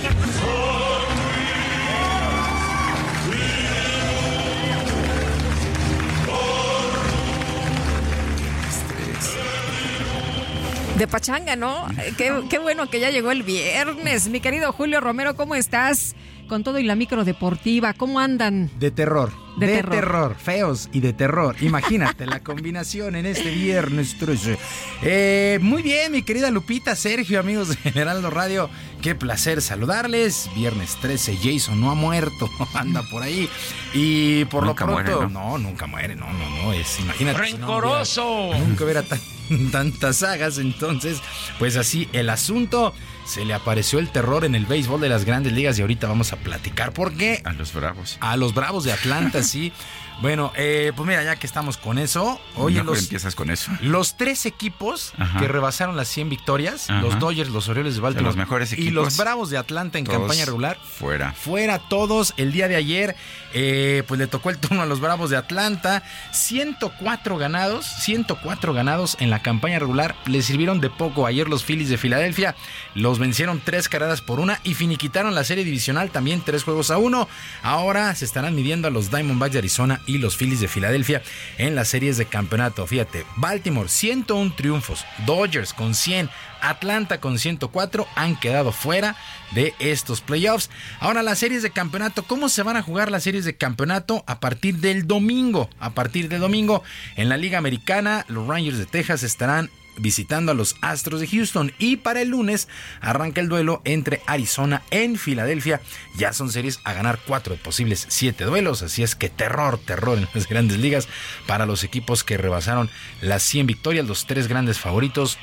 De pachanga, ¿no? Qué, bueno que ya llegó el viernes. Mi querido Julio Romero, ¿cómo estás? Con todo y la micro deportiva, ¿cómo andan? De terror. De, de terror. terror. feos y de terror. Imagínate la combinación en este viernes 13. Eh, muy bien, mi querida Lupita, Sergio, amigos de Generaldo Radio. Qué placer saludarles. Viernes 13, Jason no ha muerto, anda por ahí. Y por nunca lo pronto. Muere, ¿no? ¿no? nunca muere, no, no, no. Es, imagínate. ¡Rencoroso! Si no, nunca hubiera tan, tantas sagas. Entonces, pues así el asunto. Se le apareció el terror en el béisbol de las grandes ligas y ahorita vamos a platicar por qué. A los Bravos. A los Bravos de Atlanta, sí. Bueno, eh, pues mira, ya que estamos con eso, oye, los, empiezas con eso. Los tres equipos Ajá. que rebasaron las 100 victorias, Ajá. los Dodgers, los Orioles de Baltimore, de los mejores equipos, y los Bravos de Atlanta en campaña regular, fuera. Fuera todos. El día de ayer, eh, pues le tocó el turno a los Bravos de Atlanta. 104 ganados, 104 ganados en la campaña regular. Le sirvieron de poco ayer los Phillies de Filadelfia. Los vencieron tres carreras por una y finiquitaron la serie divisional también tres juegos a uno. Ahora se estarán midiendo a los Diamondbacks de Arizona y los Phillies de Filadelfia en las series de campeonato. Fíjate, Baltimore 101 triunfos, Dodgers con 100, Atlanta con 104 han quedado fuera de estos playoffs. Ahora las series de campeonato, ¿cómo se van a jugar las series de campeonato? A partir del domingo, a partir del domingo en la Liga Americana, los Rangers de Texas estarán visitando a los Astros de Houston. Y para el lunes arranca el duelo entre Arizona en Filadelfia. Ya son series a ganar cuatro de posibles siete duelos. Así es que terror, terror en las grandes ligas para los equipos que rebasaron las 100 victorias. Los tres grandes favoritos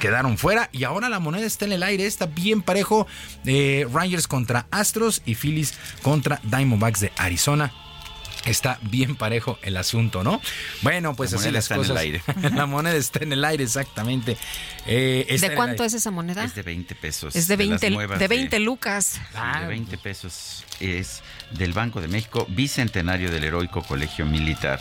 quedaron fuera y ahora la moneda está en el aire, está bien parejo. Eh, Rangers contra Astros y Phillies contra Diamondbacks de Arizona. Está bien parejo el asunto, ¿no? Bueno, pues La así moneda las está en el cosas. aire. la moneda está en el aire, exactamente. Eh, ¿De cuánto es esa moneda? Es de 20 pesos. Es de las 20, nuevas de 20 lucas. De 20 pesos. Es del Banco de México, bicentenario del heroico colegio militar.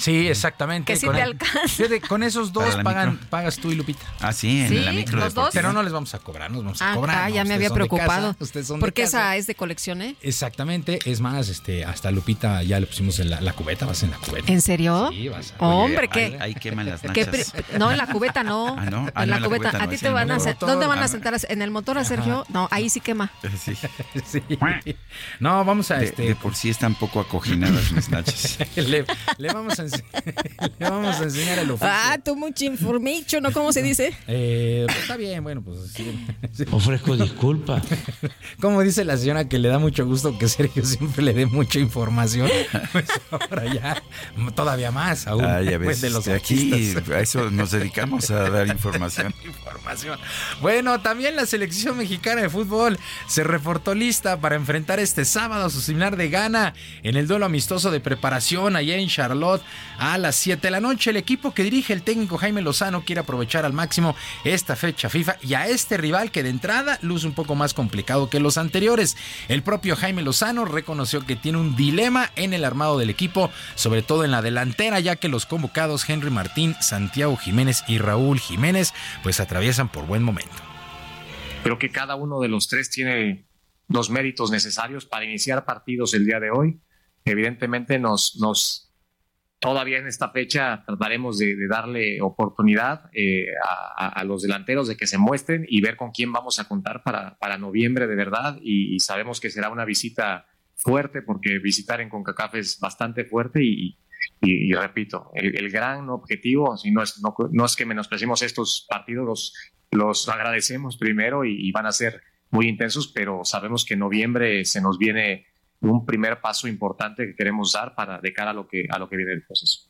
Sí, exactamente. Que sí con, te el- alcanza. con esos dos pagan, pagas tú y Lupita. Ah, sí, en ¿Sí? la micro ¿Los dos? Pero no les vamos a cobrar, nos vamos a Ah, cobrar. ah, ¿no? ya me había casa, preocupado. ustedes son de Porque casa. esa es de colección, ¿eh? Exactamente, es más, este, hasta Lupita ya le pusimos en la, la cubeta, vas en la cubeta. ¿En serio? Sí, vas a- Hombre, Oye, ¿qué? Ahí, ahí queman las ¿Qué nachas. no, en la cubeta no. Ah, ¿no? Ah, en no, la cubeta. no, ¿A ti te van a. ¿Dónde van a sentar? ¿En el motor a Sergio? No, ahí sí quema. Sí. Sí. No, vamos a De, este. de por sí están poco acoginadas mis nachas. le, le vamos a le vamos a enseñar el oficio. Ah, tú mucha information, ¿no? ¿Cómo se dice? Eh, pues está bien, bueno, pues sí. Ofrezco disculpas. Como dice la señora que le da mucho gusto que Sergio siempre le dé mucha información, pues ahora ya todavía más aún Ah, ya pues, ves, de los aquí artistas. a eso nos dedicamos a dar información. información. Bueno, también la selección mexicana de fútbol se reportó lista para enfrentar este sábado a su similar de Ghana en el duelo amistoso de preparación allá en Charlotte a las 7 de la noche. El equipo que dirige el técnico Jaime Lozano quiere aprovechar al máximo esta fecha FIFA y a este rival que de entrada luce un poco más complicado que los anteriores. El propio Jaime Lozano reconoció que tiene un dilema en el armado del equipo, sobre todo en la delantera, ya que los convocados Henry Martín, Santiago Jiménez y Raúl Jiménez pues atraviesan por buen momento. Creo que cada uno de los tres tiene los méritos necesarios para iniciar partidos el día de hoy. Evidentemente nos, nos todavía en esta fecha trataremos de, darle oportunidad eh, a, los delanteros de que se muestren y ver con quién vamos a contar para, para noviembre de verdad. Y, sabemos que será una visita fuerte porque visitar en CONCACAF es bastante fuerte y, repito, el, gran objetivo, si no es, no, es que menospreciemos estos partidos, los, los agradecemos primero y, y van a ser muy intensos, pero sabemos que en noviembre se nos viene un primer paso importante que queremos dar para de cara a lo que a lo que viene el proceso.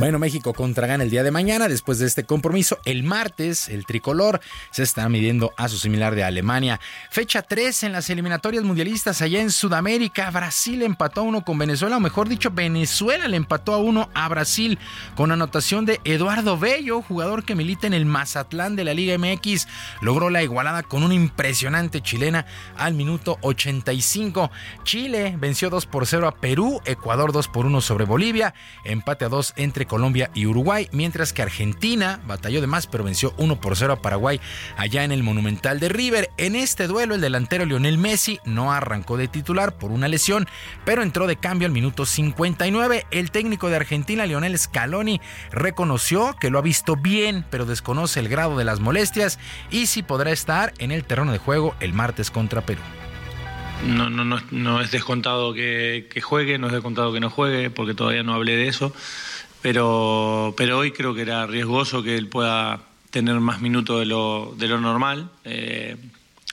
Bueno, México contra Ghana el día de mañana. Después de este compromiso, el martes, el tricolor se estará midiendo a su similar de Alemania. Fecha 3 en las eliminatorias mundialistas allá en Sudamérica. Brasil empató a uno con Venezuela, o mejor dicho, Venezuela le empató a uno a Brasil con anotación de Eduardo Bello, jugador que milita en el Mazatlán de la Liga MX. Logró la igualada con una impresionante chilena al minuto 85. Chile venció 2 por 0 a Perú, Ecuador 2 por 1 sobre Bolivia, empate a 2 entre Colombia y Uruguay, mientras que Argentina batalló de más pero venció 1 por 0 a Paraguay allá en el Monumental de River. En este duelo el delantero Lionel Messi no arrancó de titular por una lesión, pero entró de cambio al minuto 59. El técnico de Argentina, Lionel Scaloni, reconoció que lo ha visto bien, pero desconoce el grado de las molestias y si podrá estar en el terreno de juego el martes contra Perú. No, no, no, es- descontado que juegue, no es descontado que no juegue, porque todavía no hablé de eso. Pero, pero hoy creo que era riesgoso que él pueda tener más minutos de lo, de lo normal. Eh,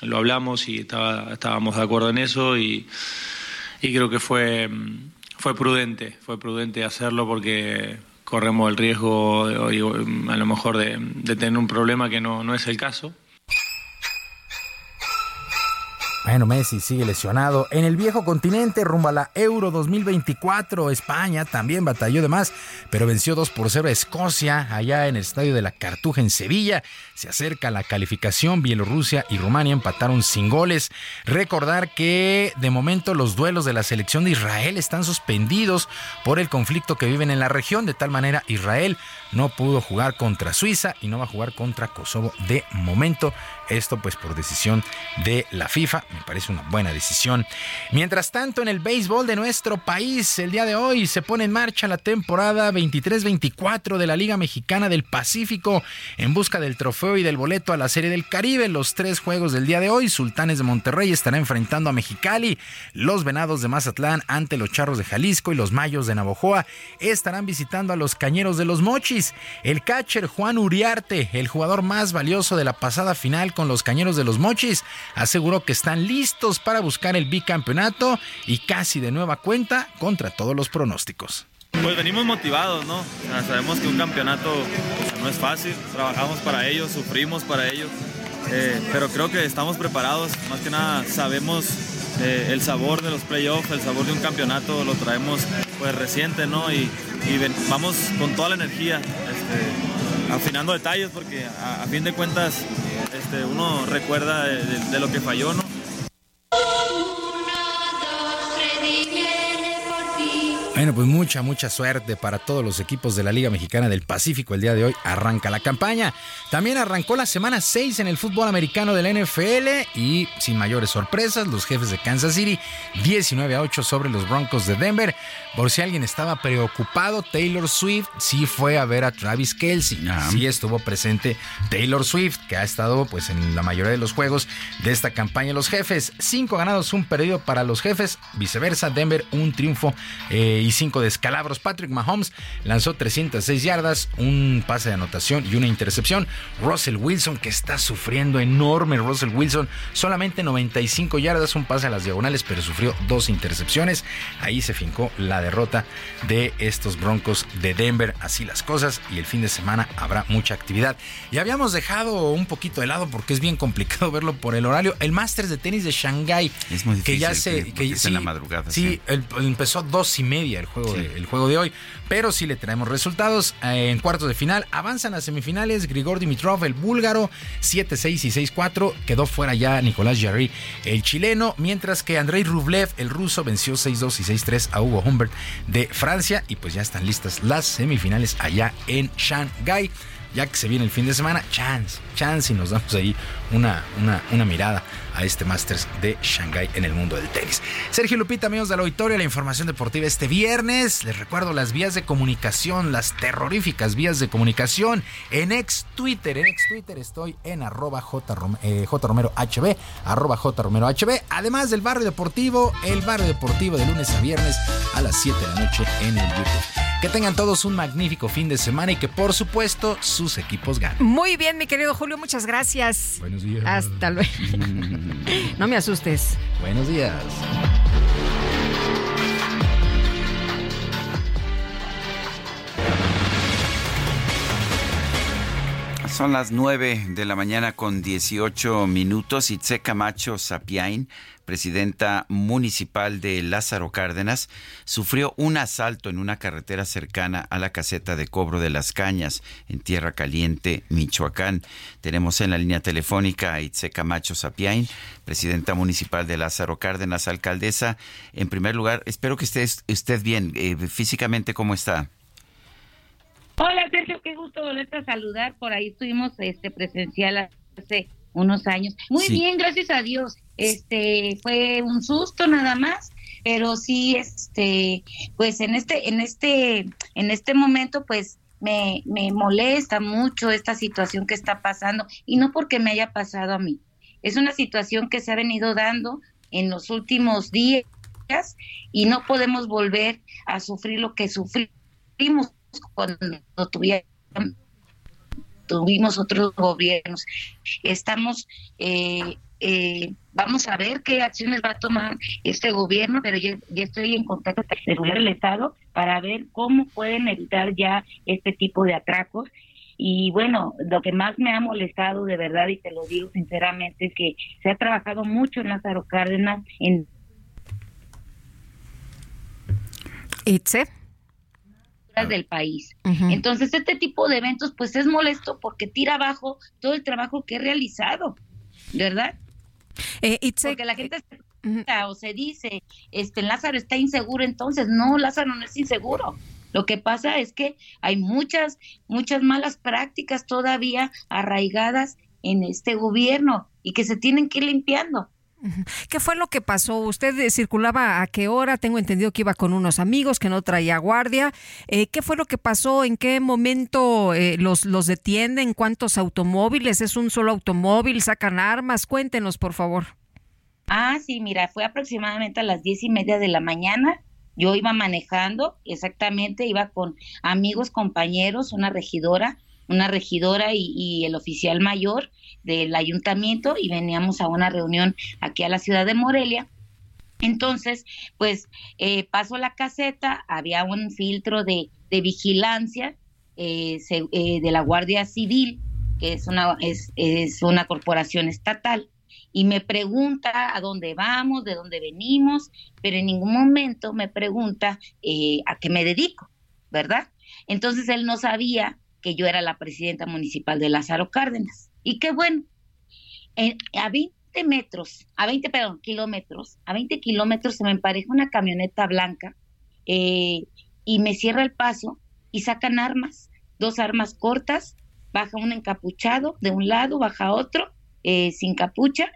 lo hablamos y estaba, estábamos de acuerdo en eso y, y creo que fue, fue prudente, fue prudente hacerlo porque corremos el riesgo de a lo mejor de, de tener un problema que no, no es el caso. Bueno, Messi sigue lesionado. En el viejo continente, rumbo a la Euro 2024, España también batalló de más, pero venció 2 por 0 a Escocia, allá en el estadio de la Cartuja en Sevilla. Se acerca la calificación, Bielorrusia y Rumania empataron sin goles. Recordar que de momento los duelos de la selección de Israel están suspendidos por el conflicto que viven en la región. De tal manera, Israel no pudo jugar contra Suiza y no va a jugar contra Kosovo de momento. Esto pues por decisión de la FIFA. Me parece una buena decisión. Mientras tanto, en el béisbol de nuestro país, el día de hoy se pone en marcha la temporada 23-24 de la Liga Mexicana del Pacífico en busca del trofeo y del boleto a la Serie del Caribe. Los tres juegos del día de hoy, Sultanes de Monterrey estará enfrentando a Mexicali, los Venados de Mazatlán ante los Charros de Jalisco y los Mayos de Navojoa estarán visitando a los Cañeros de los Mochis. El catcher Juan Uriarte, el jugador más valioso de la pasada final con los Cañeros de los Mochis, aseguró que están listos para buscar el bicampeonato y casi de nueva cuenta contra todos los pronósticos. Pues venimos motivados, ¿no? sabemos que un campeonato no es fácil, trabajamos para ello, sufrimos para ello, eh, pero creo que estamos preparados, más que nada sabemos eh, el sabor de los playoffs, el sabor de un campeonato lo traemos pues reciente, ¿no? Y, vamos con toda la energía, este, afinando detalles porque a, fin de cuentas este, uno recuerda de lo que falló, ¿no? Bueno, pues mucha, mucha suerte para todos los equipos de la Liga Mexicana del Pacífico. El día de hoy arranca la campaña. También arrancó la semana 6 en el fútbol americano del NFL y sin mayores sorpresas, los jefes de Kansas City 19 a 8 sobre los Broncos de Denver. Por si alguien estaba preocupado, Taylor Swift sí fue a ver a Travis Kelsey. Sí estuvo presente Taylor Swift, que ha estado pues en la mayoría de los juegos de esta campaña. Los jefes, cinco ganados, un perdido para los jefes. Viceversa, Denver, un triunfo. Eh, y 5 descalabros. Patrick Mahomes lanzó 306 yardas, un pase de anotación y una intercepción. Russell Wilson, que está sufriendo enorme, Russell Wilson, solamente 95 yardas, un pase a las diagonales, pero sufrió dos intercepciones. Ahí se fincó la derrota de estos Broncos de Denver. Así las cosas y el fin de semana habrá mucha actividad. Y habíamos dejado un poquito de lado porque es bien complicado verlo por el horario. El Masters de tenis de Shanghái. Es muy difícil. Que ya se. Que, en la madrugada. Sí, empezó dos y media el juego, de, el juego de hoy. Pero sí le traemos resultados. Eh, en cuartos de final avanzan a semifinales. Grigor Dimitrov, el búlgaro, 7-6 y 6-4. Quedó fuera ya Nicolás Jarry, el chileno. Mientras que Andrei Rublev, el ruso, venció 6-2 y 6-3 a Hugo Humbert de Francia. Y pues ya están listas las semifinales allá en Shanghái ya que se viene el fin de semana, chance, chance y nos damos ahí una, una, una mirada a este Masters de Shanghai en el mundo del tenis. Sergio Lupita, amigos del auditorio, la información deportiva este viernes. Les recuerdo las vías de comunicación, las terroríficas vías de comunicación en ex Twitter. En ex Twitter estoy en arroba J, eh, Romero HB, arroba J Romero HB. Además del barrio deportivo, el barrio deportivo de lunes a viernes a las 7 de la noche en el YouTube. Que tengan todos un magnífico fin de semana y que por supuesto sus equipos ganen. Muy bien, mi querido Julio, muchas gracias. Buenos días. Hasta luego. no me asustes. Buenos días. Son las 9 de la mañana con 18 minutos. Itze Camacho Sapiain presidenta municipal de Lázaro Cárdenas, sufrió un asalto en una carretera cercana a la caseta de cobro de las cañas en Tierra Caliente, Michoacán. Tenemos en la línea telefónica a Itze Camacho Sapiain, presidenta municipal de Lázaro Cárdenas, alcaldesa. En primer lugar, espero que esté usted bien. Eh, físicamente, ¿cómo está? Hola Sergio, qué gusto volverte a saludar. Por ahí estuvimos este presencial hace unos años. Muy bien, gracias a Dios. Este fue un susto nada más, pero sí, este, pues en este, en este, en este momento, pues me, me molesta mucho esta situación que está pasando y no porque me haya pasado a mí. Es una situación que se ha venido dando en los últimos días y no podemos volver a sufrir lo que sufrimos cuando tuvimos tuvimos otros gobiernos. Estamos, eh, eh, vamos a ver qué acciones va a tomar este gobierno, pero yo, estoy en contacto con el gobierno del Estado para ver cómo pueden evitar ya este tipo de atracos. Y bueno, lo que más me ha molestado de verdad, y te lo digo sinceramente, es que se ha trabajado mucho en Lázaro Cárdenas en... Itze del país. Entonces, este tipo de eventos, pues es molesto porque tira abajo todo el trabajo que he realizado, ¿verdad? Eh, porque la gente se, o se dice, este Lázaro está inseguro, entonces no, Lázaro no es inseguro. Lo que pasa es que hay muchas, muchas malas prácticas todavía arraigadas en este gobierno y que se tienen que ir limpiando. ¿Qué fue lo que pasó? ¿Usted eh, circulaba a qué hora? Tengo entendido que iba con unos amigos, que no traía guardia. Eh, ¿Qué fue lo que pasó? ¿En qué momento eh, los, los detienen? ¿Cuántos automóviles? ¿Es un solo automóvil? ¿Sacan armas? Cuéntenos, por favor. Ah, sí, mira, fue aproximadamente a las diez y media de la mañana. Yo iba manejando, exactamente, iba con amigos, compañeros, una regidora, una regidora y, el oficial mayor del ayuntamiento y veníamos a una reunión aquí a la ciudad de Morelia. Entonces, pues eh, paso la caseta, había un filtro de, vigilancia eh, eh, de la Guardia Civil, que es una, es, es una corporación estatal, y me pregunta a dónde vamos, de dónde venimos, pero en ningún momento me pregunta a qué me dedico, ¿verdad? Entonces él no sabía que yo era la presidenta municipal de Lázaro Cárdenas. Y qué bueno, a 20 metros, a 20, perdón, kilómetros, a 20 kilómetros se me empareja una camioneta blanca eh, y me cierra el paso y sacan armas, dos armas cortas, baja un encapuchado de un lado, baja otro, eh, sin capucha,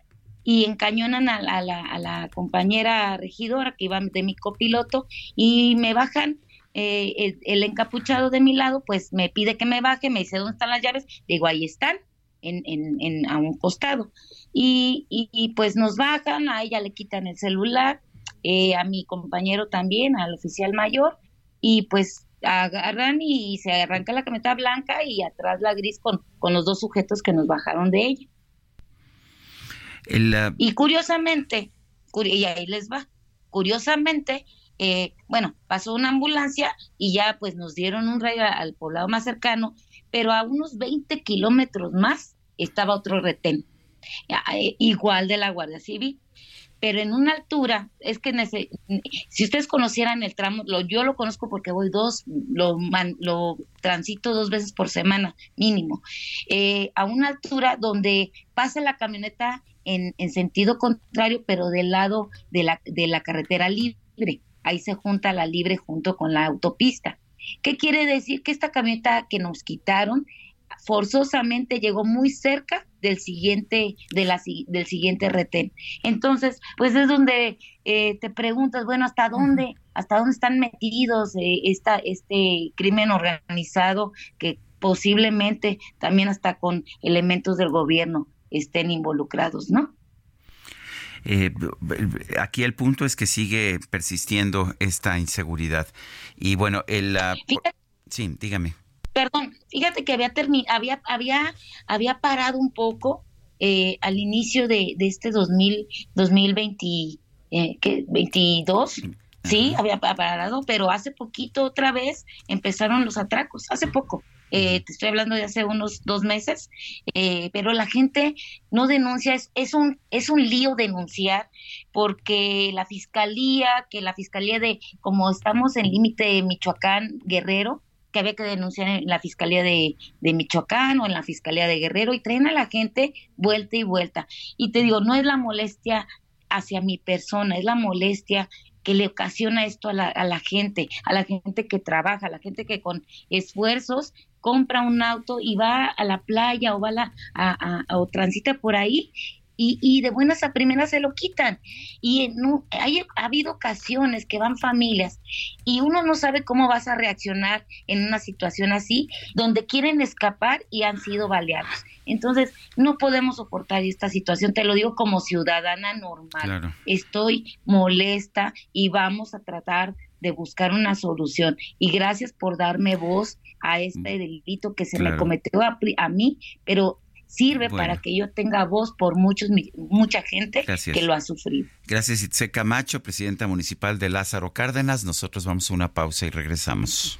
y encañonan a la, compañera regidora que iba de mi copiloto y me bajan eh, el, encapuchado de mi lado, pues me pide que me baje, me dice dónde están las llaves, digo ahí están, en, en, a un costado. Y, y, pues nos bajan, a ella le quitan el celular, eh, a mi compañero también, al oficial mayor, y pues agarran y, se arranca la camioneta blanca y atrás la gris con, con los dos sujetos que nos bajaron de ella. Uh, y curiosamente, y ahí les va, curiosamente, eh, bueno, pasó una ambulancia y ya pues nos dieron un rayo al poblado más cercano, pero a unos 20 kilómetros más estaba otro retén, eh, igual de la Guardia Civil. Pero en una altura, es que si ustedes conocieran el tramo, yo lo conozco porque voy dos, lo, lo transito dos veces por semana, mínimo, eh, a una altura donde pasa la camioneta en, en, sentido contrario, pero del lado de la, de la carretera libre ahí se junta la libre junto con la autopista. ¿Qué quiere decir? Que esta camioneta que nos quitaron forzosamente llegó muy cerca del siguiente de la, del siguiente retén. Entonces, pues es donde eh, te preguntas, bueno, ¿hasta dónde hasta dónde están metidos eh, esta, este crimen organizado que posiblemente también hasta con elementos del gobierno estén involucrados, ¿no? Eh, aquí el punto es que sigue persistiendo esta inseguridad. Y bueno, el... sí, dígame. Perdón, fíjate que había, había, había, había parado un poco eh, al inicio de, de este 2000, 2020, eh, ¿qué? 22. Sí, había parado, pero hace poquito otra vez empezaron los atracos, hace poco. Eh, te estoy hablando de hace unos dos meses, eh, pero la gente no denuncia, es, es, un, es un lío denunciar porque la fiscalía, que la fiscalía de, como estamos en límite de Michoacán, Guerrero, que había que denunciar en la fiscalía de, de, Michoacán o en la fiscalía de Guerrero y traen a la gente vuelta y vuelta. Y te digo, no es la molestia hacia mi persona, es la molestia que le ocasiona esto a la, a la gente, a la gente que trabaja, a la gente que con esfuerzos compra un auto y va a la playa o va a, la, a, o transita por ahí y, y, de buenas a primeras se lo quitan. Y no, hay, ha habido ocasiones que van familias y uno no sabe cómo vas a reaccionar en una situación así, donde quieren escapar y han sido baleados. Entonces, no podemos soportar esta situación, te lo digo como ciudadana normal. Estoy molesta y vamos a tratar de buscar una solución. Y gracias por darme voz a este mm. delito que se me cometió a, a, mí, pero sirve para que yo tenga voz por muchos mucha gente que lo ha sufrido. Gracias Itze Camacho, presidenta municipal de Lázaro Cárdenas. Nosotros vamos a una pausa y regresamos.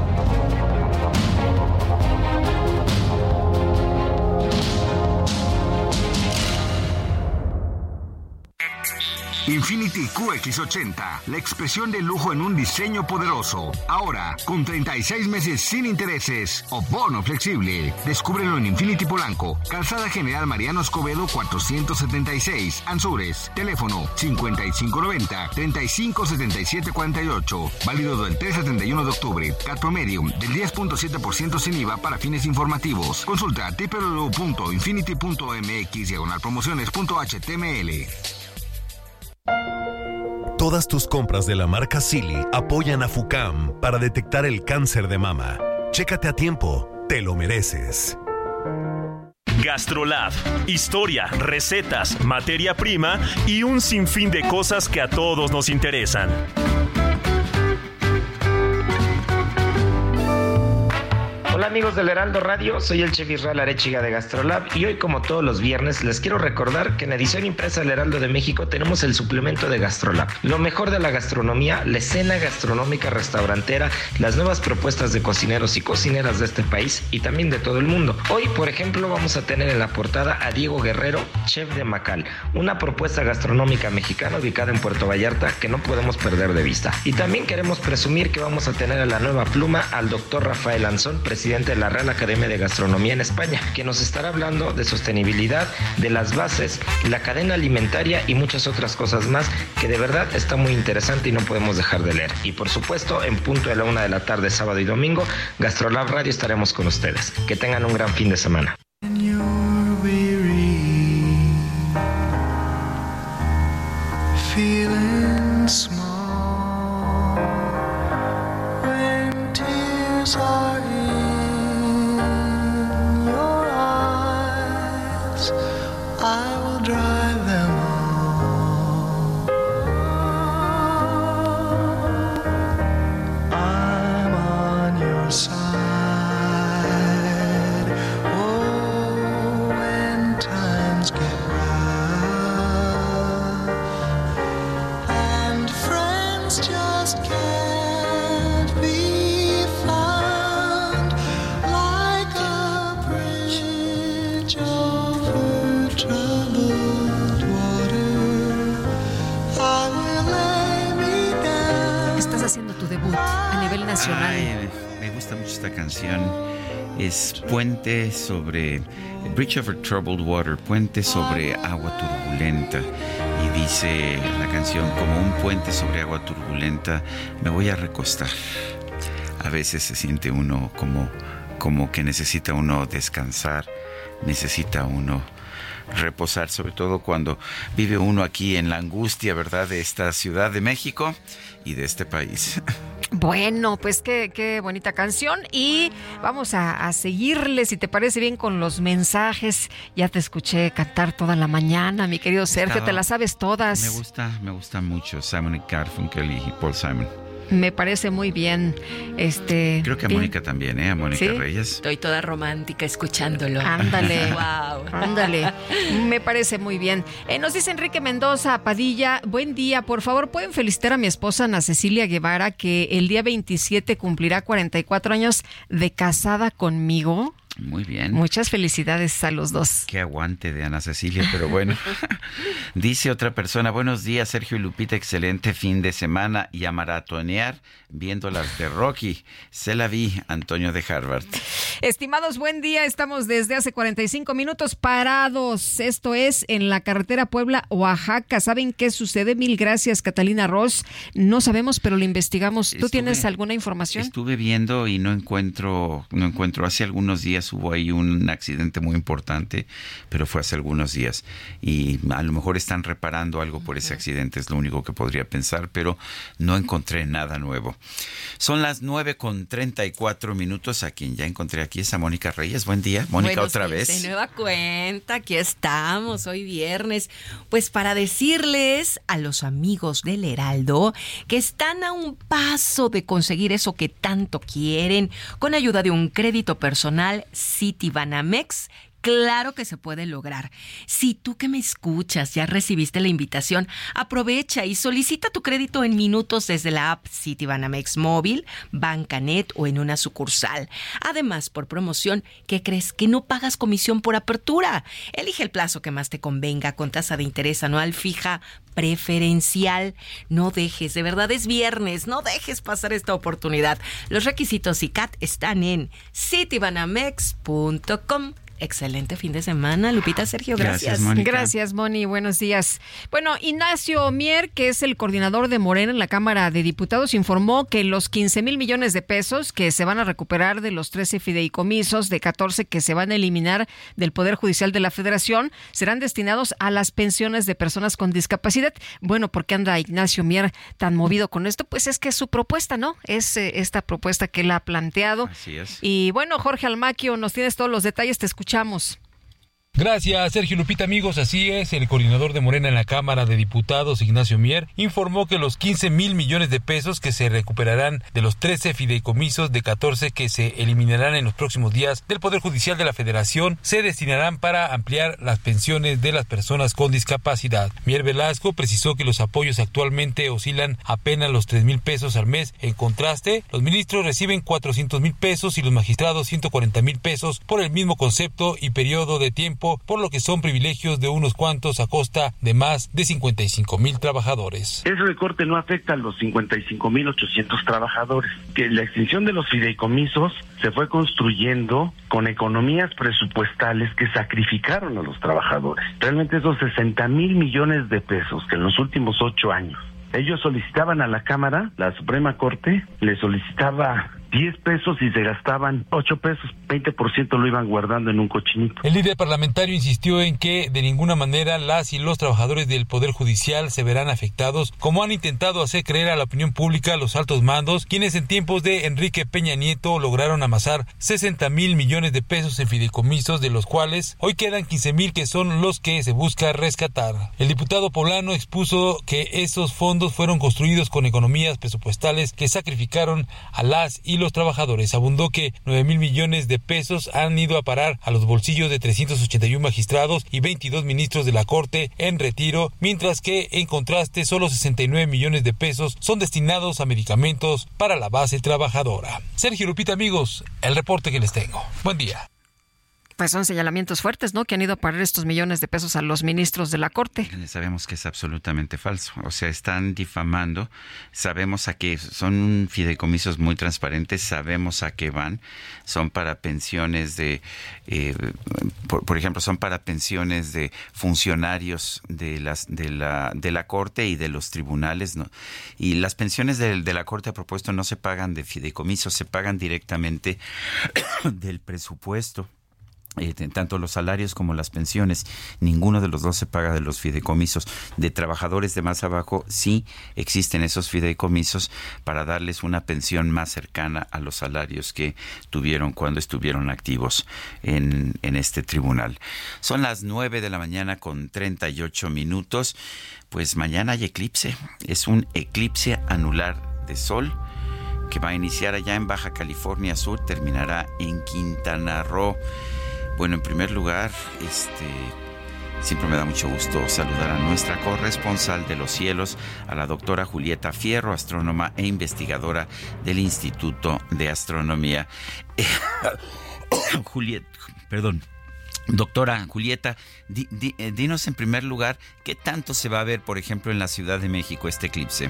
Infinity QX80, la expresión de lujo en un diseño poderoso. Ahora, con 36 meses sin intereses o bono flexible. Descúbrelo en Infinity Polanco, Calzada General Mariano Escobedo 476, Anzures. Teléfono 5590-357748. Válido del 3 al 31 de octubre. Cat promedio del 10.7% sin IVA para fines informativos. Consulta www.infinity.mx diagonal promociones.html. Todas tus compras de la marca Silly apoyan a FUCAM para detectar el cáncer de mama. Chécate a tiempo, te lo mereces. Gastrolab. Historia, recetas, materia prima y un sinfín de cosas que a todos nos interesan. Hola amigos del Heraldo Radio, soy el chef Israel Arechiga de Gastrolab y hoy como todos los viernes les quiero recordar que en edición impresa del Heraldo de México tenemos el suplemento de Gastrolab. Lo mejor de la gastronomía, la escena gastronómica restaurantera, las nuevas propuestas de cocineros y cocineras de este país y también de todo el mundo. Hoy, por ejemplo, vamos a tener en la portada a Diego Guerrero, chef de Macal, una propuesta gastronómica mexicana ubicada en Puerto Vallarta que no podemos perder de vista. Y también queremos presumir que vamos a tener a la nueva pluma al doctor Rafael Anzón, presidente de la Real Academia de Gastronomía en España, que nos estará hablando de sostenibilidad, de las bases, la cadena alimentaria y muchas otras cosas más que de verdad está muy interesante y no podemos dejar de leer. Y por supuesto, en punto de la una de la tarde, sábado y domingo, Gastrolab Radio estaremos con ustedes. Que tengan un gran fin de semana. Small Ay, me gusta mucho esta canción. Es Puente sobre Bridge over Troubled Water, Puente sobre agua turbulenta. Y dice la canción, como un puente sobre agua turbulenta, me voy a recostar. A veces se siente uno como, como que necesita uno descansar, necesita uno reposar, sobre todo cuando vive uno aquí en la angustia, ¿verdad?, de esta Ciudad de México y de este país. Bueno, pues qué, qué bonita canción y vamos a, a seguirle, si te parece bien, con los mensajes. Ya te escuché cantar toda la mañana, mi querido Sergio, Estaba- te las sabes todas. Me gusta, me gusta mucho Simon y Garfunkel y Paul Simon. Me parece muy bien. Este, Creo que a bien. Mónica también, ¿eh? A Mónica ¿Sí? Reyes. Estoy toda romántica escuchándolo. Ándale. wow. Ándale, me parece muy bien. Eh, nos dice Enrique Mendoza Padilla, buen día, por favor, ¿pueden felicitar a mi esposa Ana Cecilia Guevara que el día 27 cumplirá 44 años de casada conmigo? Muy bien. Muchas felicidades a los dos. Qué aguante de Ana Cecilia, pero bueno. Dice otra persona, buenos días Sergio y Lupita, excelente fin de semana y a maratonear viendo las de Rocky. Se la vi, Antonio de Harvard. Estimados, buen día. Estamos desde hace 45 minutos parados. Esto es en la carretera Puebla-Oaxaca. ¿Saben qué sucede? Mil gracias, Catalina Ross. No sabemos, pero lo investigamos. ¿Tú Estuve- tienes alguna información? Estuve viendo y no encuentro, no encuentro. Hace algunos días hubo ahí un accidente muy importante, pero fue hace algunos días. Y a lo mejor están reparando algo por ese accidente, es lo único que podría pensar, pero no encontré nada nuevo. Son las 9 con 34 minutos. A quien ya encontré aquí es a Mónica Reyes. Buen día, Mónica, otra vez. De nueva cuenta, aquí estamos hoy viernes. Pues para decirles a los amigos del Heraldo que están a un paso de conseguir eso que tanto quieren con ayuda de un crédito personal Citibanamex Claro que se puede lograr. Si tú que me escuchas ya recibiste la invitación, aprovecha y solicita tu crédito en minutos desde la app Citibanamex Móvil, Bancanet o en una sucursal. Además, por promoción, ¿qué crees? Que no pagas comisión por apertura. Elige el plazo que más te convenga con tasa de interés anual fija preferencial. No dejes, de verdad es viernes, no dejes pasar esta oportunidad. Los requisitos ICAT están en citibanamex.com excelente fin de semana. Lupita, Sergio, gracias. Gracias, Moni. Buenos días. Bueno, Ignacio Mier, que es el coordinador de Morena en la Cámara de Diputados, informó que los 15 mil millones de pesos que se van a recuperar de los 13 fideicomisos de 14 que se van a eliminar del Poder Judicial de la Federación serán destinados a las pensiones de personas con discapacidad. Bueno, ¿por qué anda Ignacio Mier tan movido con esto? Pues es que es su propuesta, ¿no? Es eh, esta propuesta que él ha planteado. Así es. Y bueno, Jorge Almaquio, nos tienes todos los detalles, te escuchamos escuchamos. Gracias, Sergio Lupita, amigos. Así es, el coordinador de Morena en la Cámara de Diputados, Ignacio Mier, informó que los 15 mil millones de pesos que se recuperarán de los 13 fideicomisos de 14 que se eliminarán en los próximos días del Poder Judicial de la Federación se destinarán para ampliar las pensiones de las personas con discapacidad. Mier Velasco precisó que los apoyos actualmente oscilan apenas los 3 mil pesos al mes. En contraste, los ministros reciben 400 mil pesos y los magistrados 140 mil pesos por el mismo concepto y periodo de tiempo por lo que son privilegios de unos cuantos a costa de más de 55 mil trabajadores. Ese recorte no afecta a los 55 mil 800 trabajadores, que la extinción de los fideicomisos se fue construyendo con economías presupuestales que sacrificaron a los trabajadores. Realmente esos 60 mil millones de pesos que en los últimos ocho años ellos solicitaban a la Cámara, la Suprema Corte le solicitaba 10 pesos y se gastaban 8 pesos, 20% lo iban guardando en un cochinito. El líder parlamentario insistió en que de ninguna manera las y los trabajadores del Poder Judicial se verán afectados, como han intentado hacer creer a la opinión pública los altos mandos, quienes en tiempos de Enrique Peña Nieto lograron amasar 60 mil millones de pesos en fideicomisos, de los cuales hoy quedan 15 mil que son los que se busca rescatar. El diputado poblano expuso que esos fondos fueron construidos con economías presupuestales que sacrificaron a las y los trabajadores. Abundó que 9 mil millones de pesos han ido a parar a los bolsillos de 381 magistrados y 22 ministros de la Corte en retiro, mientras que en contraste solo 69 millones de pesos son destinados a medicamentos para la base trabajadora. Sergio Lupita, amigos, el reporte que les tengo. Buen día pues son señalamientos fuertes, ¿no? Que han ido a parar estos millones de pesos a los ministros de la Corte. Sabemos que es absolutamente falso. O sea, están difamando. Sabemos a qué son fideicomisos muy transparentes. Sabemos a qué van. Son para pensiones de, eh, por, por, ejemplo, son para pensiones de funcionarios de las de la de la Corte y de los tribunales, ¿no? Y las pensiones de, de la Corte a propuesto no se pagan de fideicomisos, se pagan directamente del presupuesto. Eh, tanto los salarios como las pensiones, ninguno de los dos se paga de los fideicomisos. De trabajadores de más abajo sí existen esos fideicomisos para darles una pensión más cercana a los salarios que tuvieron cuando estuvieron activos en, en este tribunal. Son las 9 de la mañana con 38 minutos. Pues mañana hay eclipse. Es un eclipse anular de sol que va a iniciar allá en Baja California Sur, terminará en Quintana Roo. Bueno, en primer lugar, este siempre me da mucho gusto saludar a nuestra corresponsal de los cielos, a la doctora Julieta Fierro, astrónoma e investigadora del Instituto de Astronomía. Julieta, perdón. Doctora Julieta, di, di, dinos en primer lugar qué tanto se va a ver, por ejemplo, en la Ciudad de México este eclipse.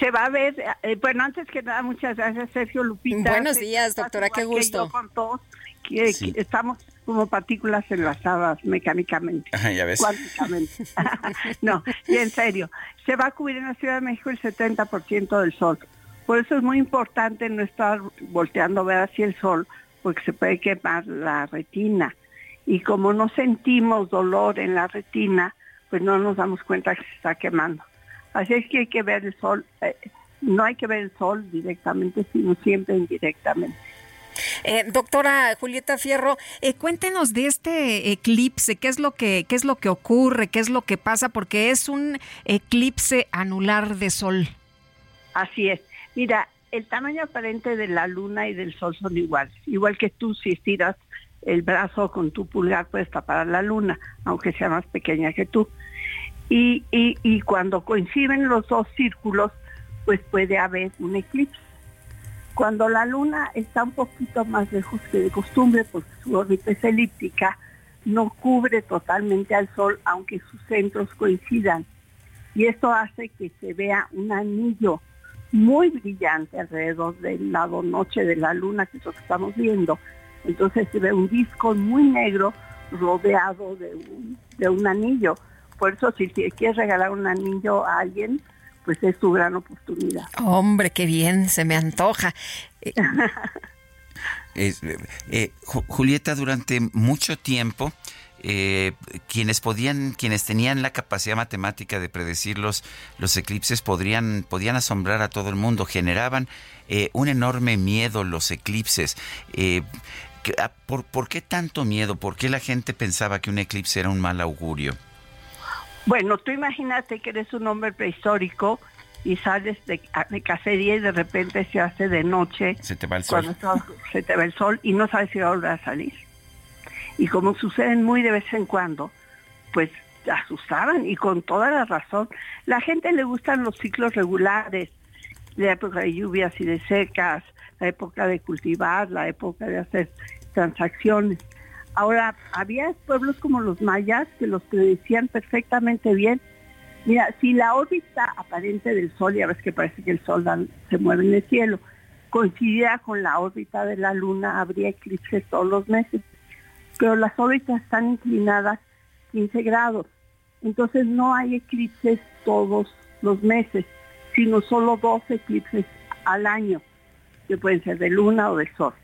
Se va a ver, eh, bueno, antes que nada, muchas gracias, Sergio Lupita. Buenos días, doctora, qué gusto. con todos que, sí. que estamos como partículas enlazadas mecánicamente, Ajá, ya ves. cuánticamente. no, y en serio, se va a cubrir en la Ciudad de México el 70% del sol. Por eso es muy importante no estar volteando a ver hacia el sol, porque se puede quemar la retina. Y como no sentimos dolor en la retina, pues no nos damos cuenta que se está quemando. Así es que hay que ver el sol, eh, no hay que ver el sol directamente, sino siempre indirectamente. Eh, doctora Julieta Fierro, eh, cuéntenos de este eclipse, qué es lo que qué es lo que ocurre, qué es lo que pasa, porque es un eclipse anular de sol. Así es. Mira, el tamaño aparente de la luna y del sol son iguales, igual que tú si estiras el brazo con tu pulgar puedes tapar la luna, aunque sea más pequeña que tú. Y, y, y cuando coinciden los dos círculos, pues puede haber un eclipse. Cuando la luna está un poquito más lejos que de costumbre, porque su órbita es elíptica, no cubre totalmente al Sol, aunque sus centros coincidan. Y esto hace que se vea un anillo muy brillante alrededor del lado noche de la luna, que es lo que estamos viendo. Entonces se ve un disco muy negro rodeado de un, de un anillo. Por eso si quieres regalar un anillo a alguien, pues es tu gran oportunidad. Hombre, qué bien, se me antoja. Eh, eh, Julieta, durante mucho tiempo, eh, quienes podían, quienes tenían la capacidad matemática de predecir los, los eclipses podrían, podían asombrar a todo el mundo, generaban un enorme miedo los eclipses. ¿por, ¿Por qué tanto miedo? ¿Por qué la gente pensaba que un eclipse era un mal augurio? Bueno, tú imagínate que eres un hombre prehistórico y sales de, de, cacería y de repente se hace de noche. Se te va el sol. Cuando se te va el sol y no sabes si va a volver a salir. Y como suceden muy de vez en cuando, pues asustaban y con toda la razón. La gente le gustan los ciclos regulares, la época de lluvias y de secas, la época de cultivar, la época de hacer transacciones. Ahora, había pueblos como los mayas que los predecían perfectamente bien. Mira, si la órbita aparente del Sol, ya ves que parece que el Sol se mueve en el cielo, coincidiera con la órbita de la Luna, habría eclipses todos los meses. Pero las órbitas están inclinadas 15 grados. Entonces no hay eclipses todos los meses, sino solo dos eclipses al año, que pueden ser de Luna o de Sol.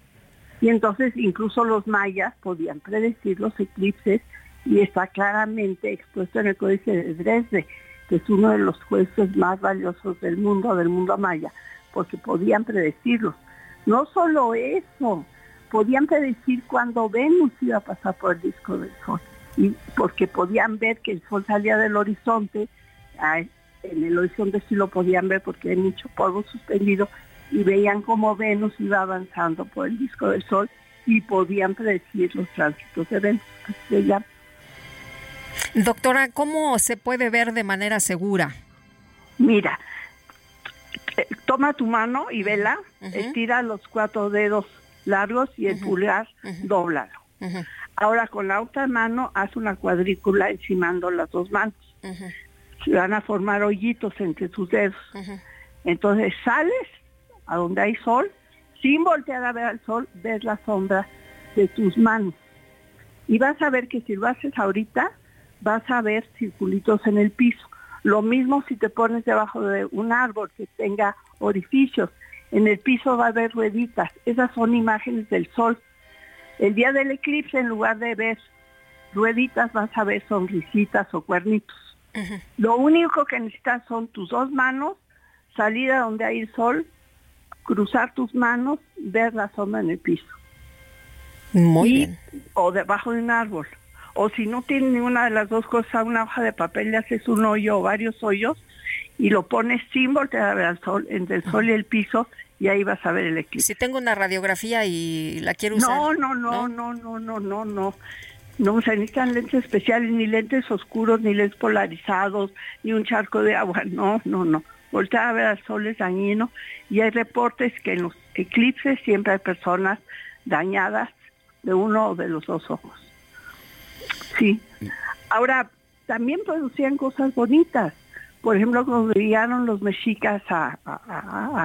Y entonces incluso los mayas podían predecir los eclipses y está claramente expuesto en el Códice de Dresde, que es uno de los jueces más valiosos del mundo, del mundo maya, porque podían predecirlos. No solo eso, podían predecir cuándo Venus iba a pasar por el disco del Sol, y porque podían ver que el Sol salía del horizonte, en el horizonte sí lo podían ver porque hay mucho polvo suspendido, y veían cómo Venus iba avanzando por el disco del Sol y podían predecir los tránsitos de Venus. Doctora, ¿cómo se puede ver de manera segura? Mira, eh, toma tu mano y vela, estira los cuatro dedos largos y el pulgar doblado. Ahora con la otra mano haz una cuadrícula encimando las dos manos. Se van a formar hoyitos entre tus dedos. Entonces sales a donde hay sol, sin voltear a ver al sol, ves la sombra de tus manos. Y vas a ver que si lo haces ahorita, vas a ver circulitos en el piso. Lo mismo si te pones debajo de un árbol que tenga orificios. En el piso va a haber rueditas. Esas son imágenes del sol. El día del eclipse, en lugar de ver rueditas, vas a ver sonrisitas o cuernitos. Lo único que necesitas son tus dos manos, salir a donde hay sol, cruzar tus manos, ver la sombra en el piso. Muy bien. O debajo de un árbol. O si no tienes ninguna de las dos cosas, una hoja de papel, le haces un hoyo o varios hoyos y lo pones sin voltear al sol, entre el sol y el piso, y ahí vas a ver el eclipse. Si tengo una radiografía y la quiero usar. No, no, no, no, no, no, no, no. No se necesitan lentes especiales, ni lentes oscuros, ni lentes polarizados, ni un charco de agua. No, no, no voltear a ver al sol es dañino y hay reportes que en los eclipses siempre hay personas dañadas de uno o de los dos ojos. Sí. Ahora, también producían cosas bonitas. Por ejemplo, cuando llegaron los mexicas a,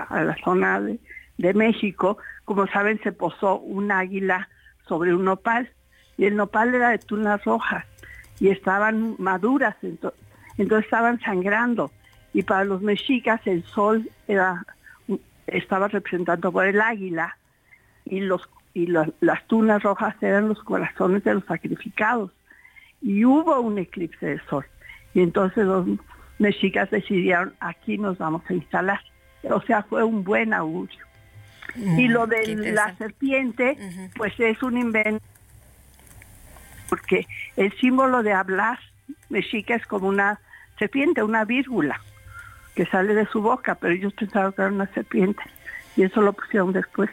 la zona de, México, como saben, se posó un águila sobre un nopal y el nopal era de tunas rojas y estaban maduras, entonces estaban sangrando y para los mexicas el sol era, estaba representado por el águila y, los, y las tunas rojas eran los corazones de los sacrificados. Y hubo un eclipse de sol. Y entonces los mexicas decidieron, aquí nos vamos a instalar. O sea, fue un buen augurio. y lo de la serpiente, pues es un invento, porque el símbolo de hablar mexica es como una serpiente, una vírgula que sale de su boca, pero ellos pensaban que era una serpiente y eso lo pusieron después.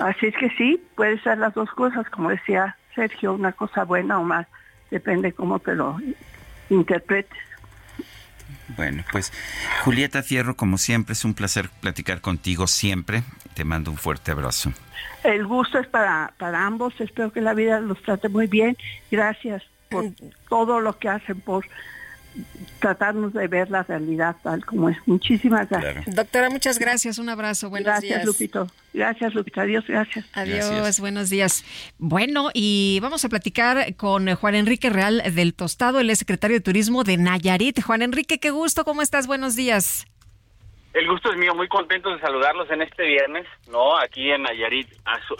Así es que sí, puede ser las dos cosas, como decía Sergio, una cosa buena o más, depende cómo te lo interpretes. Bueno, pues Julieta Fierro, como siempre, es un placer platicar contigo siempre. Te mando un fuerte abrazo. El gusto es para, para ambos, espero que la vida los trate muy bien. Gracias por todo lo que hacen, por tratarnos de ver la realidad tal como es. Muchísimas gracias. Doctora, muchas gracias. Un abrazo. Buenos gracias, días. Lupito. Gracias, Lupita. Adiós, gracias. Adiós, Gracias. buenos días. Bueno, y vamos a platicar con Juan Enrique Real del Tostado, él es secretario de Turismo de Nayarit. Juan Enrique, qué gusto, ¿cómo estás? Buenos días. El gusto es mío, muy contento de saludarlos en este viernes, ¿no? Aquí en Nayarit,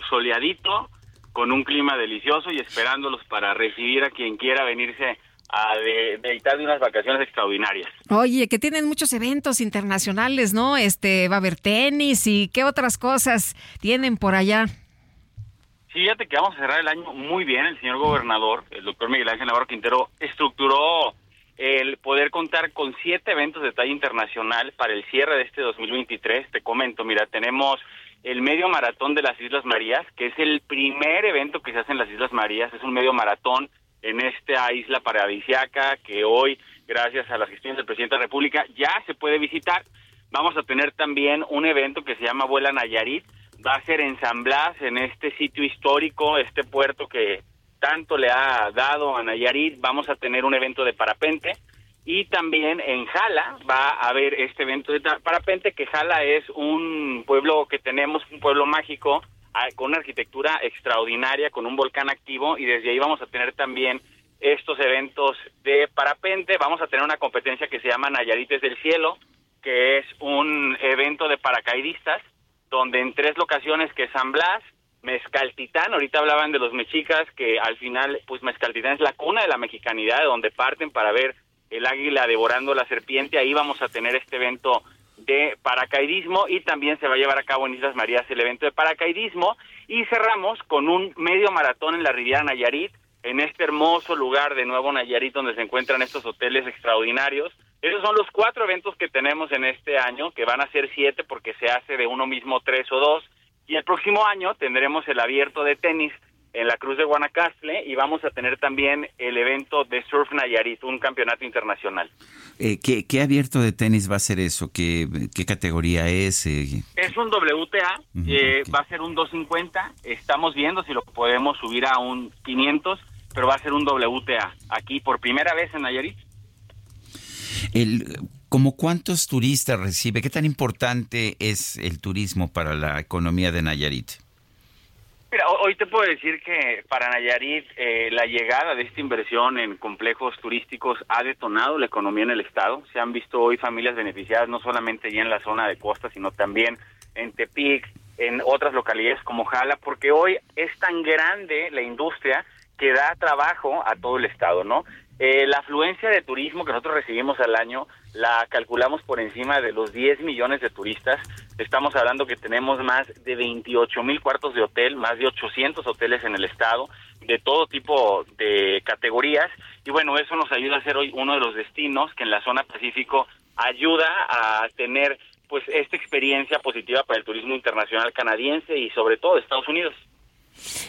soleadito, con un clima delicioso y esperándolos para recibir a quien quiera venirse a de, deleitar de unas vacaciones extraordinarias. Oye, que tienen muchos eventos internacionales, ¿no? Este, va a haber tenis y qué otras cosas tienen por allá. Sí, fíjate que vamos a cerrar el año muy bien. El señor gobernador, el doctor Miguel Ángel Navarro Quintero, estructuró el poder contar con siete eventos de talla internacional para el cierre de este 2023. Te comento, mira, tenemos el medio maratón de las Islas Marías, que es el primer evento que se hace en las Islas Marías. Es un medio maratón en esta isla paradisiaca que hoy, gracias a las gestiones del presidente de la República, ya se puede visitar. Vamos a tener también un evento que se llama Vuela Nayarit. Va a ser en San Blas, en este sitio histórico, este puerto que tanto le ha dado a Nayarit. Vamos a tener un evento de parapente. Y también en Jala va a haber este evento de parapente, que Jala es un pueblo que tenemos, un pueblo mágico, con una arquitectura extraordinaria, con un volcán activo, y desde ahí vamos a tener también estos eventos de parapente. Vamos a tener una competencia que se llama Nayarites del Cielo, que es un evento de paracaidistas, donde en tres locaciones, que es San Blas, Mezcaltitán, ahorita hablaban de los mexicas, que al final, pues Mezcaltitán es la cuna de la mexicanidad, de donde parten para ver el águila devorando la serpiente, ahí vamos a tener este evento de paracaidismo y también se va a llevar a cabo en Islas Marías el evento de paracaidismo y cerramos con un medio maratón en la Riviera Nayarit, en este hermoso lugar de Nuevo Nayarit donde se encuentran estos hoteles extraordinarios. Esos son los cuatro eventos que tenemos en este año, que van a ser siete porque se hace de uno mismo tres o dos. Y el próximo año tendremos el abierto de tenis en la Cruz de Guanacaste y vamos a tener también el evento de Surf Nayarit, un campeonato internacional. Eh, ¿qué, qué abierto de tenis va a ser eso? ¿Qué, qué categoría es? Eh, Es un WTA, eh, va a ser un 250, estamos viendo si lo podemos subir a un 500, pero va a ser un WTA aquí por primera vez en Nayarit. el, ¿Como cuántos turistas recibe? ¿Qué tan importante es el turismo para la economía de Nayarit? Mira, ho- hoy te puedo decir que para Nayarit eh, la llegada de esta inversión en complejos turísticos ha detonado la economía en el estado. Se han visto hoy familias beneficiadas no solamente ya en la zona de costa, sino también en Tepic, en otras localidades como Jala, porque hoy es tan grande la industria que da trabajo a todo el estado, ¿no? Eh, la afluencia de turismo que nosotros recibimos al año la calculamos por encima de los 10 millones de turistas. Estamos hablando que tenemos más de 28 mil cuartos de hotel, más de 800 hoteles en el estado, de todo tipo de categorías. Y bueno, eso nos ayuda a ser hoy uno de los destinos que en la zona Pacífico ayuda a tener pues esta experiencia positiva para el turismo internacional canadiense y sobre todo de Estados Unidos.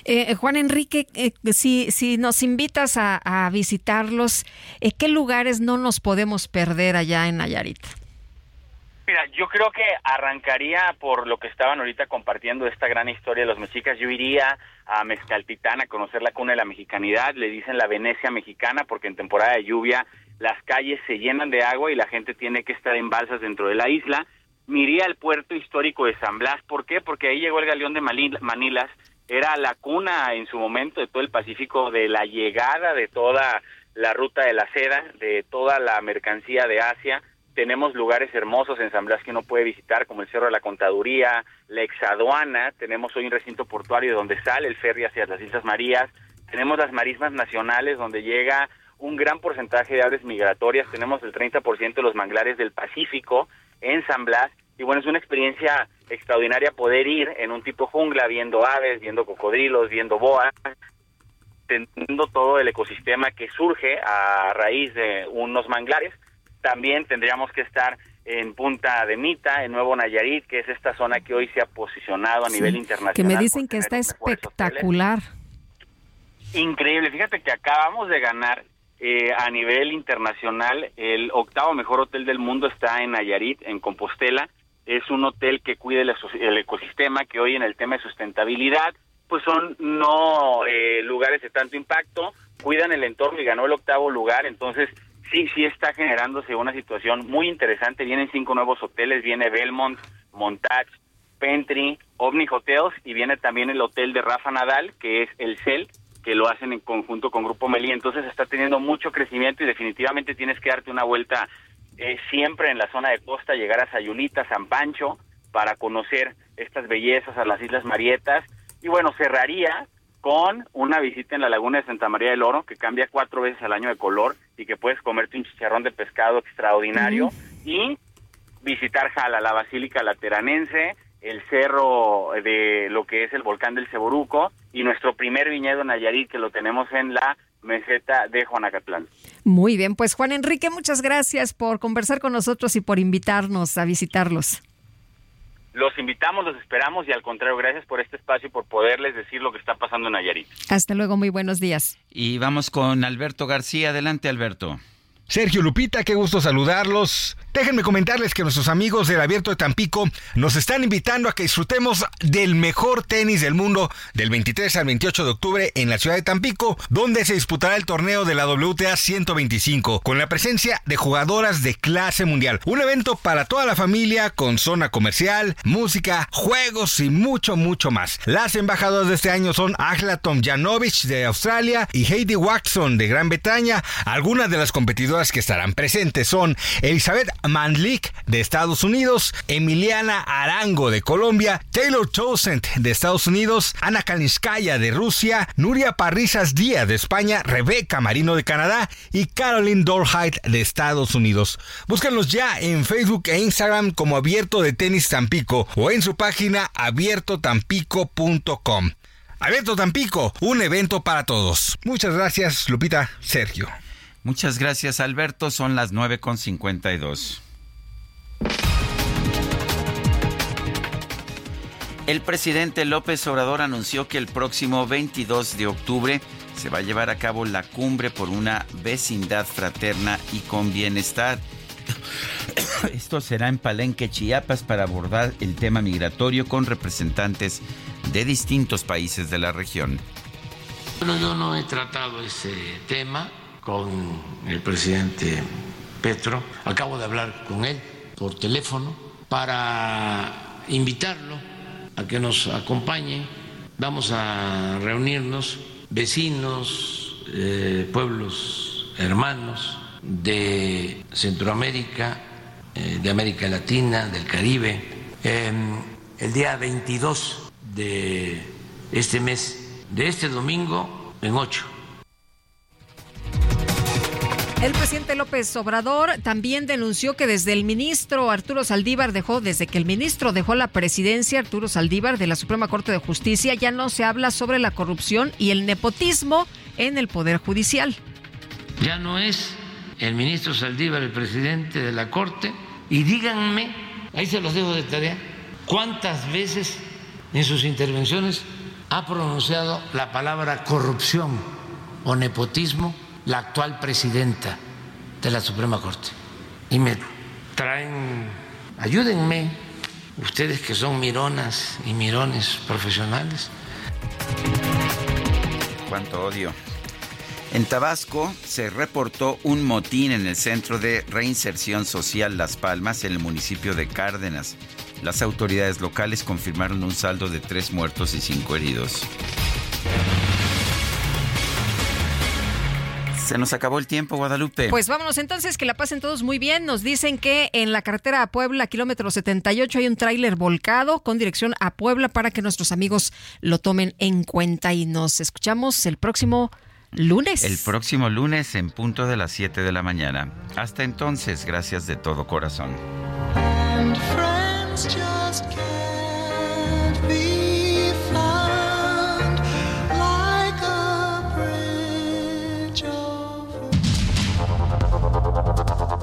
Eh, Juan Enrique, eh, si, si nos invitas a, visitarlos, eh, ¿qué lugares no nos podemos perder allá en Nayarit? Mira, yo creo que arrancaría por lo que estaban ahorita compartiendo esta gran historia de los mexicas. Yo iría a Mezcaltitán a conocer la cuna de la mexicanidad. Le dicen la Venecia mexicana porque en temporada de lluvia las calles se llenan de agua y la gente tiene que estar en balsas dentro de la isla. Me iría al puerto histórico de San Blas. ¿Por qué? Porque ahí llegó el galeón de Manil- Manilas. Era la cuna en su momento de todo el Pacífico, de la llegada de toda la ruta de la seda, de toda la mercancía de Asia. Tenemos lugares hermosos en San Blas que uno puede visitar, como el Cerro de la Contaduría, la Exaduana, tenemos hoy un recinto portuario donde sale el ferry hacia las Islas Marías, tenemos las marismas nacionales donde llega un gran porcentaje de aves migratorias, tenemos el 30% de los manglares del Pacífico en San Blas, y bueno, es una experiencia extraordinaria poder ir en un tipo jungla viendo aves, viendo cocodrilos, viendo boas, teniendo todo el ecosistema que surge a raíz de unos manglares, también tendríamos que estar en Punta de Mita, en Nuevo Nayarit, que es esta zona que hoy se ha posicionado a nivel internacional. Que me dicen que está espectacular. Increíble, fíjate que acabamos de ganar eh, a nivel internacional el octavo mejor hotel del mundo está en Nayarit, en Compostela. Es un hotel que aso- el ecosistema, que hoy en el tema de sustentabilidad, pues son no eh, lugares de tanto impacto, cuidan el entorno y ganó el octavo lugar, entonces sí, sí está generándose una situación muy interesante. Vienen cinco nuevos hoteles, viene Belmont, Montage, Pentry, Omni Hotels y viene también el hotel de Rafa Nadal, que es el CEL, que lo hacen en conjunto con Grupo Meli. Entonces está teniendo mucho crecimiento y definitivamente tienes que darte una vuelta eh, siempre en la zona de costa, llegar a Sayulita, San Pancho, para conocer estas bellezas a las Islas Marietas. Y bueno, cerraría con una visita en la laguna de Santa María del Oro, que cambia cuatro veces al año de color y que puedes comerte un chicharrón de pescado extraordinario. Y visitar Jala, la Basílica Lateranense, el cerro de lo que es el volcán del Ceboruco y nuestro primer viñedo en Nayarit que lo tenemos en la meseta de Juanacatlán. Muy bien, pues Juan Enrique, muchas gracias por conversar con nosotros y por invitarnos a visitarlos. Los invitamos, los esperamos y al contrario, gracias por este espacio y por poderles decir lo que está pasando en Nayarit. Hasta luego, muy buenos días. Y vamos con Alberto García. Adelante, Alberto. Sergio Lupita, qué gusto saludarlos. Déjenme comentarles que nuestros amigos del Abierto de Tampico nos están invitando a que disfrutemos del mejor tenis del mundo del 23 al 28 de octubre en la ciudad de Tampico, donde se disputará el torneo de la WTA 125 con la presencia de jugadoras de clase mundial. Un evento para toda la familia con zona comercial, música, juegos y mucho, mucho más. Las embajadoras de este año son Agla Tomjanovic de Australia y Heidi Watson de Gran Bretaña. Algunas de las competidoras que estarán presentes son Elizabeth Mandlik de Estados Unidos, Emiliana Arango de Colombia, Taylor Townsend de Estados Unidos, Ana Kalinskaya de Rusia, Nuria Parrizas Díaz de España, Rebeca Marino de Canadá y Caroline Dorheit de Estados Unidos. Búscanlos ya en Facebook e Instagram como Abierto de Tenis Tampico o en su página abiertotampico.com. Abierto Tampico, un evento para todos. Muchas gracias, Lupita, Sergio. Muchas gracias, Alberto. Son las 9.52. El presidente López Obrador anunció que el próximo 22 de octubre se va a llevar a cabo la cumbre por una vecindad fraterna y con bienestar. Esto será en Palenque, Chiapas, para abordar el tema migratorio con representantes de distintos países de la región. Bueno, yo no he tratado ese tema con el presidente Petro. Acabo de hablar con él por teléfono para invitarlo a que nos acompañe. Vamos a reunirnos vecinos, eh, pueblos hermanos de Centroamérica, eh, de América Latina, del Caribe. Eh, el día 22 de este mes, de este domingo en 8 El presidente López Obrador también denunció que desde el ministro Arturo Saldívar dejó, desde que el ministro dejó la presidencia, Arturo Saldívar de la Suprema Corte de Justicia, ya no se habla sobre la corrupción y el nepotismo en el Poder Judicial. Ya no es el ministro Saldívar el presidente de la Corte. Y díganme, ahí se los dejo de tarea, cuántas veces en sus intervenciones ha pronunciado la palabra corrupción o nepotismo la actual presidenta de la Suprema Corte. Y me traen, ayúdenme, ustedes que son mironas y mirones profesionales. Cuánto odio. En Tabasco se reportó un motín en el Centro de Reinserción Social Las Palmas, en el municipio de Cárdenas. Las autoridades locales confirmaron un saldo de tres muertos y cinco heridos. Se nos acabó el tiempo, Guadalupe. Pues vámonos entonces, que la pasen todos muy bien. Nos dicen que en la carretera a Puebla, kilómetro 78, hay un tráiler volcado con dirección a Puebla para que nuestros amigos lo tomen en cuenta y nos escuchamos el próximo lunes. El próximo lunes en punto de las 7 de la mañana. Hasta entonces, gracias de todo corazón.